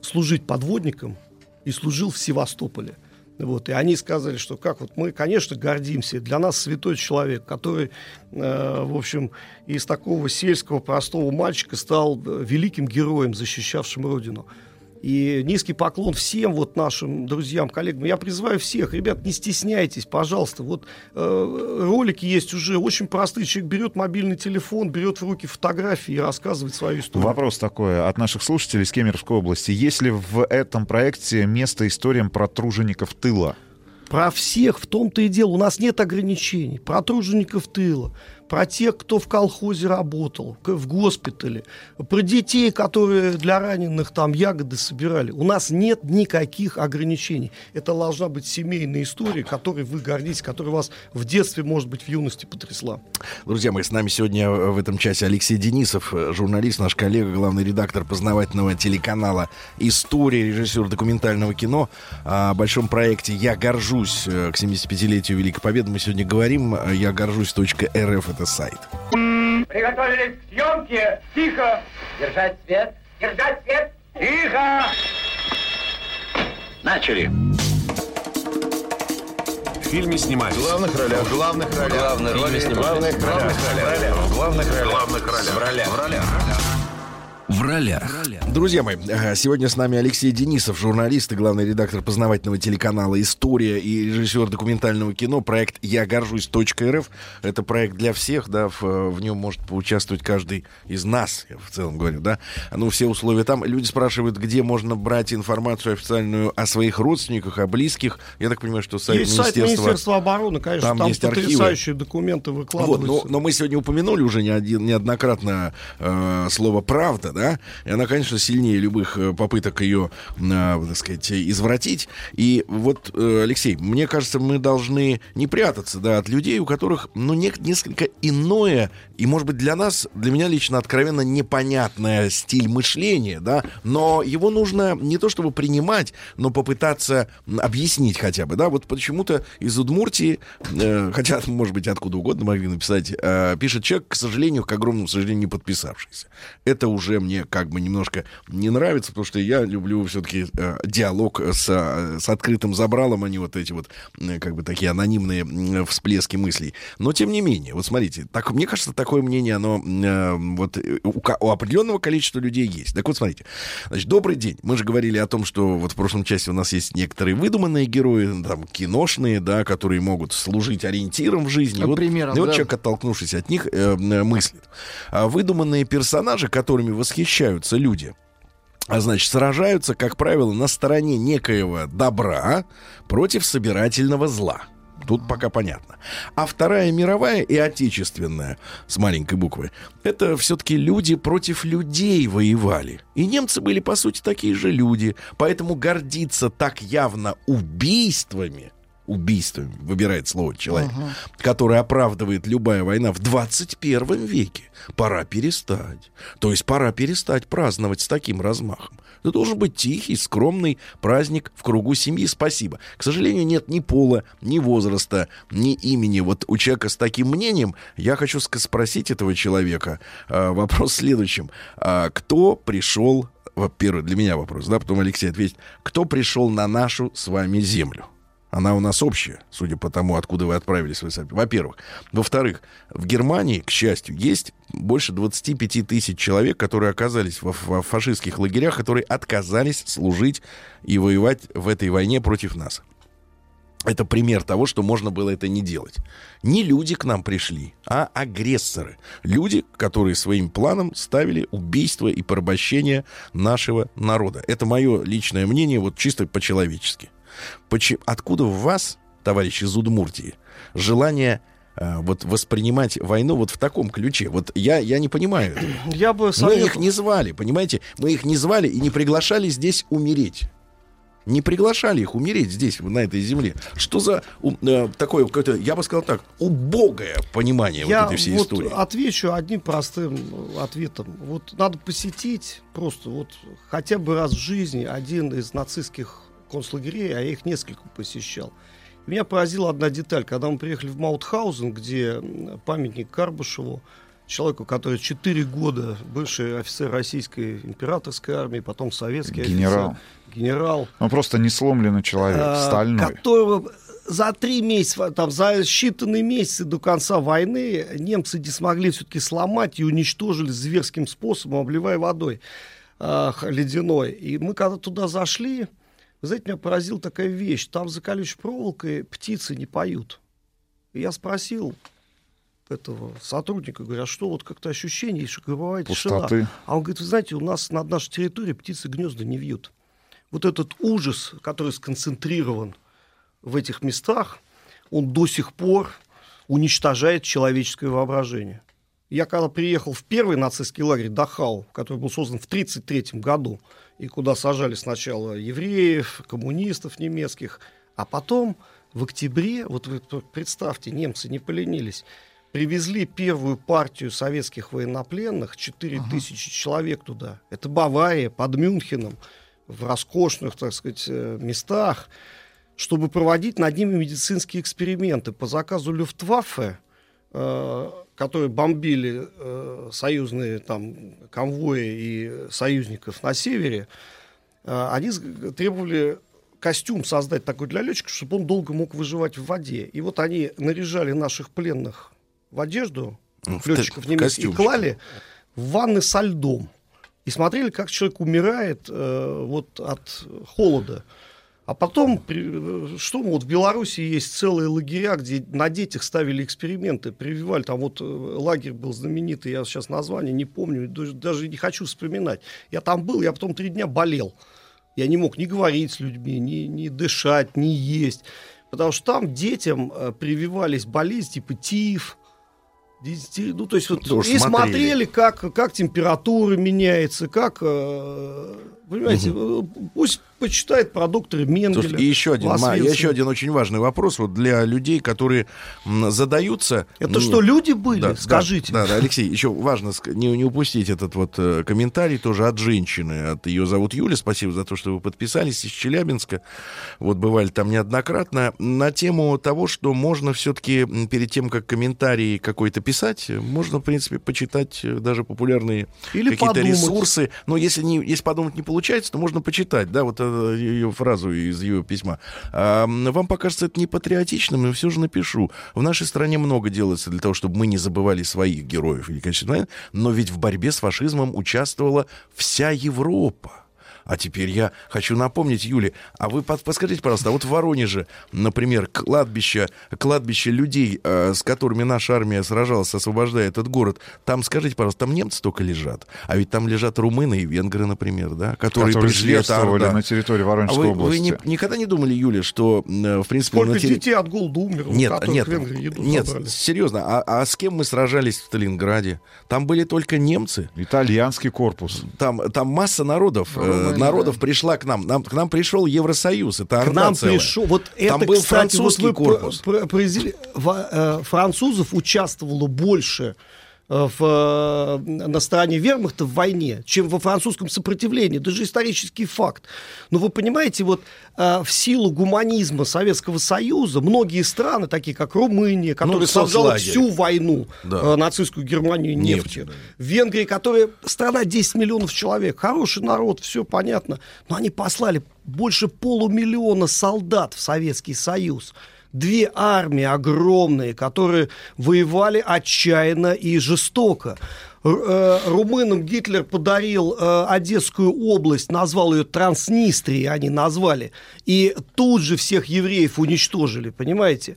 служить подводником и служил в Севастополе. Вот, и они сказали, что как вот мы, конечно, гордимся. Для нас святой человек, который, э, в общем, из такого сельского простого мальчика стал э, великим героем, защищавшим родину. И низкий поклон всем вот нашим друзьям, коллегам. Я призываю всех, ребят, не стесняйтесь, пожалуйста. Вот э, ролики есть уже очень простые. Человек берет мобильный телефон, берет в руки фотографии и рассказывает свою историю. Вопрос такой от наших слушателей из Кемеровской области. Есть ли в этом проекте место историям про тружеников тыла? Про всех в том-то и дело. У нас нет ограничений. Про тружеников тыла, про тех, кто в колхозе работал, в госпитале, про детей, которые для раненых там ягоды собирали. У нас нет никаких ограничений. Это должна быть семейная история, которой вы гордитесь, которая вас в детстве, может быть, в юности потрясла. Друзья мои, с нами сегодня в этом часе Алексей Денисов, журналист, наш коллега, главный редактор познавательного телеканала «История», режиссер документального кино. О большом проекте «Я горжусь» к 75-летию Великой Победы. Мы сегодня говорим. «Я горжусь.рф» — это сайт. Приготовились к съемке. Тихо. Держать свет. Держать свет. Тихо. Начали. В фильме снимались. В главных ролях. В главных ролях. Главные роли снимались. В главных ролях. В главных ролях. В главных ролях. В ролях. В ролях. В ролях. Друзья мои, э, сегодня с нами Алексей Денисов, журналист и главный редактор познавательного телеканала «История» и режиссер документального кино. Проект «Я горжусь.рф». Это проект для всех, да, в, в нем может поучаствовать каждый из нас, я в целом говорю, да. Ну, все условия там. Люди спрашивают, где можно брать информацию официальную о своих родственниках, о близких. Я так понимаю, что сайт Есть сайт Министерства... Министерства обороны, конечно, Там там, есть архивы. потрясающие документы Вот, выкладываются. но, но мы сегодня упомянули уже не один, неоднократно э, слово «правда», да, и она, конечно, сильнее любых э, попыток ее, э, так сказать, извратить. И вот, э, Алексей, мне кажется, мы должны не прятаться, да, от людей, у которых, ну, не- несколько иное, и, может быть, для нас, для меня лично откровенно непонятное стиль мышления, да, но его нужно не то чтобы принимать, но попытаться объяснить хотя бы, да, вот почему-то из Удмуртии, э, хотя, <laughs> может быть, откуда угодно могли написать, э, пишет человек, к сожалению, к огромному сожалению, не подписавшийся. Это уже мне как бы немножко не нравится, потому что я люблю все-таки э, диалог с, э, с открытым забралом, а не вот эти вот э, как бы такие анонимные всплески мыслей. Но тем не менее, вот смотрите, так, мне кажется, такое мнение, оно э, вот э, у, у определенного количества людей есть. Так вот, смотрите, значит, добрый день. Мы же говорили о том, что вот в прошлом части у нас есть некоторые выдуманные герои, там, киношные, да, которые могут служить ориентиром в жизни. Ну, вот, примером, и вот да. человек, оттолкнувшись от них, э, мыслит. А выдуманные персонажи, которыми восхищаются люди, а значит, сражаются, как правило, на стороне некоего добра против собирательного зла. Тут пока понятно. А Вторая мировая и Отечественная, с маленькой буквы, это все-таки люди против людей воевали. И немцы были, по сути, такие же люди. Поэтому гордиться так явно убийствами, убийствами, выбирает слово человек, Ага. который оправдывает любая война в 21 веке, пора перестать. То есть пора перестать праздновать с таким размахом. Это должен быть тихий, скромный праздник в кругу семьи. Спасибо. К сожалению, нет ни пола, ни возраста, ни имени. Вот у человека с таким мнением я хочу спросить этого человека а, вопрос в следующем. А, кто пришел, во-первых, для меня вопрос, да, потом Алексей ответит, кто пришел на нашу с вами землю? Она у нас общая, судя по тому, откуда вы отправились. Во-первых. Во-вторых, в Германии, к счастью, есть больше 25 тысяч человек, которые оказались во фашистских лагерях, которые отказались служить и воевать в этой войне против нас. Это пример того, что можно было это не делать. Не люди к нам пришли, а агрессоры. Люди, которые своим планом ставили убийство и порабощение нашего народа. Это мое личное мнение, вот чисто по-человечески. Почи- Откуда в вас, товарищи из Удмуртии, желание э, вот воспринимать войну вот в таком ключе? Вот я, я не понимаю. этого. <clears throat> Я бы Мы советовал- их не звали, понимаете? Мы их не звали и не приглашали здесь умереть. Не приглашали их умереть здесь, на этой земле. Что за у- э, такое какое-то, я бы сказал так, убогое понимание Я вот этой всей вот истории? отвечу одним простым э, ответом. Вот надо посетить просто вот хотя бы раз в жизни один из нацистских концлагерей, а я их несколько посещал. Меня поразила одна деталь. Когда мы приехали в Маутхаузен, где памятник Карбышеву, человеку, который 4 года бывший офицер российской императорской армии, потом советский Генерал. офицер, генерал, Он просто не сломленный человек, а, стальной. Которого за три месяца, там, за считанные месяцы до конца войны немцы не смогли все-таки сломать и уничтожили зверским способом, обливая водой. э, ледяной. И мы когда туда зашли, вы знаете, меня поразила такая вещь. Там за колючей проволокой птицы не поют. И я спросил этого сотрудника, говорю, а что вот как-то ощущение, что тишина. Пустоты. А он говорит, вы знаете, у нас над нашей территорией птицы гнезда не вьют. Вот этот ужас, который сконцентрирован в этих местах, он до сих пор уничтожает человеческое воображение. Я когда приехал в первый нацистский лагерь Дахау, который был создан в 1933 году, и куда сажали сначала евреев, коммунистов немецких, а потом в октябре, вот вы представьте, немцы не поленились, привезли первую партию советских военнопленных, 4 тысячи человек туда. Это Бавария, под Мюнхеном, в роскошных, так сказать, э, местах, чтобы проводить над ними медицинские эксперименты по заказу Люфтваффе, э, которые бомбили э, союзные там конвои и союзников на севере, э, они требовали костюм создать такой для летчика, чтобы он долго мог выживать в воде. И вот они наряжали наших пленных в одежду, Ну, в летчиков немецких, и клали в ванны со льдом. И смотрели, как человек умирает э, вот от холода. А потом, что вот в Беларуси есть целые лагеря, где на детях ставили эксперименты, прививали. Там вот э, лагерь был знаменитый, я сейчас название не помню, даже- не хочу вспоминать. Я там был, я потом три дня болел. Я не мог ни говорить с людьми, ни, ни дышать, ни есть. Потому что там детям э, прививались болезни типа тиф, ну, то есть вот, Ну, уж и смотрели. смотрели, как, как температура меняется, как, э, понимаете, э, пусть почитает про доктора Менгеля. Слушай, и еще один, ма- еще один очень важный вопрос вот для людей, которые задаются. Это м, что, люди были? да, Скажите. Да, да, Алексей, еще важно не, не упустить этот вот э, комментарий тоже от женщины. От ее зовут Юля. Спасибо за то, что вы подписались из Челябинска. Вот бывали там неоднократно. На тему того, что можно все-таки перед тем, как комментарий какой-то писать, можно, в принципе, почитать э, даже популярные какие-то ресурсы. Но если, не, если подумать не получается, то можно почитать, да, вот э, ее фразу из ее письма. А, вам покажется это не патриотичным, но все же напишу. В нашей стране много делается для того, чтобы мы не забывали своих героев Великой войны, но ведь в борьбе с фашизмом участвовала вся Европа. А теперь я хочу напомнить, Юле, а вы под- подскажите, пожалуйста, а вот в Воронеже, например, кладбище, кладбище людей, э, с которыми наша армия сражалась, освобождая этот город, там, скажите, пожалуйста, там немцы только лежат? А ведь там лежат румыны и венгры, например, да? Которые, Которые пришли от Орда. на территории А Воронежской вы, области. вы не- никогда не думали, Юля, что, э, в принципе, Сколько на терри- детей от голода умерло, нет, нет, нет, забрали? серьезно, а, а с кем мы сражались в Сталинграде? Там были только немцы. Итальянский корпус. Там, там масса народов, э, Румыния. Народов пришла к нам. нам. К нам пришел Евросоюз, это К Орда нам целая. пришел, вот Там это, был кстати, французский про- корпус. про- произвели- во- э, французов участвовало больше в, э, на стороне вермахта в войне, чем во французском сопротивлении. Даже исторический факт. Но вы понимаете, вот э, в силу гуманизма Советского Союза многие страны, такие как Румыния, которая Ну, соцлагерь. всю войну Да. э, нацистскую Германию нефтью, Нефтью, да. Венгрия, которая страна 10 миллионов человек, хороший народ, все понятно, но они послали больше полумиллиона солдат в Советский Союз. Две армии огромные, которые воевали отчаянно и жестоко. Э, Румынам Гитлер подарил э, Одесскую область, назвал ее Транснистрией, они назвали. И тут же всех евреев уничтожили, понимаете?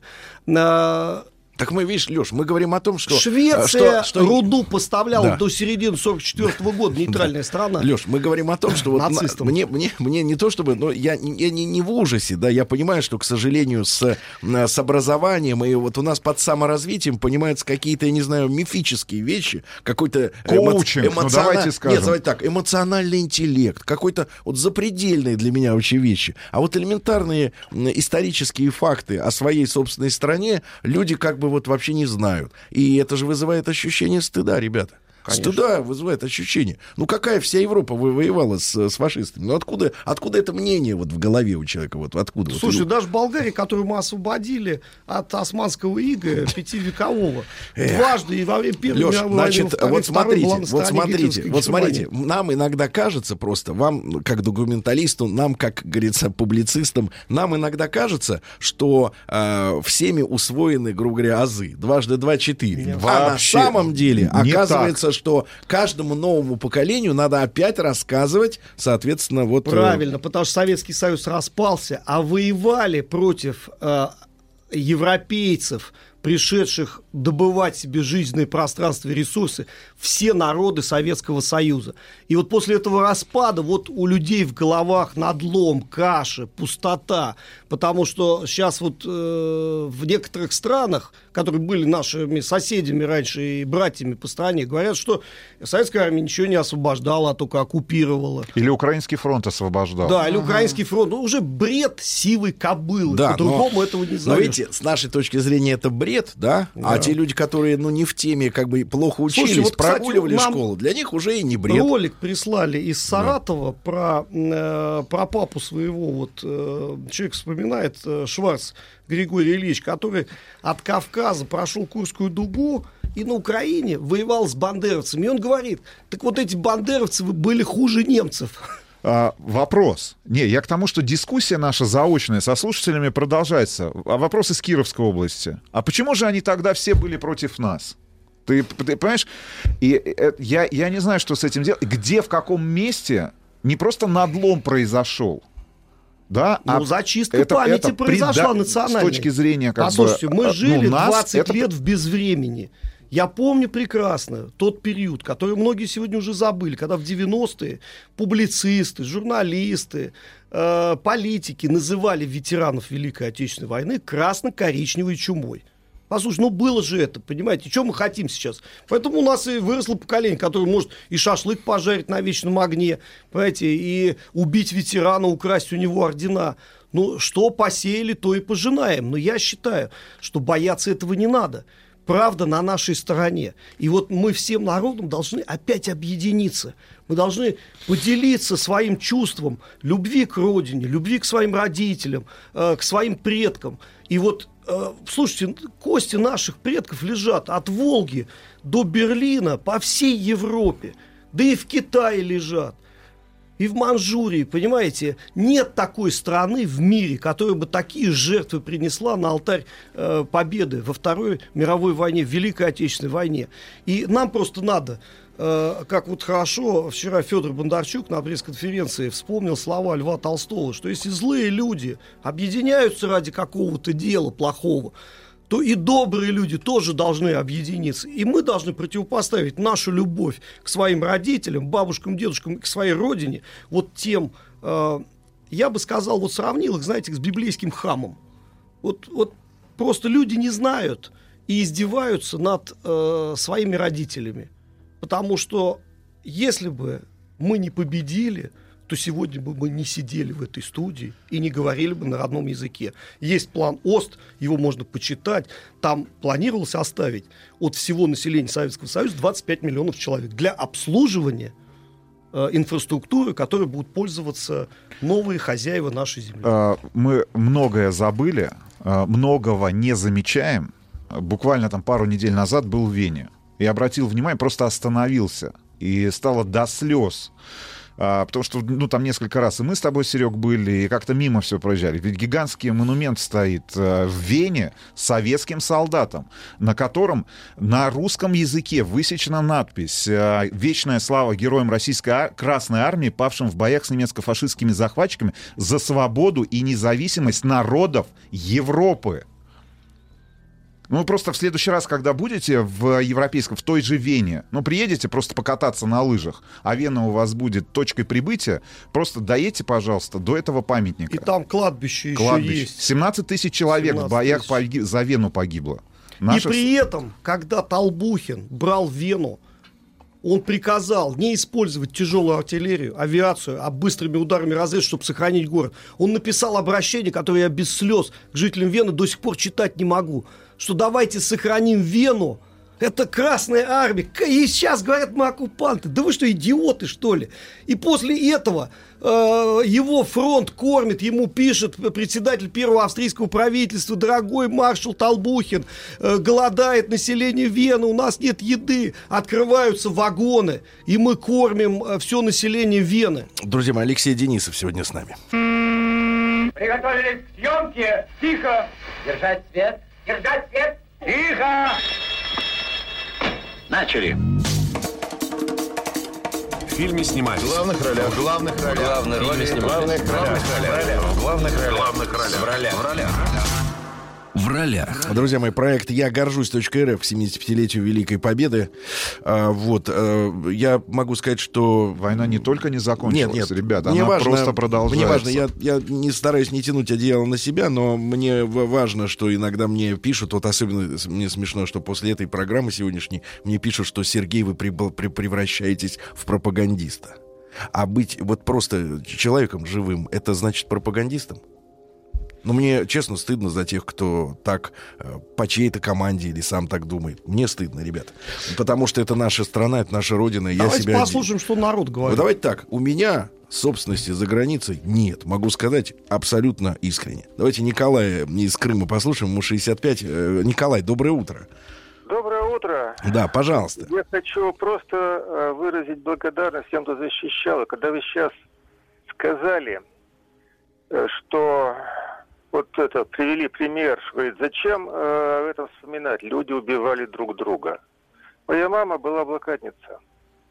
Э, Так мы, видишь, Леш, мы говорим о том, что... Швеция что, что- руду поставляла Да. до середины 44 года, нейтральная страна. Леш, мы говорим о том, что вот на- мне, мне, мне не то чтобы, но я, я не, не в ужасе, да, я понимаю, что, к сожалению, с, э, с образованием и вот у нас под саморазвитием понимаются какие-то, я не знаю, мифические вещи, какой-то эмо- Коучинг, ну, эмоциона- давайте скажем. Нет, давайте так, эмоциональный интеллект, какой-то вот запредельные для меня вообще вещи. А вот элементарные исторические факты о своей собственной стране люди как бы вот вообще не знают. И это же вызывает ощущение стыда, ребята. Конечно. Стыда вызывает ощущение. Ну какая вся Европа во- воевала с, с фашистами? Ну откуда, откуда это мнение вот в голове у человека? Вот откуда? Вот Слушай, лю- даже Болгария, которую мы освободили от османского ига пятивекового, дважды и во время Первой Лёш, мировой войны, значит, во Второй, вот смотрите, вот смотрите, вот смотрите, нам иногда кажется просто, вам, ну, как документалисту, нам, как говорится, публицистам, нам иногда кажется, что э, всеми усвоены, грубо говоря, азы. Дважды два — четыре. А на самом деле оказывается, так. Что каждому новому поколению надо опять рассказывать, соответственно, вот... э, Правильно, потому что Советский Союз распался, а воевали против э, европейцев, пришедших добывать себе жизненные пространства и ресурсы, все народы Советского Союза. И вот после этого распада вот у людей в головах надлом, каша, пустота, потому что сейчас вот э, в некоторых странах, которые были нашими соседями раньше и братьями по стране, говорят, что советская армия ничего не освобождала, а только оккупировала. Или Украинский фронт освобождал. Да, или украинский фронт. Ну, уже бред сивой кобылы. Да, По-другому но- этого не Но назовешь. видите, с нашей точки зрения это бред, да? Да. А те люди, которые, ну, не в теме, как бы плохо учились, Слушай, вот, кстати, прогуливали нам школу, для них уже и не бред. Ролик прислали из Саратова про, э, про папу своего. Вот э, человек вспоминает э, Шварц Григорий Ильич, который от Кавказа прошел Курскую дугу и на Украине воевал с бандеровцами. И он говорит, так вот эти бандеровцы были хуже немцев. А, вопрос. Не, я к тому, что дискуссия наша заочная со слушателями продолжается. А вопрос из Кировской области. А почему же они тогда все были против нас? Ты, ты понимаешь? И э, я, я не знаю, что с этим делать. Где, в каком месте не просто надлом произошел, да, Ну, зачистка памяти произошла преда- национальной. С точки зрения, как Послушайте, бы, мы ну, жили нас 20 это- лет в безвремени. Я помню прекрасно тот период, который многие сегодня уже забыли, когда в 90-е публицисты, журналисты, э, политики называли ветеранов Великой Отечественной войны красно-коричневой чумой. Послушай, ну было же это, понимаете, что мы хотим сейчас? Поэтому у нас и выросло поколение, которое может и шашлык пожарить на вечном огне, понимаете, и убить ветерана, украсть у него ордена. Ну, что посеяли, то и пожинаем. Но я считаю, что бояться этого не надо. Правда на нашей стороне. И вот мы всем народом должны опять объединиться. Мы должны поделиться своим чувством любви к родине, любви к своим родителям, э, к своим предкам. И вот, слушайте, кости наших предков лежат от Волги до Берлина по всей Европе. Да и в Китае лежат. И в Манчжурии, понимаете, нет такой страны в мире, которая бы такие жертвы принесла на алтарь э, победы во Второй мировой войне, в Великой Отечественной войне. И нам просто надо, э, как вот хорошо вчера Федор Бондарчук на пресс-конференции вспомнил слова Льва Толстого, что если злые люди объединяются ради какого-то дела плохого, то и добрые люди тоже должны объединиться. И мы должны противопоставить нашу любовь к своим родителям, бабушкам, дедушкам, к своей родине, вот тем, э, я бы сказал, вот сравнил их, знаете, с библейским хамом. Вот, вот просто люди не знают и издеваются над э, своими родителями. Потому что если бы мы не победили, то сегодня бы мы не сидели в этой студии и не говорили бы на родном языке. Есть план ОСТ, его можно почитать. Там планировалось оставить от всего населения Советского Союза 25 миллионов человек для обслуживания э, инфраструктуры, которой будут пользоваться новые хозяева нашей земли. Э, мы многое забыли, э, многого не замечаем. Буквально там пару недель назад был в Вене. И обратил внимание, просто остановился. И стало до слез. А, потому что, ну, там несколько раз и мы с тобой, Серег, были, и как-то мимо все проезжали. Ведь гигантский монумент стоит э, в Вене советским солдатам, на котором на русском языке высечена надпись э, «Вечная слава героям Российской ар- Красной Армии, павшим в боях с немецко-фашистскими захватчиками за свободу и независимость народов Европы». Ну, просто в следующий раз, когда будете в европейском, в той же Вене, ну, приедете просто покататься на лыжах, а Вена у вас будет точкой прибытия, просто доедьте, пожалуйста, до этого памятника. И там кладбище еще Кладбище. есть. 17 тысяч человек 17 в боях тысяч. поги- за Вену погибло. И Наши при этом, когда Толбухин брал Вену, он приказал не использовать тяжелую артиллерию, авиацию, а быстрыми ударами разрез, чтобы сохранить город. Он написал обращение, которое я без слез к жителям Вены до сих пор читать не могу, что давайте сохраним Вену, это Красная Армия. И сейчас говорят, мы оккупанты. Да вы что, идиоты, что ли? И после этого э, его фронт кормит, ему пишет председатель первого австрийского правительства, дорогой маршал Толбухин, э, голодает население Вены, у нас нет еды, открываются вагоны, и мы кормим все население Вены. Друзья мои, Алексей Денисов сегодня с нами. Приготовились к съемке. Тихо. Держать свет. Держать свет! Тихо! Начали! В фильме снимались. В главных ролях. В главных ролях. В главных ролях. В главных ролях. В главных ролях. В главных ролях. В главных ролях. В главных ролях. В главных ролях. В главных ролях. В главных ролях. Друзья мои, проект «Я горжусь.рф» к 75-летию Великой Победы. А, вот, а, я могу сказать, что... Война не только не закончилась, нет, нет, ребята, мне она важно, просто продолжается. Мне важно, я, я не стараюсь не тянуть одеяло на себя, но мне в- важно, что иногда мне пишут, вот особенно мне смешно, что после этой программы сегодняшней мне пишут, что Сергей, вы прибыл- при- превращаетесь в пропагандиста. А быть вот просто человеком живым, это значит пропагандистом? Но мне, честно, стыдно за тех, кто так э, по чьей-то команде или сам так думает. Мне стыдно, ребят. Потому что это наша страна, это наша родина. и я Давайте себя... послушаем, что народ Вот говорит. давайте так. У меня собственности за границей нет. Могу сказать абсолютно искренне. Давайте Николая из Крыма послушаем. Ему 65. Э, Николай, доброе утро. Доброе утро. Да, пожалуйста. Я хочу просто э, выразить благодарность тем, кто защищал. Когда вы сейчас сказали, что вот это привели пример, говорит, зачем э, этом вспоминать? Люди убивали друг друга. Моя мама была блокадница.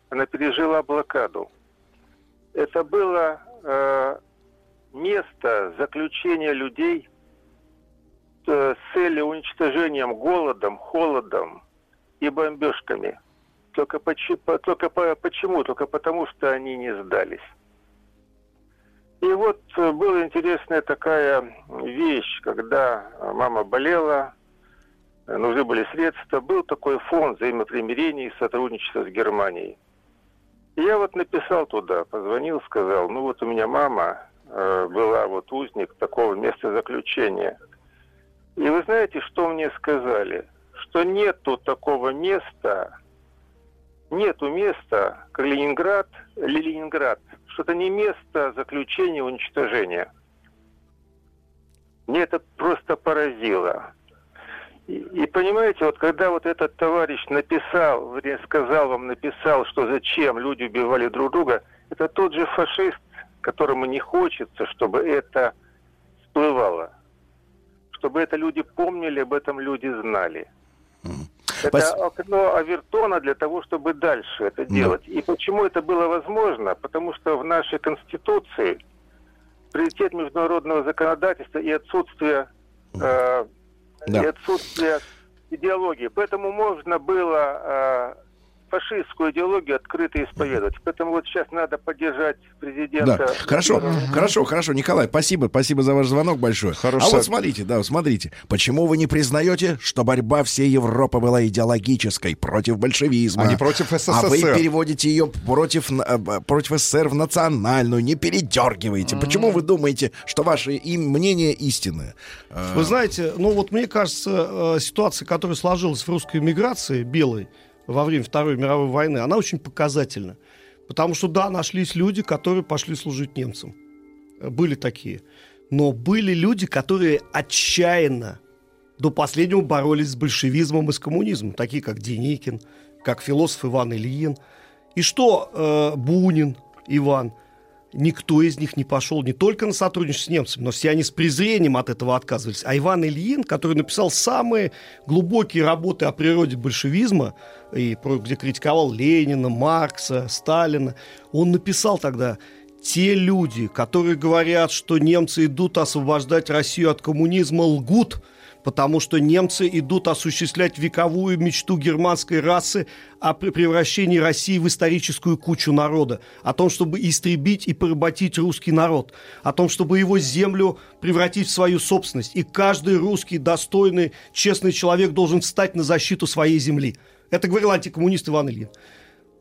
Она пережила блокаду. Это было э, место заключения людей э, с целью уничтожением голодом, холодом и бомбежками. Только, почи- по- только по- почему? Только потому, что они не сдались. И вот э, была интересная такая вещь, когда мама болела, э, нужны были средства, был такой фонд взаимопримирения и сотрудничества с Германией. И я вот написал туда, позвонил, сказал, ну вот у меня мама э, была вот узник такого места заключения. И вы знаете, что мне сказали? Что нету такого места, нету места, как Ленинград, Ленинград, что это не место заключения и уничтожения. Мне это просто поразило. И, и понимаете, вот когда вот этот товарищ написал, сказал вам, написал, что зачем люди убивали друг друга, это тот же фашист, которому не хочется, чтобы это всплывало. Чтобы это люди помнили, об этом люди знали. Это Спас- окно Авертона для того, чтобы дальше это Да. делать. И почему это было возможно? Потому что в нашей Конституции приоритет международного законодательства и отсутствие, э, Да. и отсутствие идеологии. Поэтому можно было э, фашистскую идеологию открыто исповедовать. Поэтому вот сейчас надо поддержать президента. Да, хорошо, хорошо, хорошо, Николай, спасибо, спасибо за ваш звонок большой. Хороший а вот смотрите, да, смотрите, почему вы не признаете, что борьба всей Европы была идеологической против большевизма, А не против А вы СССР. переводите ее против э, против СССР в национальную, не передергиваете. Почему вы думаете, что ваше им мнение истинное? Э, Вы знаете, ну вот мне кажется, э, ситуация, которая сложилась в русской миграции белой во время Второй мировой войны, она очень показательна. Потому что, да, нашлись люди, которые пошли служить немцам. Э, Были такие. Но были люди, которые отчаянно до последнего боролись с большевизмом и с коммунизмом, такие как Деникин, как философ Иван Ильин. И что э, Бунин Иван, никто из них не пошел не только на сотрудничество с немцами, но все они с презрением от этого отказывались. А Иван Ильин, который написал самые глубокие работы о природе большевизма, и где критиковал Ленина, Маркса, Сталина, он написал тогда те люди, которые говорят, что немцы идут освобождать Россию от коммунизма, лгут, потому что немцы идут осуществлять вековую мечту германской расы о пре- превращении России в историческую кучу народа, о том, чтобы истребить и поработить русский народ, о том, чтобы его землю превратить в свою собственность. И каждый русский достойный, честный человек должен встать на защиту своей земли. Это говорил антикоммунист Иван Ильин.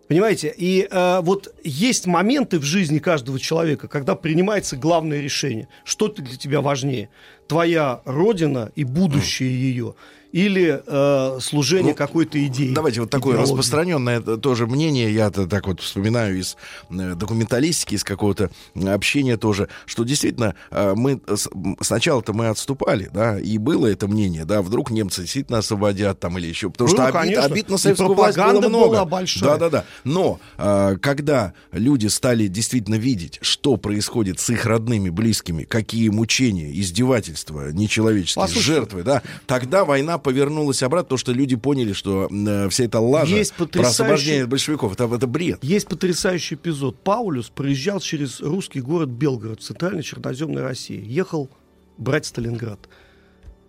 Понимаете? И э, вот есть моменты в жизни каждого человека, когда принимается главное решение. Что для тебя важнее? Твоя родина и будущее ее? Или э, служение какой-то идеи? Ну, Давайте вот такое идеологии? распространенное э, тоже мнение, я то так вот вспоминаю из э, документалистики, из какого-то общения тоже, что действительно э, мы сначала-то мы отступали, да, и было это мнение, да, вдруг немцы действительно освободят там или еще, потому Было, что обид, конечно. обид на советскую власть было много. была большая. Да-да-да. Но э, когда люди стали действительно видеть, что происходит с их родными, близкими, какие мучения, издевательства нечеловеческие, Послушайте. жертвы, да, тогда война повернулась обратно, то что люди поняли, что э, вся эта лажа Есть про потрясающий- освобождение от большевиков, это, это бред. Есть потрясающий эпизод. Паулюс проезжал через русский город Белгород, в центральной Черноземной России. Ехал брать Сталинград.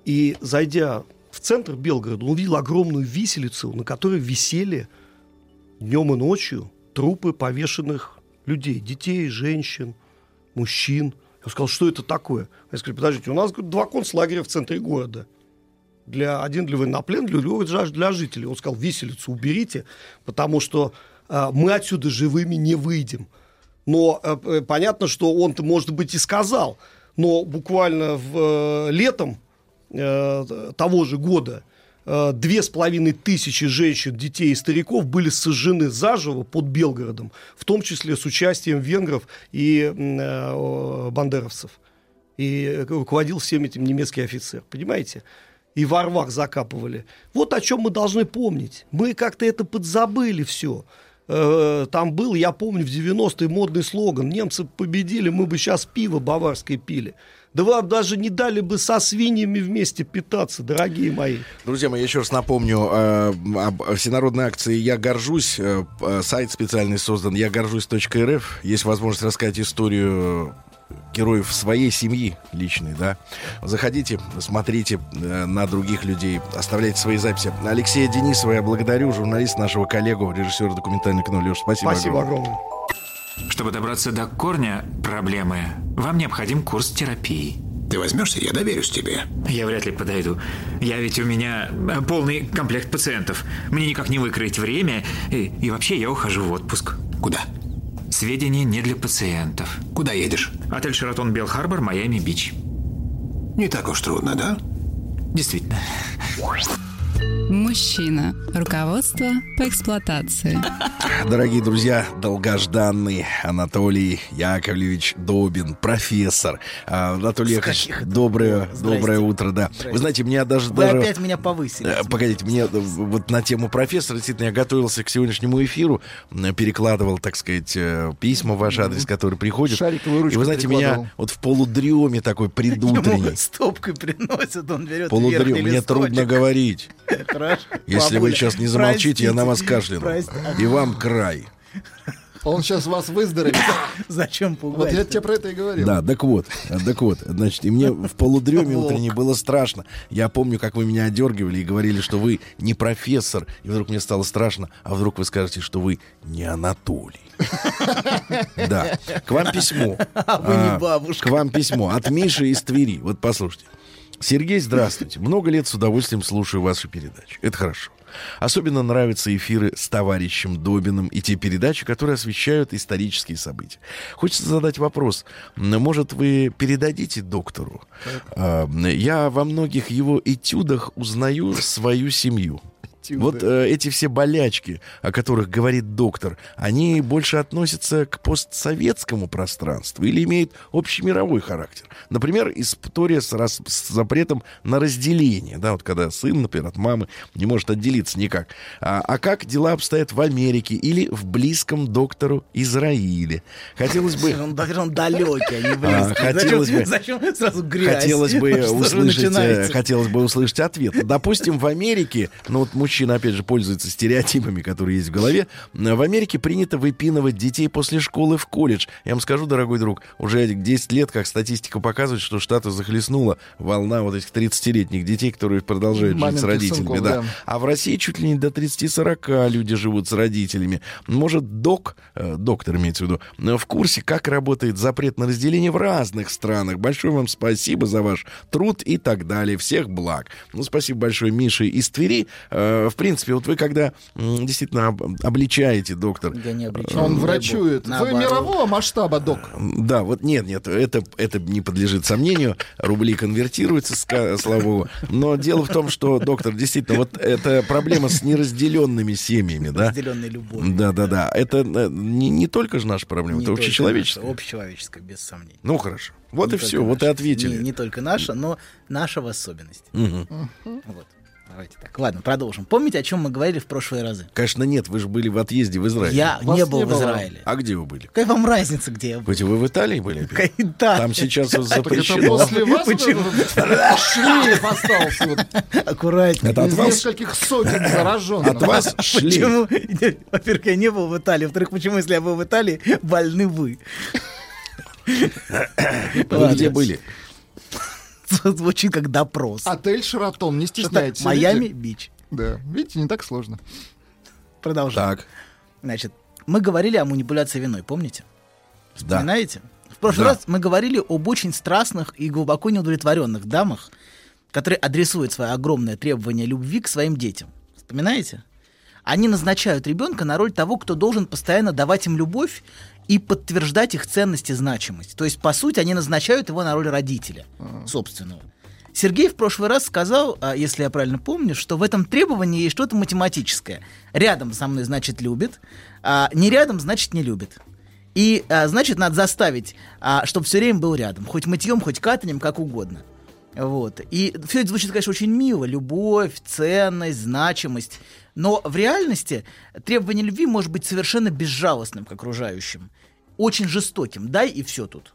И, зайдя в центр Белгорода, он увидел огромную виселицу, на которой висели днем и ночью трупы повешенных людей. Детей, женщин, мужчин. Я сказал, что это такое? Я сказал, подождите, у нас говорит, два концлагеря в центре города. Для, один для военнопленных, другой для, для жителей. Он сказал, виселицу уберите, потому что а, мы отсюда живыми не выйдем. Но э, э, понятно, что он-то, может быть, и сказал. Но буквально в, э, летом э, того же года э, две с половиной тысячи женщин, детей и стариков были сожжены заживо под Белгородом, в том числе с участием венгров и э, бандеровцев. И руководил всем этим немецкий офицер. Понимаете? И во рвах закапывали. Вот о чем мы должны помнить. Мы как-то это подзабыли все. Э, Там был, я помню, в 90-е модный слоган. Немцы победили, мы бы сейчас пиво баварское пили. Да вам даже не дали бы со свиньями вместе питаться, дорогие мои. Друзья мои, я еще раз напомню э, об всенародной акции «Я горжусь». Э, э, сайт специальный создан «Я горжусь.рф». Есть возможность рассказать историю героев своей семьи личной, да. Заходите, смотрите э, на других людей, оставляйте свои записи. Алексея Денисова я благодарю, журналист нашего коллегу, режиссера документального кино. Леша, спасибо, Спасибо огромное. огромное. Чтобы добраться до корня проблемы, вам необходим курс терапии. Ты возьмешься, я доверюсь тебе. Я вряд ли подойду. Я ведь у меня э, полный комплект пациентов. Мне никак не выкроить время. И, и вообще я ухожу в отпуск. Куда? Сведения не для пациентов. Куда едешь? Отель Шератон Белл Харбор, Майами Бич. Не так уж трудно, да? Действительно. Мужчина. Руководство по эксплуатации. Дорогие друзья, долгожданный Анатолий Яковлевич Добин, профессор. А, Анатолий Яковлевич, доброе, доброе Здрасте. утро, да. Вы знаете, меня даже... Вы даже... опять меня повысили. Э, Погодите, мне э, вот на тему профессора, действительно, я готовился к сегодняшнему эфиру, перекладывал, так сказать, э, письма в ваш адрес, которые приходят. Шариковую И ручку вы знаете, меня вот в полудреме такой <laughs> предутренний, Ему стопкой приносят, он берет полудрем, мне трудно говорить. Хорошо. Если вы сейчас не замолчите, я на вас кашляну. И вам край. Он сейчас вас выздоровит. <laughs> Зачем Вот пугать? я тебе про это и говорил. Да, так вот, так вот, значит, и мне в полудреме утренней было страшно. Я помню, как вы меня одергивали и говорили, что вы не профессор, и вдруг мне стало страшно, а вдруг вы скажете, что вы не Анатолий. Да, к вам письмо. А вы не бабушка. К вам письмо от Миши из Твери. Вот послушайте. Сергей, здравствуйте. Много лет с удовольствием слушаю ваши передачи. Это хорошо. Особенно нравятся эфиры с товарищем Добиным и те передачи, которые освещают исторические события. Хочется задать вопрос. Может, вы передадите доктору? А, Я во многих его этюдах узнаю свою семью. Вот э, эти все болячки, о которых говорит доктор, они больше относятся к постсоветскому пространству или имеют общемировой характер. Например, история с, рас- с запретом на разделение, да, вот когда сын, например, от мамы не может отделиться никак. А, а как дела обстоят в Америке или в близком доктору Израиле? Хотелось бы... Он, он далекий, а не А, близкий. хотелось зачем, бы- зачем сразу грязь? Хотелось бы <laughs> услышать, э, хотелось бы услышать ответ. Допустим, в Америке, ну вот мужчина опять же пользуется стереотипами, которые есть в голове. В Америке принято выпинывать детей после школы в колледж. Я вам скажу, дорогой друг, уже 10 лет, как статистика показывает, что штаты захлестнула волна вот этих 30-летних детей, которые продолжают жить с Маменьких родителями. сынков, да. да. А в России чуть ли не до 30-40 люди живут с родителями. Может, док, э, доктор имеется в виду, э, в курсе, как работает запрет на разделение в разных странах. Большое вам спасибо за ваш труд и так далее. Всех благ. Ну, спасибо большое Мише из Твери. Э, В принципе, вот вы когда действительно об- обличаете, доктор... Я не обличаю. Он врачует. Вы Наоборот. мирового масштаба, док. Да, вот нет, нет, это, это не подлежит сомнению. Рубли конвертируются, слава богу. Но дело в том, что, доктор, действительно, вот эта проблема с неразделенными семьями, да? Разделенной любовью. Да, да, да. Это э, не, не только же наша проблема, Не это общечеловеческая. наша, Общечеловеческая, без сомнений. Ну, хорошо. Вот Не и все, вот и наша. ответили. Не, не только наша, но наша в особенности. Мгм. Вот. Давайте так. Ладно, продолжим. Помните, о чем мы говорили в прошлые разы? Конечно, нет, вы же были в отъезде в Израиле. Я Вас не был не в. Израиле. А где вы были? Какая вам разница, где я был? Хоть вы в Италии были? Да. Там сейчас вот запрещено. после вас шлейф остался Аккуратнее. Это от вас? нескольких сотен <laughs> зараженных. От вас <laughs> шлейф. Почему? Во-первых, я не был в Италии. Во-вторых, почему, если я был в Италии, больны вы? Вы где были? <laughs> Звучит как допрос. Отель Шератон, не стесняйтесь. Майами видите? Бич. Да, видите, не так сложно. Продолжаем. Так, Значит, мы говорили о манипуляции виной, помните? да. Вспоминаете? В прошлый Да. раз мы говорили об очень страстных и глубоко неудовлетворенных дамах, которые адресуют свои огромные требования любви к своим детям. Вспоминаете? Они назначают ребенка на роль того, кто должен постоянно давать им любовь и подтверждать их ценность и значимость. То есть, по сути, они назначают его на роль родителя собственного. Сергей в прошлый раз сказал, а, если я правильно помню, что в этом требовании есть что-то математическое. Рядом со мной значит любит, а не рядом значит не любит. И а, значит, надо заставить, чтобы все время был рядом. Хоть мытьем, хоть катанием, как угодно. Вот. И все это звучит, конечно, очень мило. Любовь, ценность, значимость. Но в реальности требование любви может быть совершенно безжалостным к окружающим. Очень жестоким. Дай и все тут.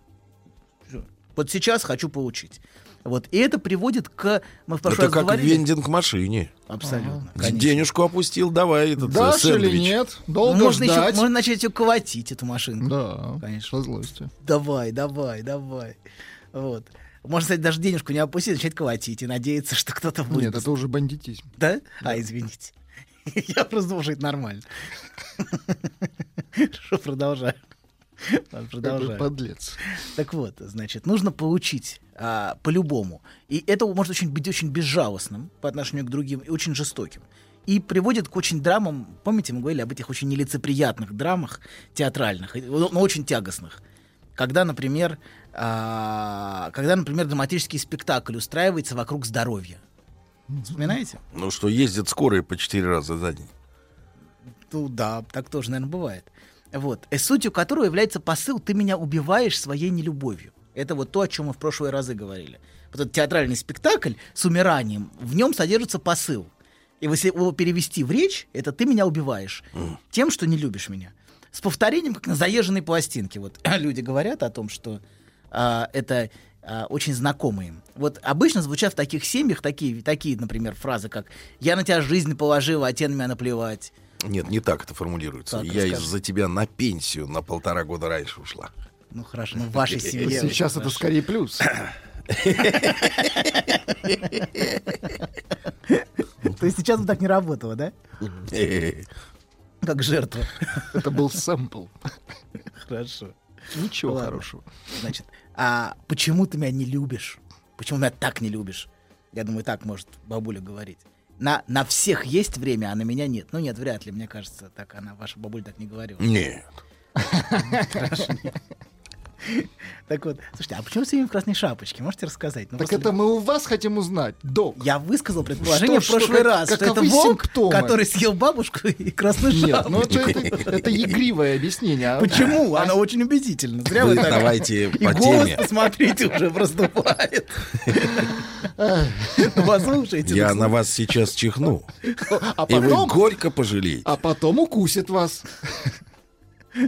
Всё. Вот сейчас хочу получить. Вот. И это приводит к... Мы в прошлый Это раз как говорили... вендинг машине. Абсолютно. конечно. Денежку опустил, давай этот э, Дашь или сэндвич. нет? Ну, Долго можно, еще, ждать. можно начать ее колотить, эту машинку. Да, Конечно. со злостью. Давай, давай, давай. Вот. Можно, кстати, даже денежку не опустить, начать колотить и надеяться, что кто-то будет. Нет, это уже бандитизм. Да? А, извините. <laughs> Я просто думал, что это нормально. <laughs> Что продолжаю. Продолжаю. подлец. Так вот, значит, нужно получить а, по-любому. И это может очень, быть очень безжалостным по отношению к другим и очень жестоким. И приводит к очень драмам, помните, мы говорили об этих очень нелицеприятных драмах театральных, но очень тягостных. Когда, например, а, когда, например, драматический спектакль устраивается вокруг здоровья. Вспоминаете? Ну что, ездят скорые по четыре раза за день. Ну да, так тоже, наверное, бывает. Вот. И сутью которого является посыл «ты меня убиваешь своей нелюбовью». Это вот то, о чем мы в прошлые разы говорили. Вот этот театральный спектакль с умиранием, в нем содержится посыл. И если его перевести в речь, это «ты меня убиваешь тем, что не любишь меня». С повторением, как на заезженной пластинке. Вот <clears throat> люди говорят о том, что а, это а, очень знакомо им. Вот обычно звучат в таких семьях такие, такие, например, фразы, как «я на тебя жизнь положила, а тебе на меня наплевать». Нет, не так это формулируется. Так, Я из-за тебя на пенсию на полтора года раньше ушла. Ну хорошо, ну в вашей <laughs> семье. Сейчас это хорошо. скорее плюс. <laughs> То есть сейчас бы так не работало, да? <laughs> Как жертва. Это был сэмпл. Хорошо. Ничего Ладно. хорошего. Значит, а почему ты меня не любишь? Почему меня так не любишь? Я думаю, так может бабуля говорить. На, на всех есть время, а на меня нет. Ну нет, вряд ли, мне кажется, так она, ваша бабуля так не говорила. Нет. Хорошо. <laughs> Так вот, слушайте, а почему все время в красной шапочке? Можете рассказать? Ну, Так это мы у вас хотим узнать, док. Я высказал предположение Что- в прошлый что, как- раз, что это волк, симптомы? который съел бабушку и <laughs> красную Нет, шапочку. ну это, это, это игривое объясние. а- Почему? а- Оно очень убедительно. Зря Вы вы так- давайте <laughs> И по голос, теме. посмотрите, уже проступает. Послушайте. Я на вас сейчас чихну. А И вы горько пожалеете. а потом укусит вас.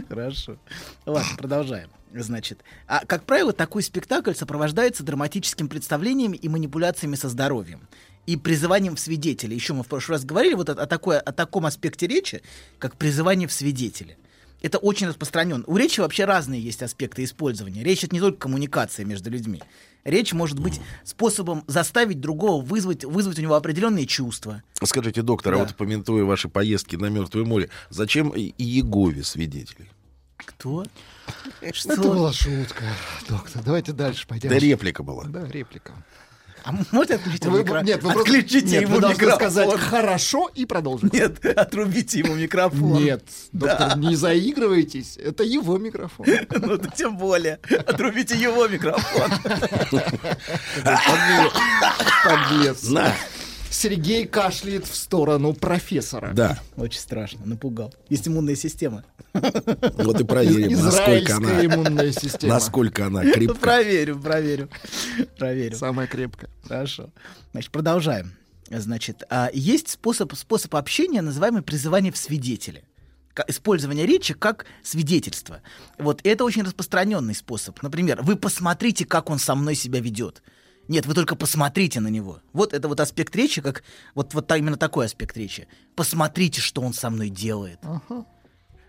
Хорошо. Ладно, продолжаем. Значит, а, как правило, такой спектакль сопровождается драматическим представлениями и манипуляциями со здоровьем и призыванием в свидетели. Еще мы в прошлый раз говорили вот о, о такой, о таком аспекте речи, как призывание в свидетели. Это очень распространен. У речи вообще разные есть аспекты использования. Речь это не только коммуникация между людьми. Речь может быть способом заставить другого вызвать, вызвать у него определенные чувства. Скажите, доктор, а Да. вот помянуя ваши поездки на Мертвое море, зачем и Иегове свидетелей? Кто? Это была шутка, доктор. Давайте дальше пойдем. Да реплика была. Да, реплика. А можете отключить ему Вы, микро- нет, вы просто- Отключите нет, ему вы микрофон. сказать хорошо и продолжить. Нет, <laughs> отрубите ему микрофон. Нет, доктор, не заигрывайтесь. Это его микрофон. <laughs> Ну, да тем более. Отрубите его микрофон. <laughs> Подлец. На. Сергей кашляет в сторону профессора. Да. Очень страшно, напугал. Есть иммунная система. Вот и проверим, насколько она, иммунная система. насколько она Ну, крепка. проверю, проверю. Проверю. Самая крепкая. Хорошо. Значит, продолжаем. Значит, а, есть способ, способ общения, называемый призывание в свидетели. Использование речи как свидетельство. Вот это очень распространенный способ. Например, вы посмотрите, как он со мной себя ведет. Нет, вы только посмотрите на него. Вот это вот аспект речи, как вот, вот именно такой аспект речи. Посмотрите, что он со мной делает.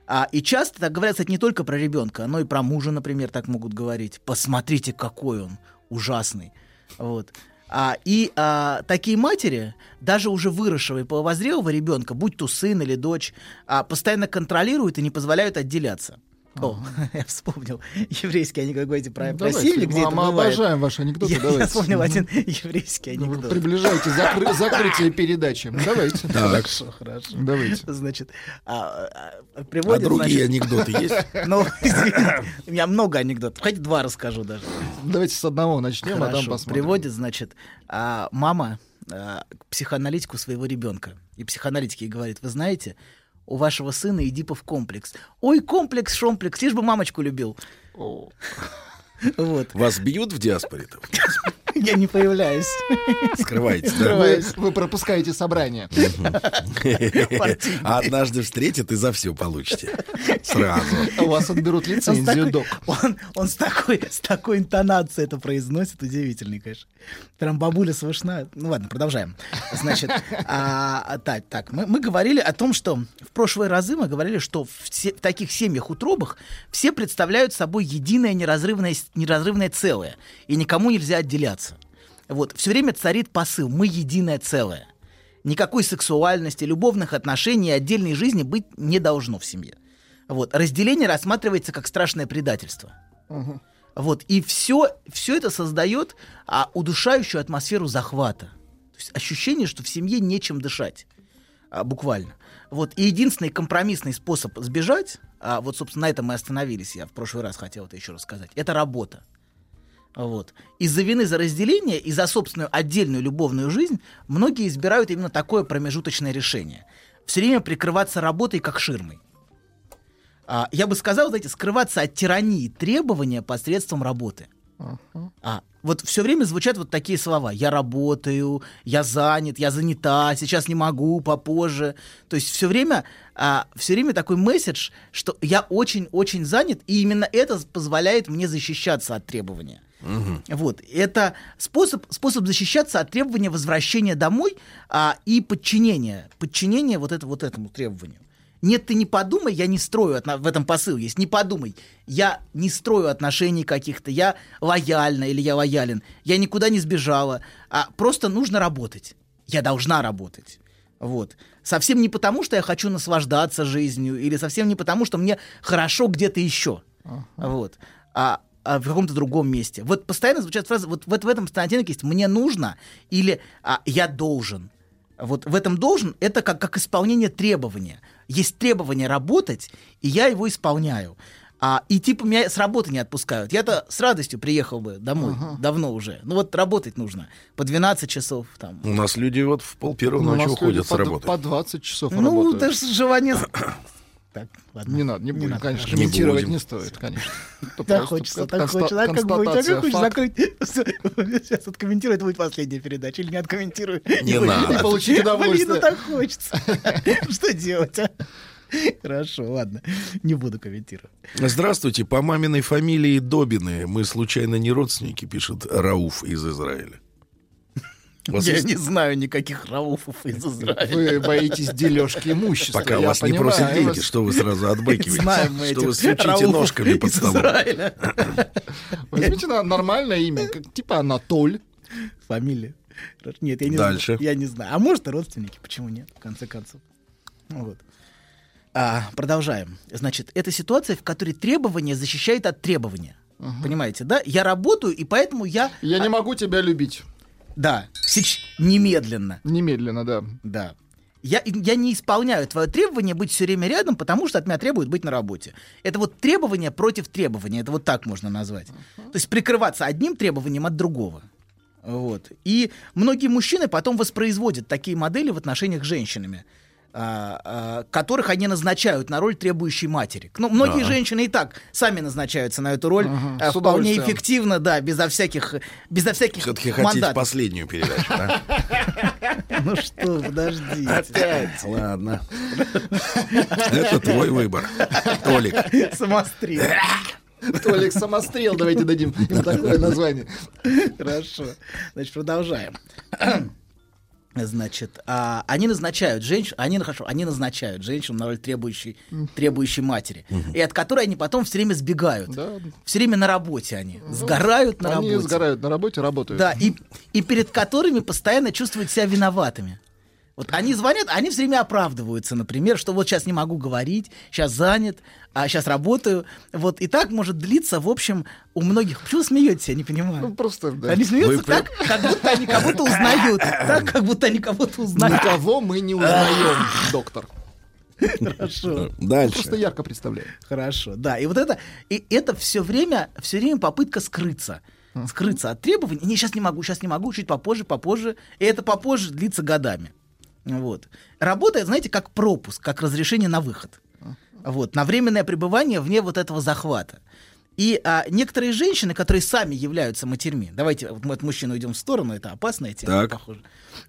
А, и часто так говорят, кстати, не только про ребенка, но и про мужа, например, так могут говорить. Посмотрите, какой он ужасный. Вот. А, и а, такие матери, даже уже выросшего и половозрелого ребенка, будь то сын или дочь, а, постоянно контролируют и не позволяют отделяться. О, <laughs> я вспомнил еврейский анекдот, говорите про, Ну, про семьи, где Мы- это мы бывает. обожаем ваши анекдоты, Я, я давайте. вспомнил Мгм. один еврейский Ну, анекдот. приближаете закры- закрытие передачи. Давайте. Хорошо, хорошо. Давайте. Значит, а, а, приводят, А другие значит- анекдоты есть? <laughs> Ну, у меня много анекдотов. Хоть два расскажу даже. Давайте с одного начнем, а там Хорошо. посмотрим. Приводит, значит, а, мама а, к психоаналитику своего ребенка. И психоаналитик ей говорит, вы знаете, у вашего сына Эдипов комплекс. Ой, комплекс, шомплекс, лишь бы мамочку любил. Вот. Вас бьют в диаспоре-то? <laughs> Я не появляюсь. Скрываетесь, да? Вы, вы пропускаете собрание. А однажды встретят и за все получите. Сразу. У вас отберут лицензию, док. Он, он с, такой, с такой интонацией это произносит, удивительный, конечно. Прям бабуля слышна. Ну ладно, продолжаем. Значит, а, а, так, так мы, мы говорили о том, что в прошлые разы мы говорили, что в, се- в таких семьях утробах все представляют собой единое неразрывное целое, и никому нельзя отделяться. Вот, все время царит посыл «мы единое целое». Никакой сексуальности, любовных отношений и отдельной жизни быть не должно в семье. Вот. Разделение рассматривается как страшное предательство. Вот. И все, все это создает а, удушающую атмосферу захвата. То есть ощущение, что в семье нечем дышать. А, буквально. Вот. И единственный компромиссный способ сбежать, а, вот, собственно, на этом мы остановились, я в прошлый раз хотел это еще рассказать, это работа. Вот. Из-за вины за разделение и за собственную отдельную любовную жизнь многие избирают именно такое промежуточное решение. Все время прикрываться работой как ширмой. А, я бы сказал, знаете, скрываться от тирании требования посредством работы. А, вот все время звучат вот такие слова. Я работаю, я занят, я занята, сейчас не могу, попозже. То есть все время, а, все время такой месседж, что я очень-очень занят, и именно это позволяет мне защищаться от требования. Вот. Это способ, способ защищаться от требования возвращения домой а, и подчинения. Подчинения вот, это, вот этому требованию. Нет, ты не подумай, я не строю, отно- в этом посыл есть, не подумай, я не строю отношений каких-то, я лояльна или я лоялен, я никуда не сбежала, а просто нужно работать, я должна работать. Вот. Совсем не потому, что я хочу наслаждаться жизнью, или совсем не потому, что мне хорошо где-то еще. Вот. А, а в каком-то другом месте. Вот постоянно звучат фразы, вот, вот в этом оттенок есть «мне нужно» или а, «я должен». Вот в этом должен это как, как исполнение требования. Есть требование работать, и я его исполняю. А, и типа меня с работы не отпускают. Я-то с радостью приехал бы домой давно уже. Ну вот работать нужно по 12 часов там. У нас люди вот в пол первого Ну, ночи уходят с работы. по 20 часов Ну, работают. даже желание... <clears throat> Так, ладно. Не надо, не будем, надо, конечно, хорошо. комментировать будем. не стоит, конечно. Так хочется, так хочется. А как? А констатация как хочешь закрыть? Сейчас откомментирую, это будет последняя передача. Или не откомментирую? Не надо. И получить удовольствие. Блин, ну так хочется. <laughs> Что делать, а? Хорошо, ладно. Не буду комментировать. Здравствуйте, по маминой фамилии Добины. Мы случайно не родственники, пишет Рауф из Израиля. Вас Я есть- не знаю никаких рауфов из Израиля. Вы боитесь дележки имущества. Пока я вас не понимаю просят деньги, вас. что вы сразу отбыкиваете? Знаем мы Что вы этих стучите ножками под из столом? Израиля. <laughs> Возьмите на- нормальное имя, как, типа Анатоль. Фамилия. Нет, я не Дальше. знаю. Я не знаю. А может, и родственники, почему нет, в конце концов. Ну Вот. А, продолжаем. Значит, это ситуация, в которой требование защищает от требования. Понимаете, да? Я работаю, и поэтому я... Я не могу тебя любить. Да, сеч- немедленно. Немедленно, да. Да. Я, я не исполняю твое требование быть все время рядом, потому что от меня требуют быть на работе. Это вот требование против требования. Это вот так можно назвать. То есть прикрываться одним требованием от другого. Вот. И многие мужчины потом воспроизводят такие модели в отношениях с женщинами. А, а, которых они назначают на роль требующей матери. Ну, многие Ага. женщины и так сами назначаются на эту роль Ага, а, с вполне эффективно, да, безо всяких, безо всяких Все-таки хотите последнюю передачу, да? <laughs> Ну что, подождите. Опять. Ладно. Это твой выбор, Толик. Самострел. Толик Самострел, давайте дадим им такое название. Хорошо. Значит, продолжаем. Значит, а, они назначают женщин, они, хорошо, они назначают женщину на роль требующей, требующей матери, и от которой они потом все время сбегают. Да. Все время на работе они. Сгорают на Они работе. сгорают на работе, работают. Да, и, и перед которыми постоянно чувствуют себя виноватыми. Вот они звонят, они все время оправдываются, например, что вот сейчас не могу говорить, сейчас занят, а сейчас работаю. Вот и так может длиться, в общем, у многих. Почему вы смеетесь, я не понимаю. Ну, просто, да. Они смеются Вы так, как будто они кого-то узнают. Так, как будто они кого-то узнают. Никого мы не узнаем, доктор. Хорошо. Дальше. Просто ярко представляю. Хорошо, да. И вот это, и это все время, все время попытка скрыться. Скрыться от требований. Не, сейчас не могу, сейчас не могу, чуть попозже, попозже. И это попозже длится годами. Вот. Работает, знаете, как пропуск, как разрешение на выход. Вот. На временное пребывание вне вот этого захвата. И а, некоторые женщины, которые сами являются матерьми, давайте вот мы от мужчин уйдем в сторону, это опасная тема, Так. похоже.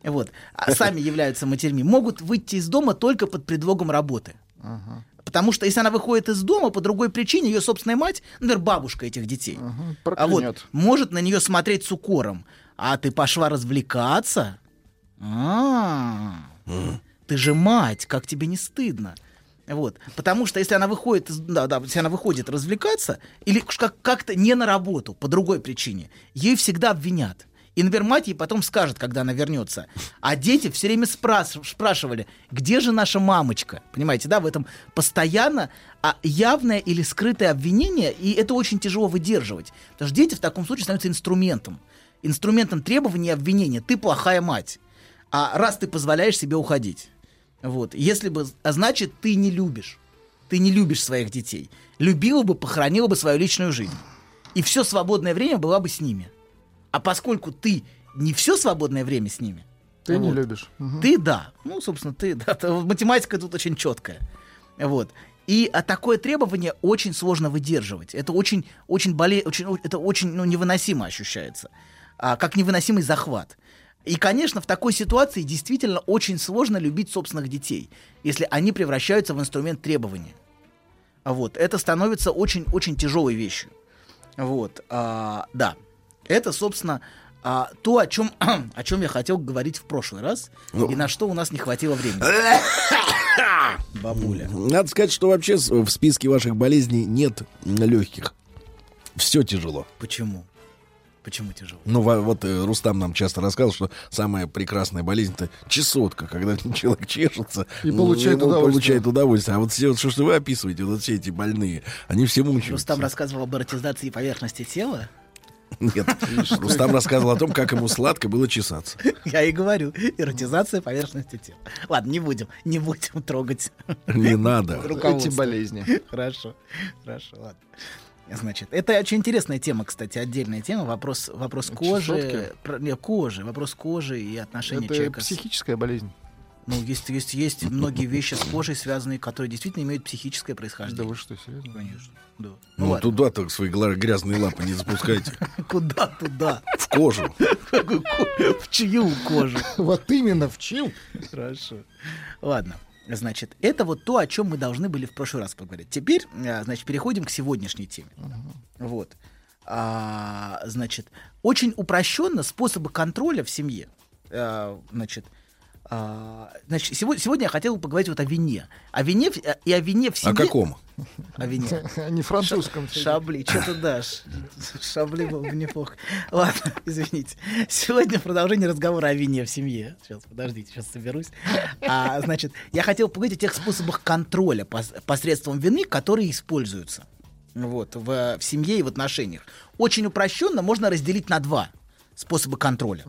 Вот, а сами являются матерьми, могут выйти из дома только под предлогом работы. Потому что если она выходит из дома по другой причине, ее собственная мать, например, бабушка этих детей, а вот, может на нее смотреть с укором. А ты пошла развлекаться? А, ты же мать, как тебе не стыдно? Вот. Потому что если она выходит, да, да, если она выходит развлекаться, или как-то не на работу, по другой причине, ей всегда обвинят. И, например, мать ей потом скажет, когда она вернется. А дети все время спрас- спрашивали, где же наша мамочка? Понимаете, да, в этом постоянно а, явное или скрытое обвинение, и это очень тяжело выдерживать. Потому что дети в таком случае становятся инструментом. Инструментом требования и обвинения. Ты плохая мать. А раз ты позволяешь себе уходить. Вот. Если бы, а значит, ты не любишь. Ты не любишь своих детей. Любила бы, похоронила бы свою личную жизнь. И все свободное время была бы с ними. А поскольку ты не все свободное время с ними, Ты не вот, любишь. Мгм. Ты да. Ну, собственно, ты да. Математика тут очень четкая. Вот. И а такое требование очень сложно выдерживать. Это очень, очень боле... очень, это очень ну, невыносимо ощущается. А, как невыносимый захват. И, конечно, в такой ситуации действительно очень сложно любить собственных детей, если они превращаются в инструмент требования. Вот. Это становится очень-очень тяжелой вещью. Вот. А, да. Это, собственно, а, то, о чем, <clears throat> о чем я хотел говорить в прошлый раз, Ну. и на что у нас не хватило времени. <coughs> Бабуля. Надо сказать, что вообще в списке ваших болезней нет легких. Все тяжело. Почему? Почему тяжело? Ну, во- вот э, Рустам нам часто рассказывал, что самая прекрасная болезнь это чесотка, когда <laughs> человек чешется И м, получает ему удовольствие. получает удовольствие. А вот все, вот что, что вы описываете, вот все эти больные, они все мучаются. Рустам рассказывал об эротизации поверхности тела. Нет, Рустам рассказывал о том, как ему сладко было чесаться. <laughs> Я и говорю, эротизация поверхности тела. Ладно, не будем, не будем трогать. Не надо. Эти болезни. Хорошо, хорошо, ладно. Значит, это очень интересная тема, кстати, отдельная тема. Вопрос, вопрос кожи, про- не, кожи, вопрос кожи и отношения Это человека. с- психическая болезнь. Ну, есть, есть, есть многие вещи с кожей связанные, которые действительно имеют психическое происхождение. Да вы что, серьезно? Конечно. Да. Ну, ладно. туда так свои грязные лапы не запускайте. <laughs> Куда туда? В кожу. <laughs> В чью кожу? <laughs> Вот именно в чью? Хорошо. Ладно. Значит, это вот то, о чем мы должны были в прошлый раз поговорить. Теперь, а, значит, переходим к сегодняшней теме. Вот. А, значит, очень упрощенно способы контроля в семье. А, значит, значит сегодня, сегодня я хотел бы поговорить вот о вине. О вине и о вине в О семье. каком? <laughs> О вине. <laughs> Не французском. Ша- Шабли, что ты дашь? <laughs> Шабли было бы неплохо. Ладно, извините. Сегодня продолжение разговора о вине в семье. Сейчас, подождите, сейчас соберусь. А, значит, я хотел поговорить о тех способах контроля пос- посредством вины, которые используются вот, в, в семье и в отношениях. Очень упрощенно можно разделить на два способа контроля.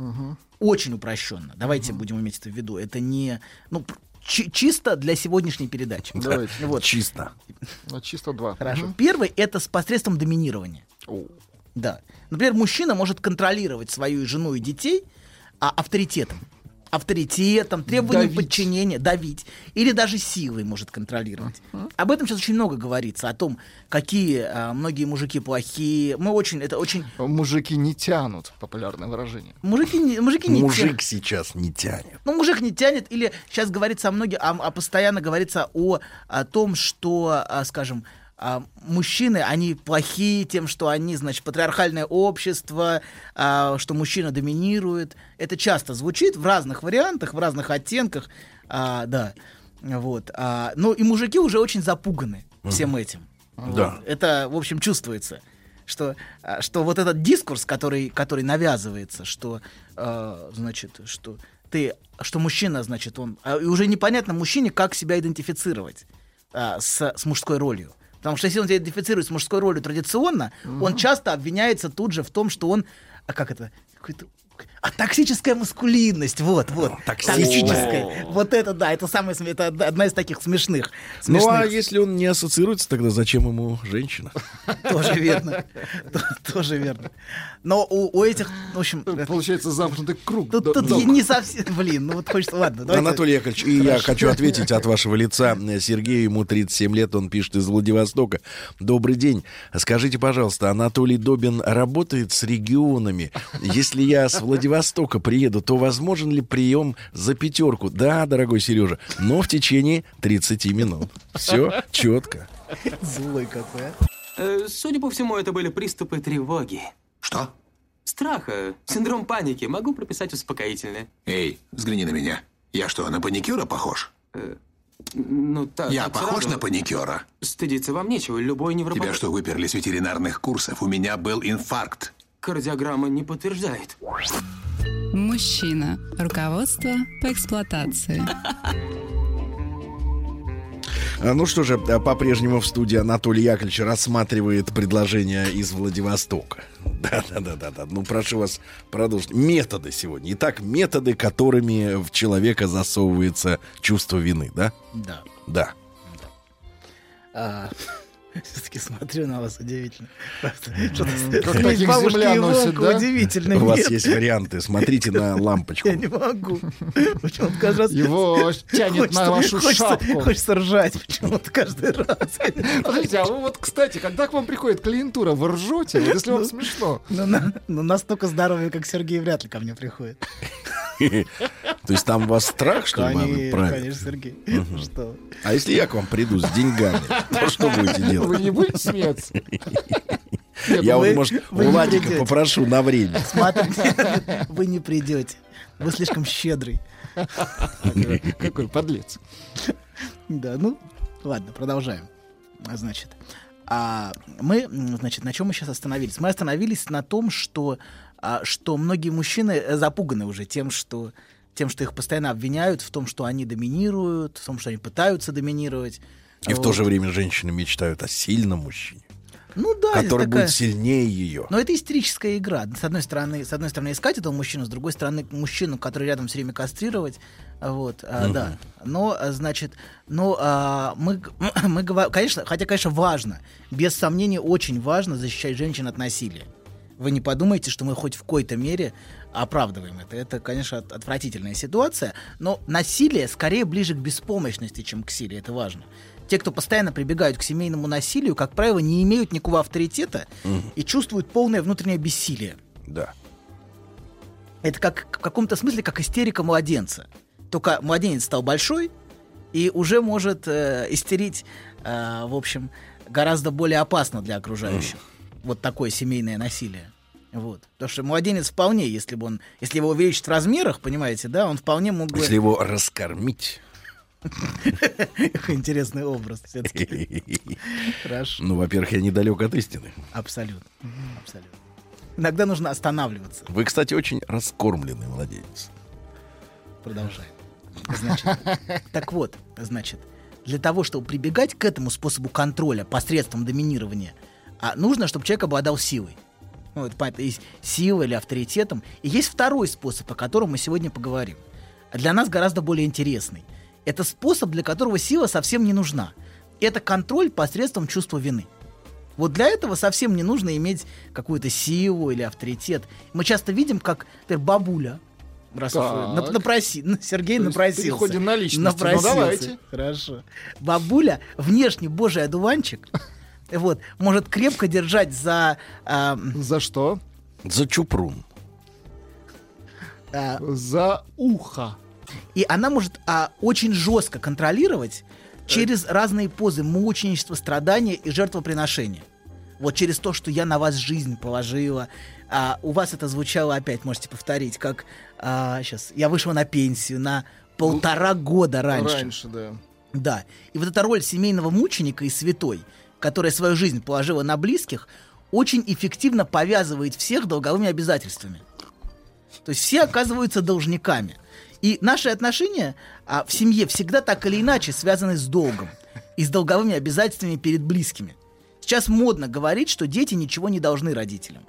Очень упрощенно. Давайте будем иметь это в виду. Это не... Ну, чи- чисто для сегодняшней передачи. Давайте. Вот. Чисто. Ну, чисто два. Хорошо. Мгм. Первый это с посредством доминирования. Да. Например, мужчина может контролировать свою жену и детей а, авторитетом. Авторитетом, требованием Давить. подчинения, давить, или даже силой может контролировать. Об этом сейчас очень много говорится, о том, какие а, многие мужики плохие. Мы очень, это очень... Мужики не тянут, популярное выражение. Мужики, не- мужики не Мужик те- сейчас не тянет. Ну, мужик не тянет, или сейчас говорится о многих, а, а постоянно говорится о, о том, что, а, скажем, а, мужчины, они плохие тем, что они, значит, патриархальное общество, а, что мужчина доминирует. Это часто звучит в разных вариантах, в разных оттенках, а, да. Вот. А, ну, и мужики уже очень запуганы всем этим. Да. Вот. Это, в общем, чувствуется. Что, а, что вот этот дискурс, который, который навязывается, что, а, значит, что ты, что мужчина, значит, он, а, и уже непонятно мужчине, как себя идентифицировать а, с, с мужской ролью. Потому что если он идентифицирует с мужской ролью традиционно, он часто обвиняется тут же в том, что он, а как это, какой-то а токсическая маскулинность, вот, вот. токсическая. Вот это, да, это самое, это одна из таких смешных. Ну а если он не ассоциируется, тогда зачем ему женщина? Тоже верно. Тоже верно. Но у, этих, в общем... Получается замкнутый круг. Тут, не совсем... Блин, ну вот хочется... Ладно, Анатолий Яковлевич, и я хочу ответить от вашего лица. Сергею, ему 37 лет, он пишет из Владивостока. Добрый день. Скажите, пожалуйста, Анатолий Добин работает с регионами. Если я с Владивостока приеду, то возможен ли прием за пятерку? Да, дорогой Сережа, но в течение 30 минут. Все четко. Злой какой, а. Э, Судя по всему, это были приступы тревоги. Что? Страха, синдром паники. Могу прописать успокоительное. Эй, взгляни на меня. Я что, на паникюра похож? Ну, так, Я так похож сразу. на паникюра? Стыдиться вам нечего. Любой невропат... Тебя что, выперли с ветеринарных курсов? У меня был инфаркт. Кардиограмма не подтверждает. Мужчина. Руководство по эксплуатации. А, Ну что же, а, по-прежнему в студии Анатолий Яковлевич рассматривает предложение из Владивостока. <laughs> Да-да-да-да. Ну, прошу вас продолжить. Методы сегодня. Итак, методы, которыми в человека засовывается чувство вины, да? Да. Да. Все-таки смотрю на вас удивительно. Как таких бабушки земля и носит, да? удивительно. У вас есть варианты. Смотрите на <laughs> лампочку. Я не могу. Почему-то каждый раз... Его тянет на вашу шапку. Хочется ржать почему-то каждый раз. Подождите, а вы вот, кстати, когда к вам приходит клиентура, вы ржете? Если вам смешно. Ну, ну, настолько здоровый, как Сергей, вряд ли ко мне приходит. То есть там у вас страх, что ли, правильно? конечно, Сергей. Что? А если я к вам приду с деньгами, то что будете делать? Вы не будете смеяться? Я Вы- вот, может, вы у не Ладика придете. попрошу на время. Смотрите, <laughs> вы не придете. Вы слишком щедрый. Какой подлец. Да, ну, ладно, продолжаем. А, Значит, а мы, значит, на чем мы сейчас остановились? Мы остановились на том, что, что многие мужчины э, запуганы уже тем, что тем, что их постоянно обвиняют в том, что они доминируют, в том, что они пытаются доминировать. И в то Вот. же время женщины мечтают о сильном мужчине, ну, да, который такая- будет сильнее ее. Но это истерическая игра. С одной стороны, с одной стороны искать этого мужчину, с другой стороны мужчину, который рядом все время кастрировать. Вот, а, Мгм. да. Но, а, значит, но а, мы, <clears throat> мы говорим, конечно, хотя, конечно, важно, без сомнения, очень важно защищать женщин от насилия. Вы не подумайте, что мы хоть в какой-то мере оправдываем это. Это, конечно, от- отвратительная ситуация, но насилие скорее ближе к беспомощности, чем к силе. Это важно. Те, кто постоянно прибегают к семейному насилию, как правило, не имеют никакого авторитета Мгм. и чувствуют полное внутреннее бессилие. Да. Это как в каком-то смысле как истерика младенца. Только младенец стал большой и уже может э, истерить, э, в общем, гораздо более опасно для окружающих. Вот такое семейное насилие. Вот. Потому что младенец вполне, если бы он, если его увеличить в размерах, понимаете, да, он вполне мог бы... Если его раскормить. <laughs> Интересный образ все-таки. <laughs> Хорошо. Ну, во-первых, я недалек от истины. Абсолютно. Абсолютно. Иногда нужно останавливаться. Вы, кстати, очень раскормленный младенец. Продолжаем. Значит, так вот, значит, для того, чтобы прибегать к этому способу контроля посредством доминирования, а, нужно, чтобы человек обладал силой. Ну, это понятно, есть сила или авторитетом. И есть второй способ, о котором мы сегодня поговорим. Для нас гораздо более интересный. Это способ, для которого сила совсем не нужна. Это контроль посредством чувства вины. Вот для этого совсем не нужно иметь какую-то силу или авторитет. Мы часто видим, как например, бабуля, Раз нап- напроси- ну, Сергей То напросился. переходим на личности. Ну, Напросился. давайте. Хорошо. Бабуля, внешне божий одуванчик, вот, может крепко держать за... за что? За чупрун. За ухо. И она может а, очень жестко контролировать через разные позы мученичества, страдания и жертвоприношения. Вот через то, что я на вас жизнь положила. А, у вас это звучало опять, можете повторить, как сейчас я вышла на пенсию на полтора года раньше. Раньше, да. Да. И вот эта роль семейного мученика и святой, которая свою жизнь положила на близких, очень эффективно повязывает всех долговыми обязательствами. То есть все оказываются должниками. И наши отношения а, в семье всегда так или иначе связаны с долгом и с долговыми обязательствами перед близкими. Сейчас модно говорить, что дети ничего не должны родителям.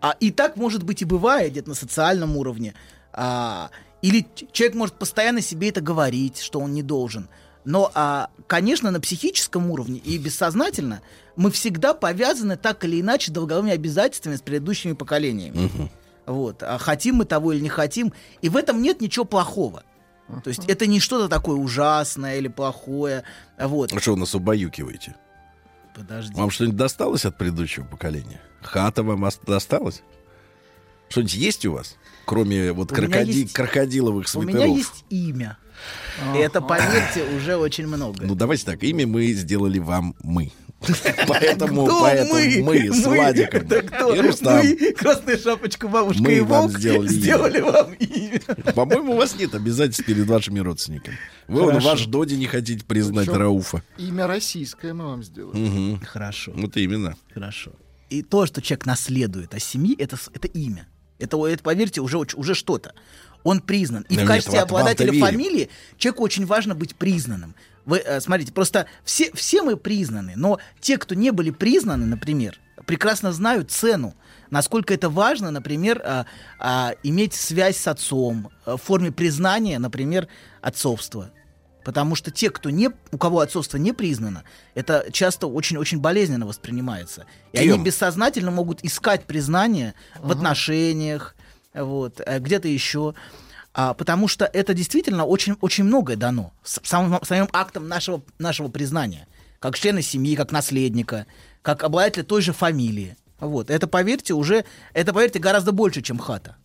А, и так, может быть, и бывает где-то на социальном уровне. А, или человек может постоянно себе это говорить, что он не должен. Но, а, конечно, на психическом уровне и бессознательно мы всегда повязаны так или иначе долговыми обязательствами с предыдущими поколениями. Вот. А хотим мы того или не хотим. И в этом нет ничего плохого. То есть это не что-то такое ужасное или плохое. Вот. А что вы нас убаюкиваете? Подожди. Вам что-нибудь досталось от предыдущего поколения? Хата вам ос- досталась? Что-нибудь есть у вас? Кроме вот У крокоди- есть- крокодиловых У свитеров. меня есть имя. И это, поверьте, уже очень много. Ну, давайте так, имя мы сделали вам мы. <laughs> Поэтому, Кто поэтому мы? мы, с Мы? Владиком Это кто? и Рустам. Мы, Красная шапочка, бабушка Мы и вам волк сделали имя. сделали вам имя. По-моему, у вас нет обязательств перед вашими родственниками. Вы вон, Хорошо. ваш Доди не хотите признать Причем Рауфа. Имя российское мы вам сделали. Мгм. Хорошо. Вот именно. Хорошо. И то, что человек наследует от семьи, это, это имя. Это, это, поверьте, уже, уже что-то. Он признан. И Ну, в нет, качестве вам-то обладателя фамилии человеку очень важно быть признанным. Вы э, смотрите, просто все, все мы признаны, но те, кто не были признаны, например, прекрасно знают цену, насколько это важно, например, а, а, иметь связь с отцом в форме признания, например, отцовства. Потому что те, кто не, у кого отцовство не признано, это часто очень-очень болезненно воспринимается. И Кем? они бессознательно могут искать признание в отношениях, вот, э, где-то еще. А, потому что это действительно очень, очень многое дано самым, самим актом нашего, нашего признания. Как члена семьи, как наследника, как обладателя той же фамилии. Вот. Это, поверьте, уже, это, поверьте, гораздо больше, чем хата.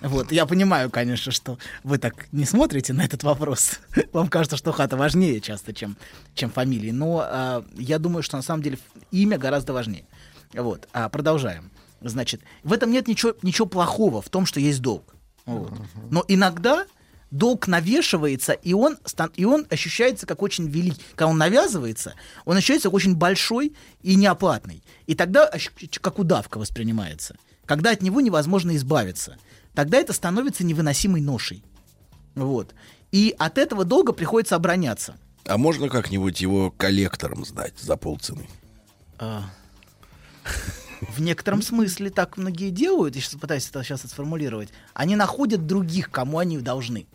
Вот, я понимаю, конечно, что вы так не смотрите на этот вопрос. <laughs> Вам кажется, что хата важнее часто, чем, чем фамилии. Но а, я думаю, что на самом деле имя гораздо важнее. Вот, а, продолжаем. Значит, в этом нет ничего, ничего плохого в том, что есть долг. Вот. Но иногда долг навешивается, и он, и он ощущается как очень великий. Когда он навязывается, он ощущается как очень большой и неоплатный. И тогда как удавка воспринимается. Когда от него невозможно избавиться. Тогда это становится невыносимой ношей. Вот. И от этого долга приходится обороняться. А можно как-нибудь его коллектором сдать за полцены? А, В некотором смысле так многие делают, я сейчас пытаюсь это сейчас сформулировать. Они находят других, кому они должны.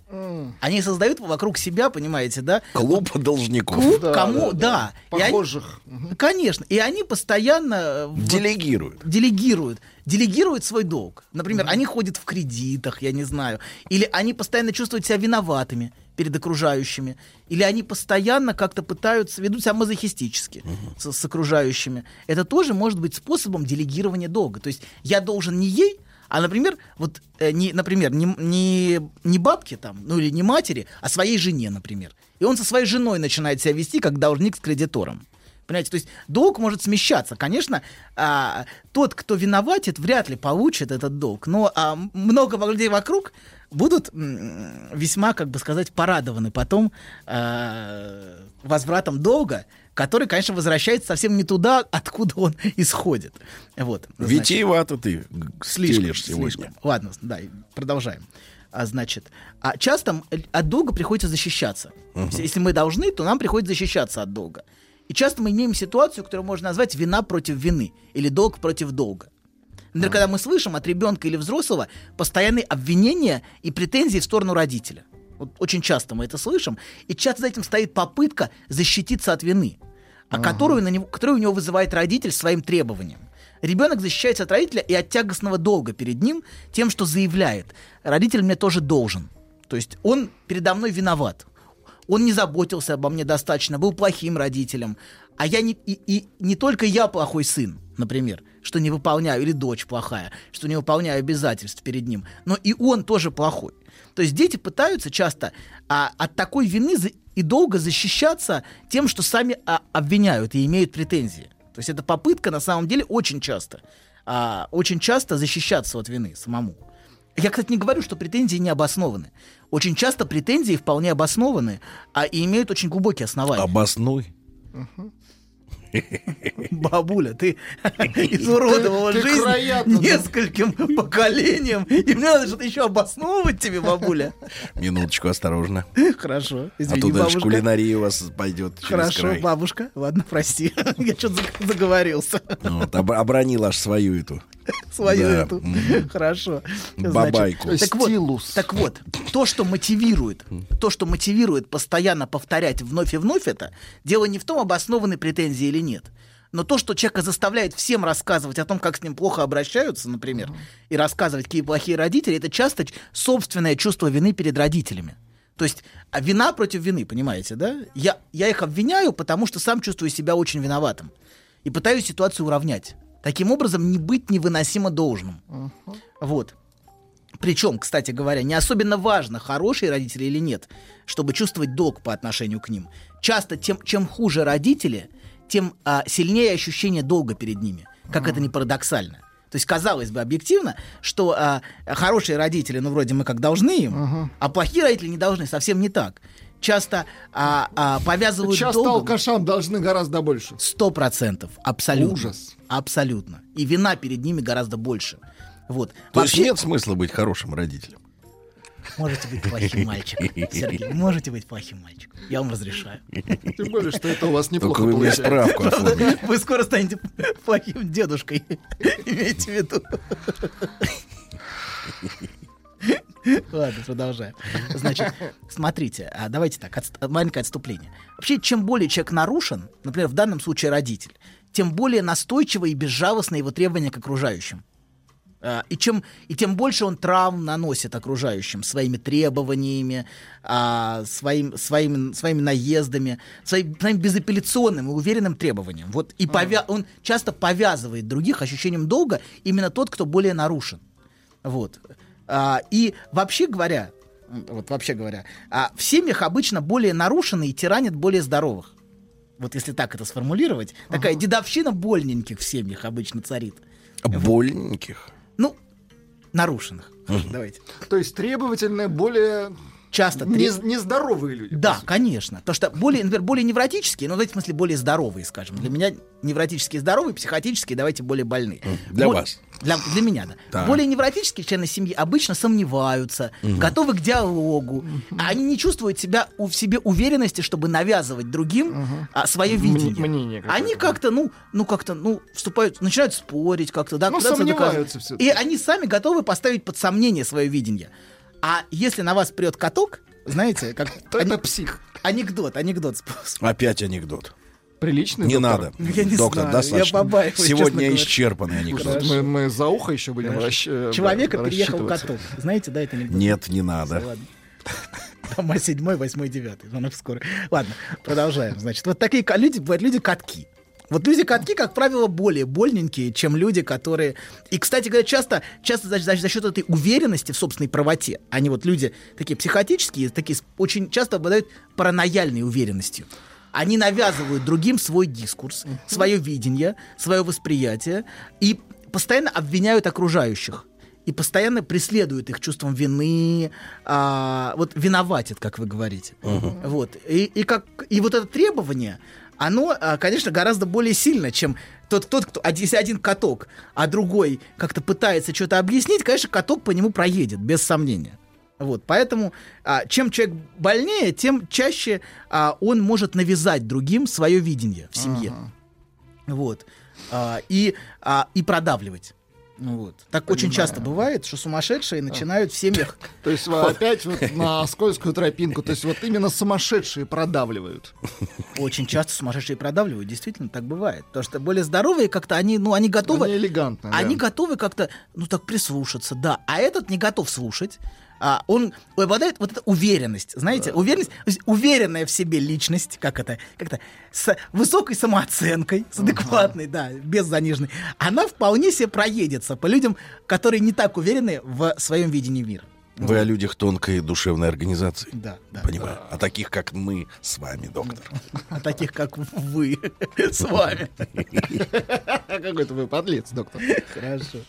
Они создают вокруг себя, понимаете, да? Клуб должников. Клуб, Да, кому, да, да. да. И они- Похожих. конечно. И они постоянно... э, Делегируют. Делегируют. Делегируют свой долг. Например, они ходят в кредитах, я не знаю. Или они постоянно чувствуют себя виноватыми перед окружающими. Или они постоянно как-то пытаются, ведут себя мазохистически с, с окружающими. Это тоже может быть способом делегирования долга. То есть я должен не ей, а, например, вот, э, не, например, не, не, не бабке там, ну или не матери, а своей жене, например. И он со своей женой начинает себя вести как должник с кредитором. Понимаете, то есть долг может смещаться. Конечно, а, тот, кто виноватит, вряд ли получит этот долг. Но а, много людей вокруг будут весьма, как бы сказать, порадованы потом а, возвратом долга, который, конечно, возвращается совсем не туда, откуда он <laughs> исходит. Вот. Витиевато ты Слишком, сегодня. слишком. Ладно, да, продолжаем. А, значит, а часто от долга приходится защищаться. Если- Если мы должны, то нам приходится защищаться от долга. И часто мы имеем ситуацию, которую можно назвать вина против вины или долг против долга. Например, когда мы слышим от ребенка или взрослого постоянные обвинения и претензии в сторону родителя. Вот очень часто мы это слышим, и часто за этим стоит попытка защититься от вины, а которую, на него, которую у него вызывает родитель своим требованием. Ребенок защищается от родителя и от тягостного долга перед ним тем, что заявляет. Родитель мне тоже должен. То есть он передо мной виноват. Он не заботился обо мне достаточно, был плохим родителем. А я не, и, и не только я плохой сын, например, что не выполняю, или дочь плохая, что не выполняю обязательств перед ним, но и он тоже плохой. То есть дети пытаются часто а, от такой вины за, и долго защищаться тем, что сами а, обвиняют и имеют претензии. То есть это попытка на самом деле очень часто, а, очень часто защищаться от вины самому. Я, кстати, не говорю, что претензии не обоснованы. Очень часто претензии вполне обоснованы, а и имеют очень глубокие основания. Обоснуй. Бабуля, ты <laughs> изуродовала Ты- жизнь нескольким <laughs> поколениям, и мне надо что-то еще обосновывать тебе, бабуля. Минуточку, осторожно. Хорошо, а извини, то дальше кулинария у вас пойдет через Хорошо, край. бабушка. Ладно, прости. <laughs> Я что-то заговорился. Вот, об- обронил аж свою эту. Свою Да. эту. Хорошо. Бабайку. так, вот, так вот, то, что мотивирует, то, что мотивирует постоянно повторять вновь и вновь это, дело не в том, обоснованы претензии или нет. Но то, что человека заставляет всем рассказывать о том, как с ним плохо обращаются, например, и рассказывать, какие плохие родители, это часто собственное чувство вины перед родителями. То есть а вина против вины, понимаете, да? Я, я их обвиняю, потому что сам чувствую себя очень виноватым. И пытаюсь ситуацию уравнять. Таким образом, не быть невыносимо должным. Вот. Причем, кстати говоря, не особенно важно, хорошие родители или нет, чтобы чувствовать долг по отношению к ним. Часто, тем, чем хуже родители, тем а, сильнее ощущение долга перед ними. Как это не парадоксально. То есть, казалось бы, объективно, что а, хорошие родители, ну, вроде мы как должны им, а плохие родители не должны. Совсем не так. Часто а, а, повязывают Часто долгом- алкашам должны гораздо больше. Сто процентов. Абсолютно. Ужас. Абсолютно. И вина перед ними гораздо больше. Вот. То есть нет смысла быть хорошим родителем. Можете быть плохим мальчиком, Сергей. <laughs> Можете быть плохим мальчиком. Я вам разрешаю. Тем более, что это у вас неплохо Только вы мне получается. справку оформите. Вы скоро станете плохим дедушкой. <laughs> Имейте в виду. Ладно, продолжаем. Значит, смотрите, а давайте так, отст- маленькое отступление. Вообще, чем более человек нарушен, например, в данном случае родитель, тем более настойчиво и безжалостно его требования к окружающим. А, И, чем, и тем больше он травм наносит окружающим своими требованиями, а, своим, своими, своими наездами, своим, своим безапелляционным и уверенным требованием. Вот, и повя- он часто повязывает других ощущением долга именно тот, кто более нарушен. Вот. А, и вообще говоря, вот вообще говоря, а, в семьях обычно более нарушенные тиранят более здоровых. Вот если так это сформулировать, такая дедовщина больненьких в семьях обычно царит. Больненьких. Нарушенных. Давайте. То есть требовательные, более часто не- нездоровые люди. Да, конечно. Потому что более, например, более невротические, ну, в этом смысле более здоровые, скажем. Для меня невротические здоровые, психотические, давайте более больные. Для Бо- вас. Для, для меня, да. Так. Более невротические члены семьи обычно сомневаются, Мгм. готовы к диалогу. А Они не чувствуют себя у, в себе уверенности, чтобы навязывать другим а, свое видение. мнение Они как-то, ну, ну как-то, ну, вступают, начинают спорить как-то, да, Ну, сомневаются. И они сами готовы поставить под сомнение свое видение. А если на вас прет каток, знаете, как... <laughs> это псих. Анекдот, анекдот. Опять анекдот. Приличный Не доктор? надо. Я не Доктор, знаю, достаточно. я побаиваюсь, Сегодня исчерпанный анекдот. Мы, мы за ухо еще будем расщ- э, Человека да, переехал каток. Знаете, да, это анекдот? Нет, не надо. Ладно. <laughs> Дома седьмой, восьмой, девятый. Звонок скоро. Ладно, продолжаем. Значит, вот такие люди, бывают люди катки. Вот люди-катки, как правило, более больненькие, чем люди, которые... И, кстати говоря, часто, часто за, за- за счет этой уверенности в собственной правоте, они вот люди такие психотические, такие очень часто обладают паранояльной уверенностью. Они навязывают другим свой дискурс, свое видение, свое восприятие и постоянно обвиняют окружающих и постоянно преследуют их чувством вины, а, вот виноватят, как вы говорите. Вот. И, и, как, и вот это требование, оно, а, конечно, гораздо более сильно, чем тот, тот кто, если один каток, а другой как-то пытается что-то объяснить, конечно, каток по нему проедет, без сомнения. Вот, поэтому а, чем человек больнее, тем чаще а, он может навязать другим свое видение в семье. Вот. А, и, а, и продавливать. Ну вот. Так очень часто бывает, что сумасшедшие начинают в семьях. <laughs> То есть <laughs> опять вот на скользкую тропинку. То есть вот именно сумасшедшие продавливают. Очень часто сумасшедшие продавливают, действительно так бывает. Потому что более здоровые как-то они, ну, они готовы. Они элегантно, да. Они готовы как-то, ну, так прислушаться, да. А этот не готов слушать. А он обладает вот эта уверенность, знаете, уверенность, уверенная в себе личность, как это, как это, с высокой самооценкой, с адекватной, да, без заниженной, она вполне себе проедется по людям, которые не так уверены в своем видении мира. Вы о людях тонкой душевной организации. Да, да. Понимаю. О таких, как мы с вами, доктор. О таких, как вы <laughs> с вами. <laughs> Какой-то вы подлец, доктор. Хорошо.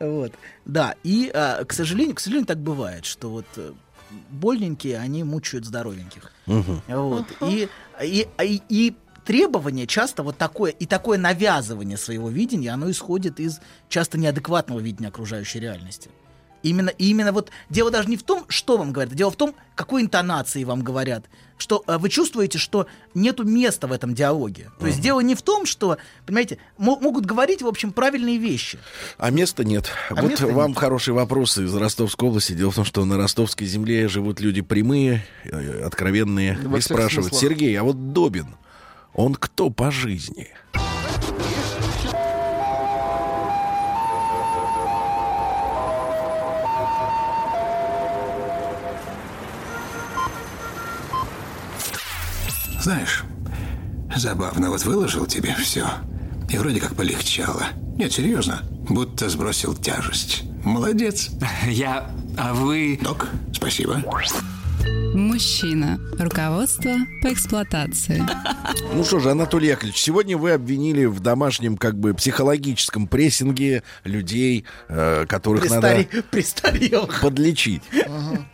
Вот. Да, и, а, к сожалению, к сожалению, так бывает, что вот э, больненькие, они мучают здоровеньких. Вот. И, и, и, и требование часто вот такое, и такое навязывание своего видения, оно исходит из часто неадекватного видения окружающей реальности. Именно, и именно вот дело даже не в том, что вам говорят, дело в том, какой интонации вам говорят. Что э, вы чувствуете, что нету места в этом диалоге. То есть дело не в том, что, понимаете, мо- могут говорить, в общем, правильные вещи. А места нет. А вот места вам нет. хороший вопрос из Ростовской области. Дело в том, что на ростовской земле живут люди прямые, э, откровенные. Во и спрашивают, смыслах. Сергей, а вот Добин, он кто по жизни? Знаешь, забавно, вот выложил тебе все, и вроде как полегчало. Нет, серьезно, будто сбросил тяжесть. Молодец. <laughs> Я... А вы... Док, спасибо. Мужчина. Руководство по эксплуатации. Ну что же, Анатолий Яковлевич, сегодня вы обвинили в домашнем как бы психологическом прессинге людей, э, которых Престаре- надо <laughs> Престарелых. подлечить.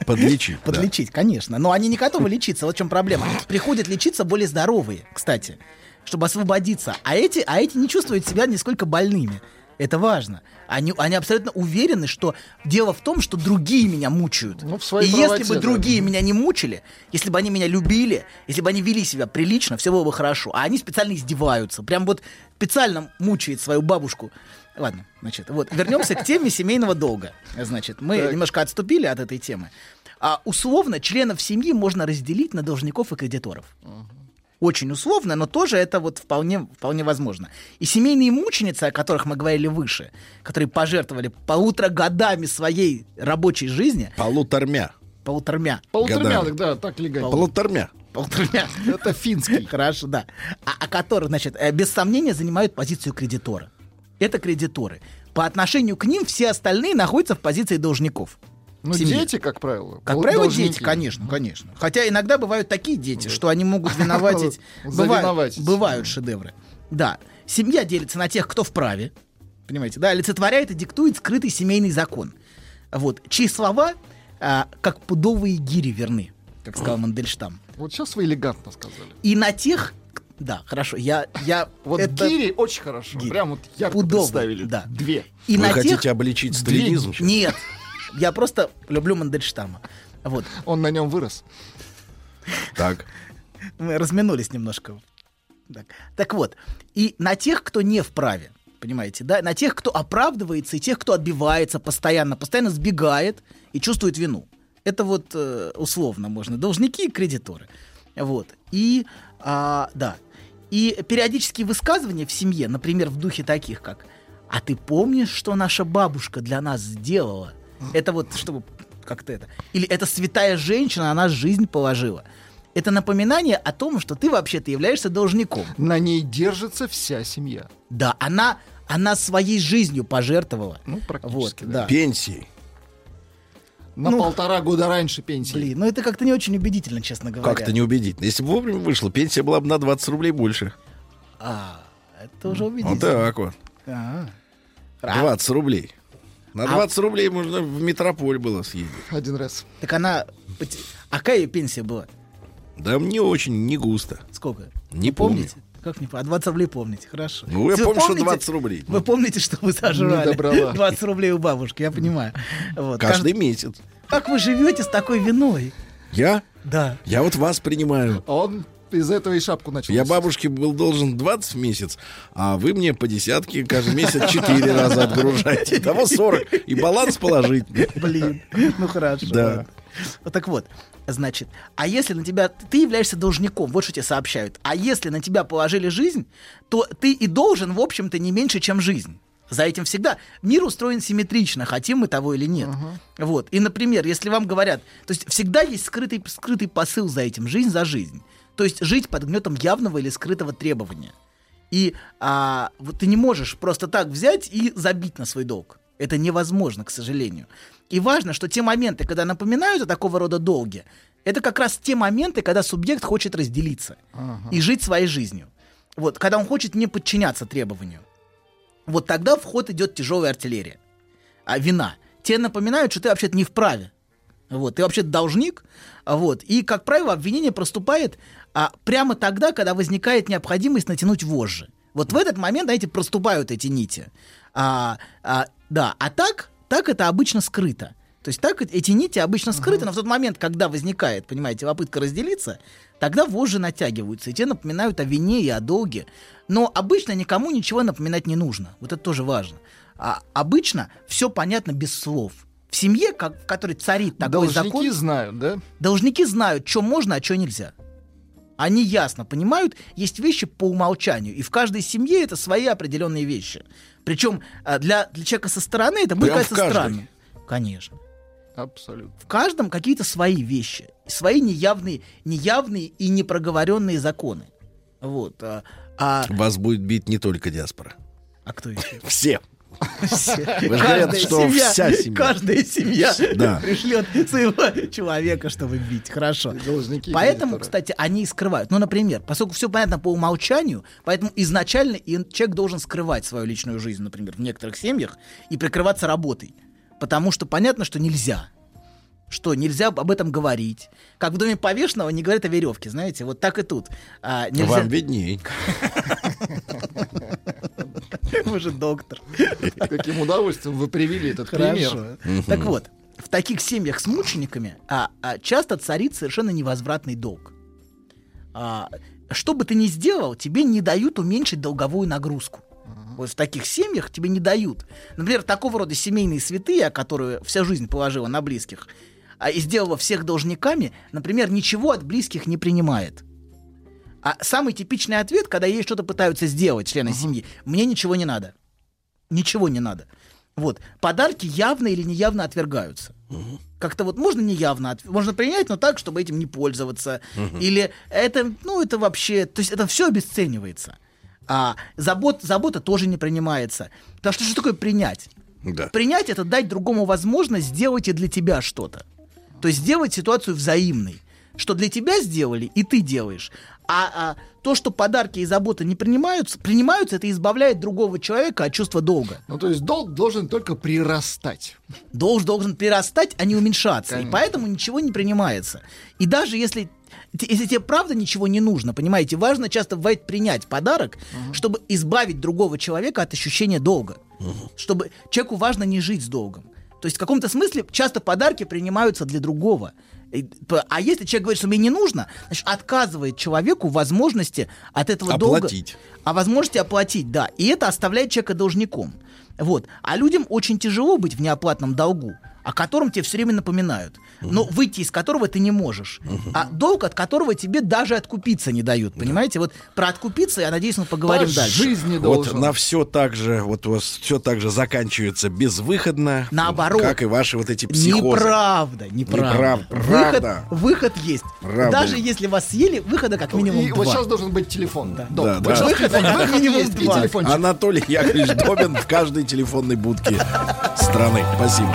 Подлечить. да. Подлечить, конечно. Но они не готовы лечиться. Вот в чем проблема. Приходят лечиться более здоровые, кстати, чтобы освободиться. А эти, а эти не чувствуют себя нисколько больными. Это важно. Они, они абсолютно уверены, что дело в том, что другие меня мучают. Ну, в своей И правоте, если бы да. другие меня не мучили, если бы они меня любили, если бы они вели себя прилично, все было бы хорошо. А они специально издеваются. Прям вот специально мучает свою бабушку. Ладно, значит, вот вернемся к теме семейного долга. Значит, мы Так. немножко отступили от этой темы. А условно членов семьи можно разделить на должников и кредиторов. Очень условно, но тоже это вот вполне, вполне возможно. И семейные мученицы, о которых мы говорили выше, которые пожертвовали полутора годами своей рабочей жизни, Полутормя. полутормя, Полутормя, Годами. да, так легально. Полутормя. полутормя, Это финский. Хорошо, да. А, а которые, значит, э, без сомнения занимают позицию кредитора. Это кредиторы. По отношению к ним все остальные находятся в позиции должников. Ну, дети, как правило. Как правило, должники. дети, конечно, конечно. Хотя иногда бывают такие дети, что они могут <laughs> виноватить. Бывают, бывают шедевры. Да. Семья делится на тех, кто вправе. Понимаете, да, олицетворяет и диктует скрытый семейный закон. Вот. Чьи слова, а, как пудовые гири, верны, как сказал Мандельштам. Вот сейчас вы элегантно сказали. И на тех, да, хорошо, я, я <laughs> Вот это гири очень хорошо. Гири. Прям вот ярко Пудовые, представили. да. Две. и Вы на хотите тех, обличить сталинизм? нет, я просто люблю Мандельштама. Вот. Он на нем вырос. Так. Мы разминулись немножко. Так. так вот, и на тех, кто не вправе, понимаете, да, на тех, кто оправдывается, и тех, кто отбивается постоянно, постоянно сбегает и чувствует вину. Это вот э, условно можно. Должники и кредиторы. Вот. И, а, да. И периодические высказывания в семье, например, в духе таких, как «А ты помнишь, что наша бабушка для нас сделала?» Это вот, чтобы как-то это. Или «Это святая женщина, она жизнь положила». Это напоминание о том, что ты вообще-то являешься должником. На ней держится вся семья. Да, она, она своей жизнью пожертвовала. Ну, практически, Вот, да. да. Пенсии. На Ну, полтора года раньше пенсии. Блин, ну это как-то не очень убедительно, честно говоря. Как-то неубедительно. Если бы вовремя вышло, пенсия была бы на 20 рублей больше. А, это уже Вот убедительно. так вот. А. 20 рублей. На А- 20 рублей можно в метрополь было съездить. Один раз. Так она... А какая ее пенсия была? Да мне очень не густо. Сколько? Не Вы помню. помните? Как не помню? А 20 рублей помните, хорошо. Ну, я Вы помню, что помните- 20 рублей. Вы помните, что вы сожрали? добрала. <laughs> 20 рублей у бабушки, я понимаю. Вот. Каждый Кажд- месяц. Как вы живете с такой виной? Я? Да. Я вот вас принимаю. Он из-за этого и шапку начал. Я бабушке был должен 20 в месяц, а вы мне по десятке каждый месяц 4 раза отгружаете. Итого 40. И баланс положительный. Блин, ну хорошо. Да. Вот так вот, значит, а если на тебя, ты являешься должником, вот что тебе сообщают, а если на тебя положили жизнь, то ты и должен, в общем-то, не меньше, чем жизнь. За этим всегда. Мир устроен симметрично, хотим мы того или нет. Вот. И, например, если вам говорят, то есть всегда есть скрытый, скрытый посыл за этим, жизнь за жизнь. То есть жить под гнетом явного или скрытого требования. И а, вот ты не можешь просто так взять и забить на свой долг. Это невозможно, к сожалению. И важно, что те моменты, когда напоминают о такого рода долге, это как раз те моменты, когда субъект хочет разделиться и жить своей жизнью. Вот, когда он хочет не подчиняться требованию. Вот тогда в ход идет тяжелая артиллерия. А вина. Тебе напоминают, что ты вообще-то не вправе. Вот, ты вообще должник. Вот. И, как правило, обвинение проступает а, прямо тогда, когда возникает необходимость натянуть вожжи. Вот в этот момент, знаете, проступают эти нити. А, а, да, а так, так это обычно скрыто. То есть так эти нити обычно скрыты, но в тот момент, когда возникает, понимаете, попытка разделиться, тогда вожжи натягиваются, и те напоминают о вине и о долге. Но обычно никому ничего напоминать не нужно. Вот это тоже важно. А обычно все понятно без слов. В семье, как, в которой царит такой Должники закон... знают, да? Должники знают, что можно, а что нельзя. Они ясно понимают, есть вещи по умолчанию, и в каждой семье это свои определенные вещи. Причем а, для, для человека со стороны это будет кажется странным. Конечно. Абсолютно. В каждом какие-то свои вещи, свои неявные, неявные и непроговоренные законы. Вот. А, а- Вас будет бить не только диаспора. а кто еще? <laughs> Все. Вы же говорят, Каждая что семья, вся семья. Каждая семья Да. пришлет своего человека, чтобы бить. Хорошо. Должники, Поэтому, кстати, они и скрывают. Ну, например, поскольку все понятно по умолчанию, поэтому изначально человек должен скрывать свою личную жизнь, например, в некоторых семьях, и прикрываться работой. Потому что понятно, что нельзя. Что нельзя об этом говорить. Как в доме повешенного не говорят о веревке, знаете, вот так и тут. А, нельзя... Вам видней. Вы же доктор. Каким удовольствием вы привели этот пример. Так вот, в таких семьях с мучениками а, а, часто царит совершенно невозвратный долг. А, что бы ты ни сделал, тебе не дают уменьшить долговую нагрузку. Вот в таких семьях тебе не дают. Например, такого рода семейные святые, которые вся жизнь положила на близких, а и сделала всех должниками, например, ничего от близких не принимает. А самый типичный ответ, когда ей что-то пытаются сделать члены семьи, мне ничего не надо. Ничего не надо. Вот. Подарки явно или неявно отвергаются. Как-то вот можно неявно, от- можно принять, но так, чтобы этим не пользоваться. Мгм. Или это, ну, это вообще, то есть это все обесценивается. А забот, забота тоже не принимается. Потому что что такое принять? Да. Принять это дать другому возможность сделать и для тебя что-то. То есть сделать ситуацию взаимной. Что для тебя сделали, и ты делаешь. А, а то, что подарки и забота не принимаются, принимаются, это избавляет другого человека от чувства долга. Ну, то есть долг должен только прирастать. Долг должен прирастать, а не уменьшаться. Конечно. И поэтому ничего не принимается. И даже если, если тебе правда ничего не нужно, понимаете, важно часто бывает принять подарок, чтобы избавить другого человека от ощущения долга. Чтобы человеку важно не жить с долгом. То есть в каком-то смысле часто подарки принимаются для другого. А если человек говорит, что мне не нужно, значит, отказывает человеку возможности от этого Оплатить. долга. А возможности оплатить, да. И это оставляет человека должником. Вот. А людям очень тяжело быть в неоплатном долгу, о котором тебе все время напоминают, но выйти из которого ты не можешь. А долг, от которого тебе даже откупиться не дают. Понимаете? Вот про откупиться, я надеюсь, мы поговорим По дальше. жизни Вот должен. на все так же, вот у вас все так же заканчивается безвыходно. Наоборот. Как и ваши вот эти психозы. Неправда, неправда. Неправда. Выход, Правда. выход есть. Правда. Даже если вас съели, выхода как минимум И два. вот сейчас должен быть телефон. Да, Да, Вот да. Выход как Выход минимум есть и два. телефончик. Анатолий Яковлевич Добин в каждой телефонной будке страны. Спасибо.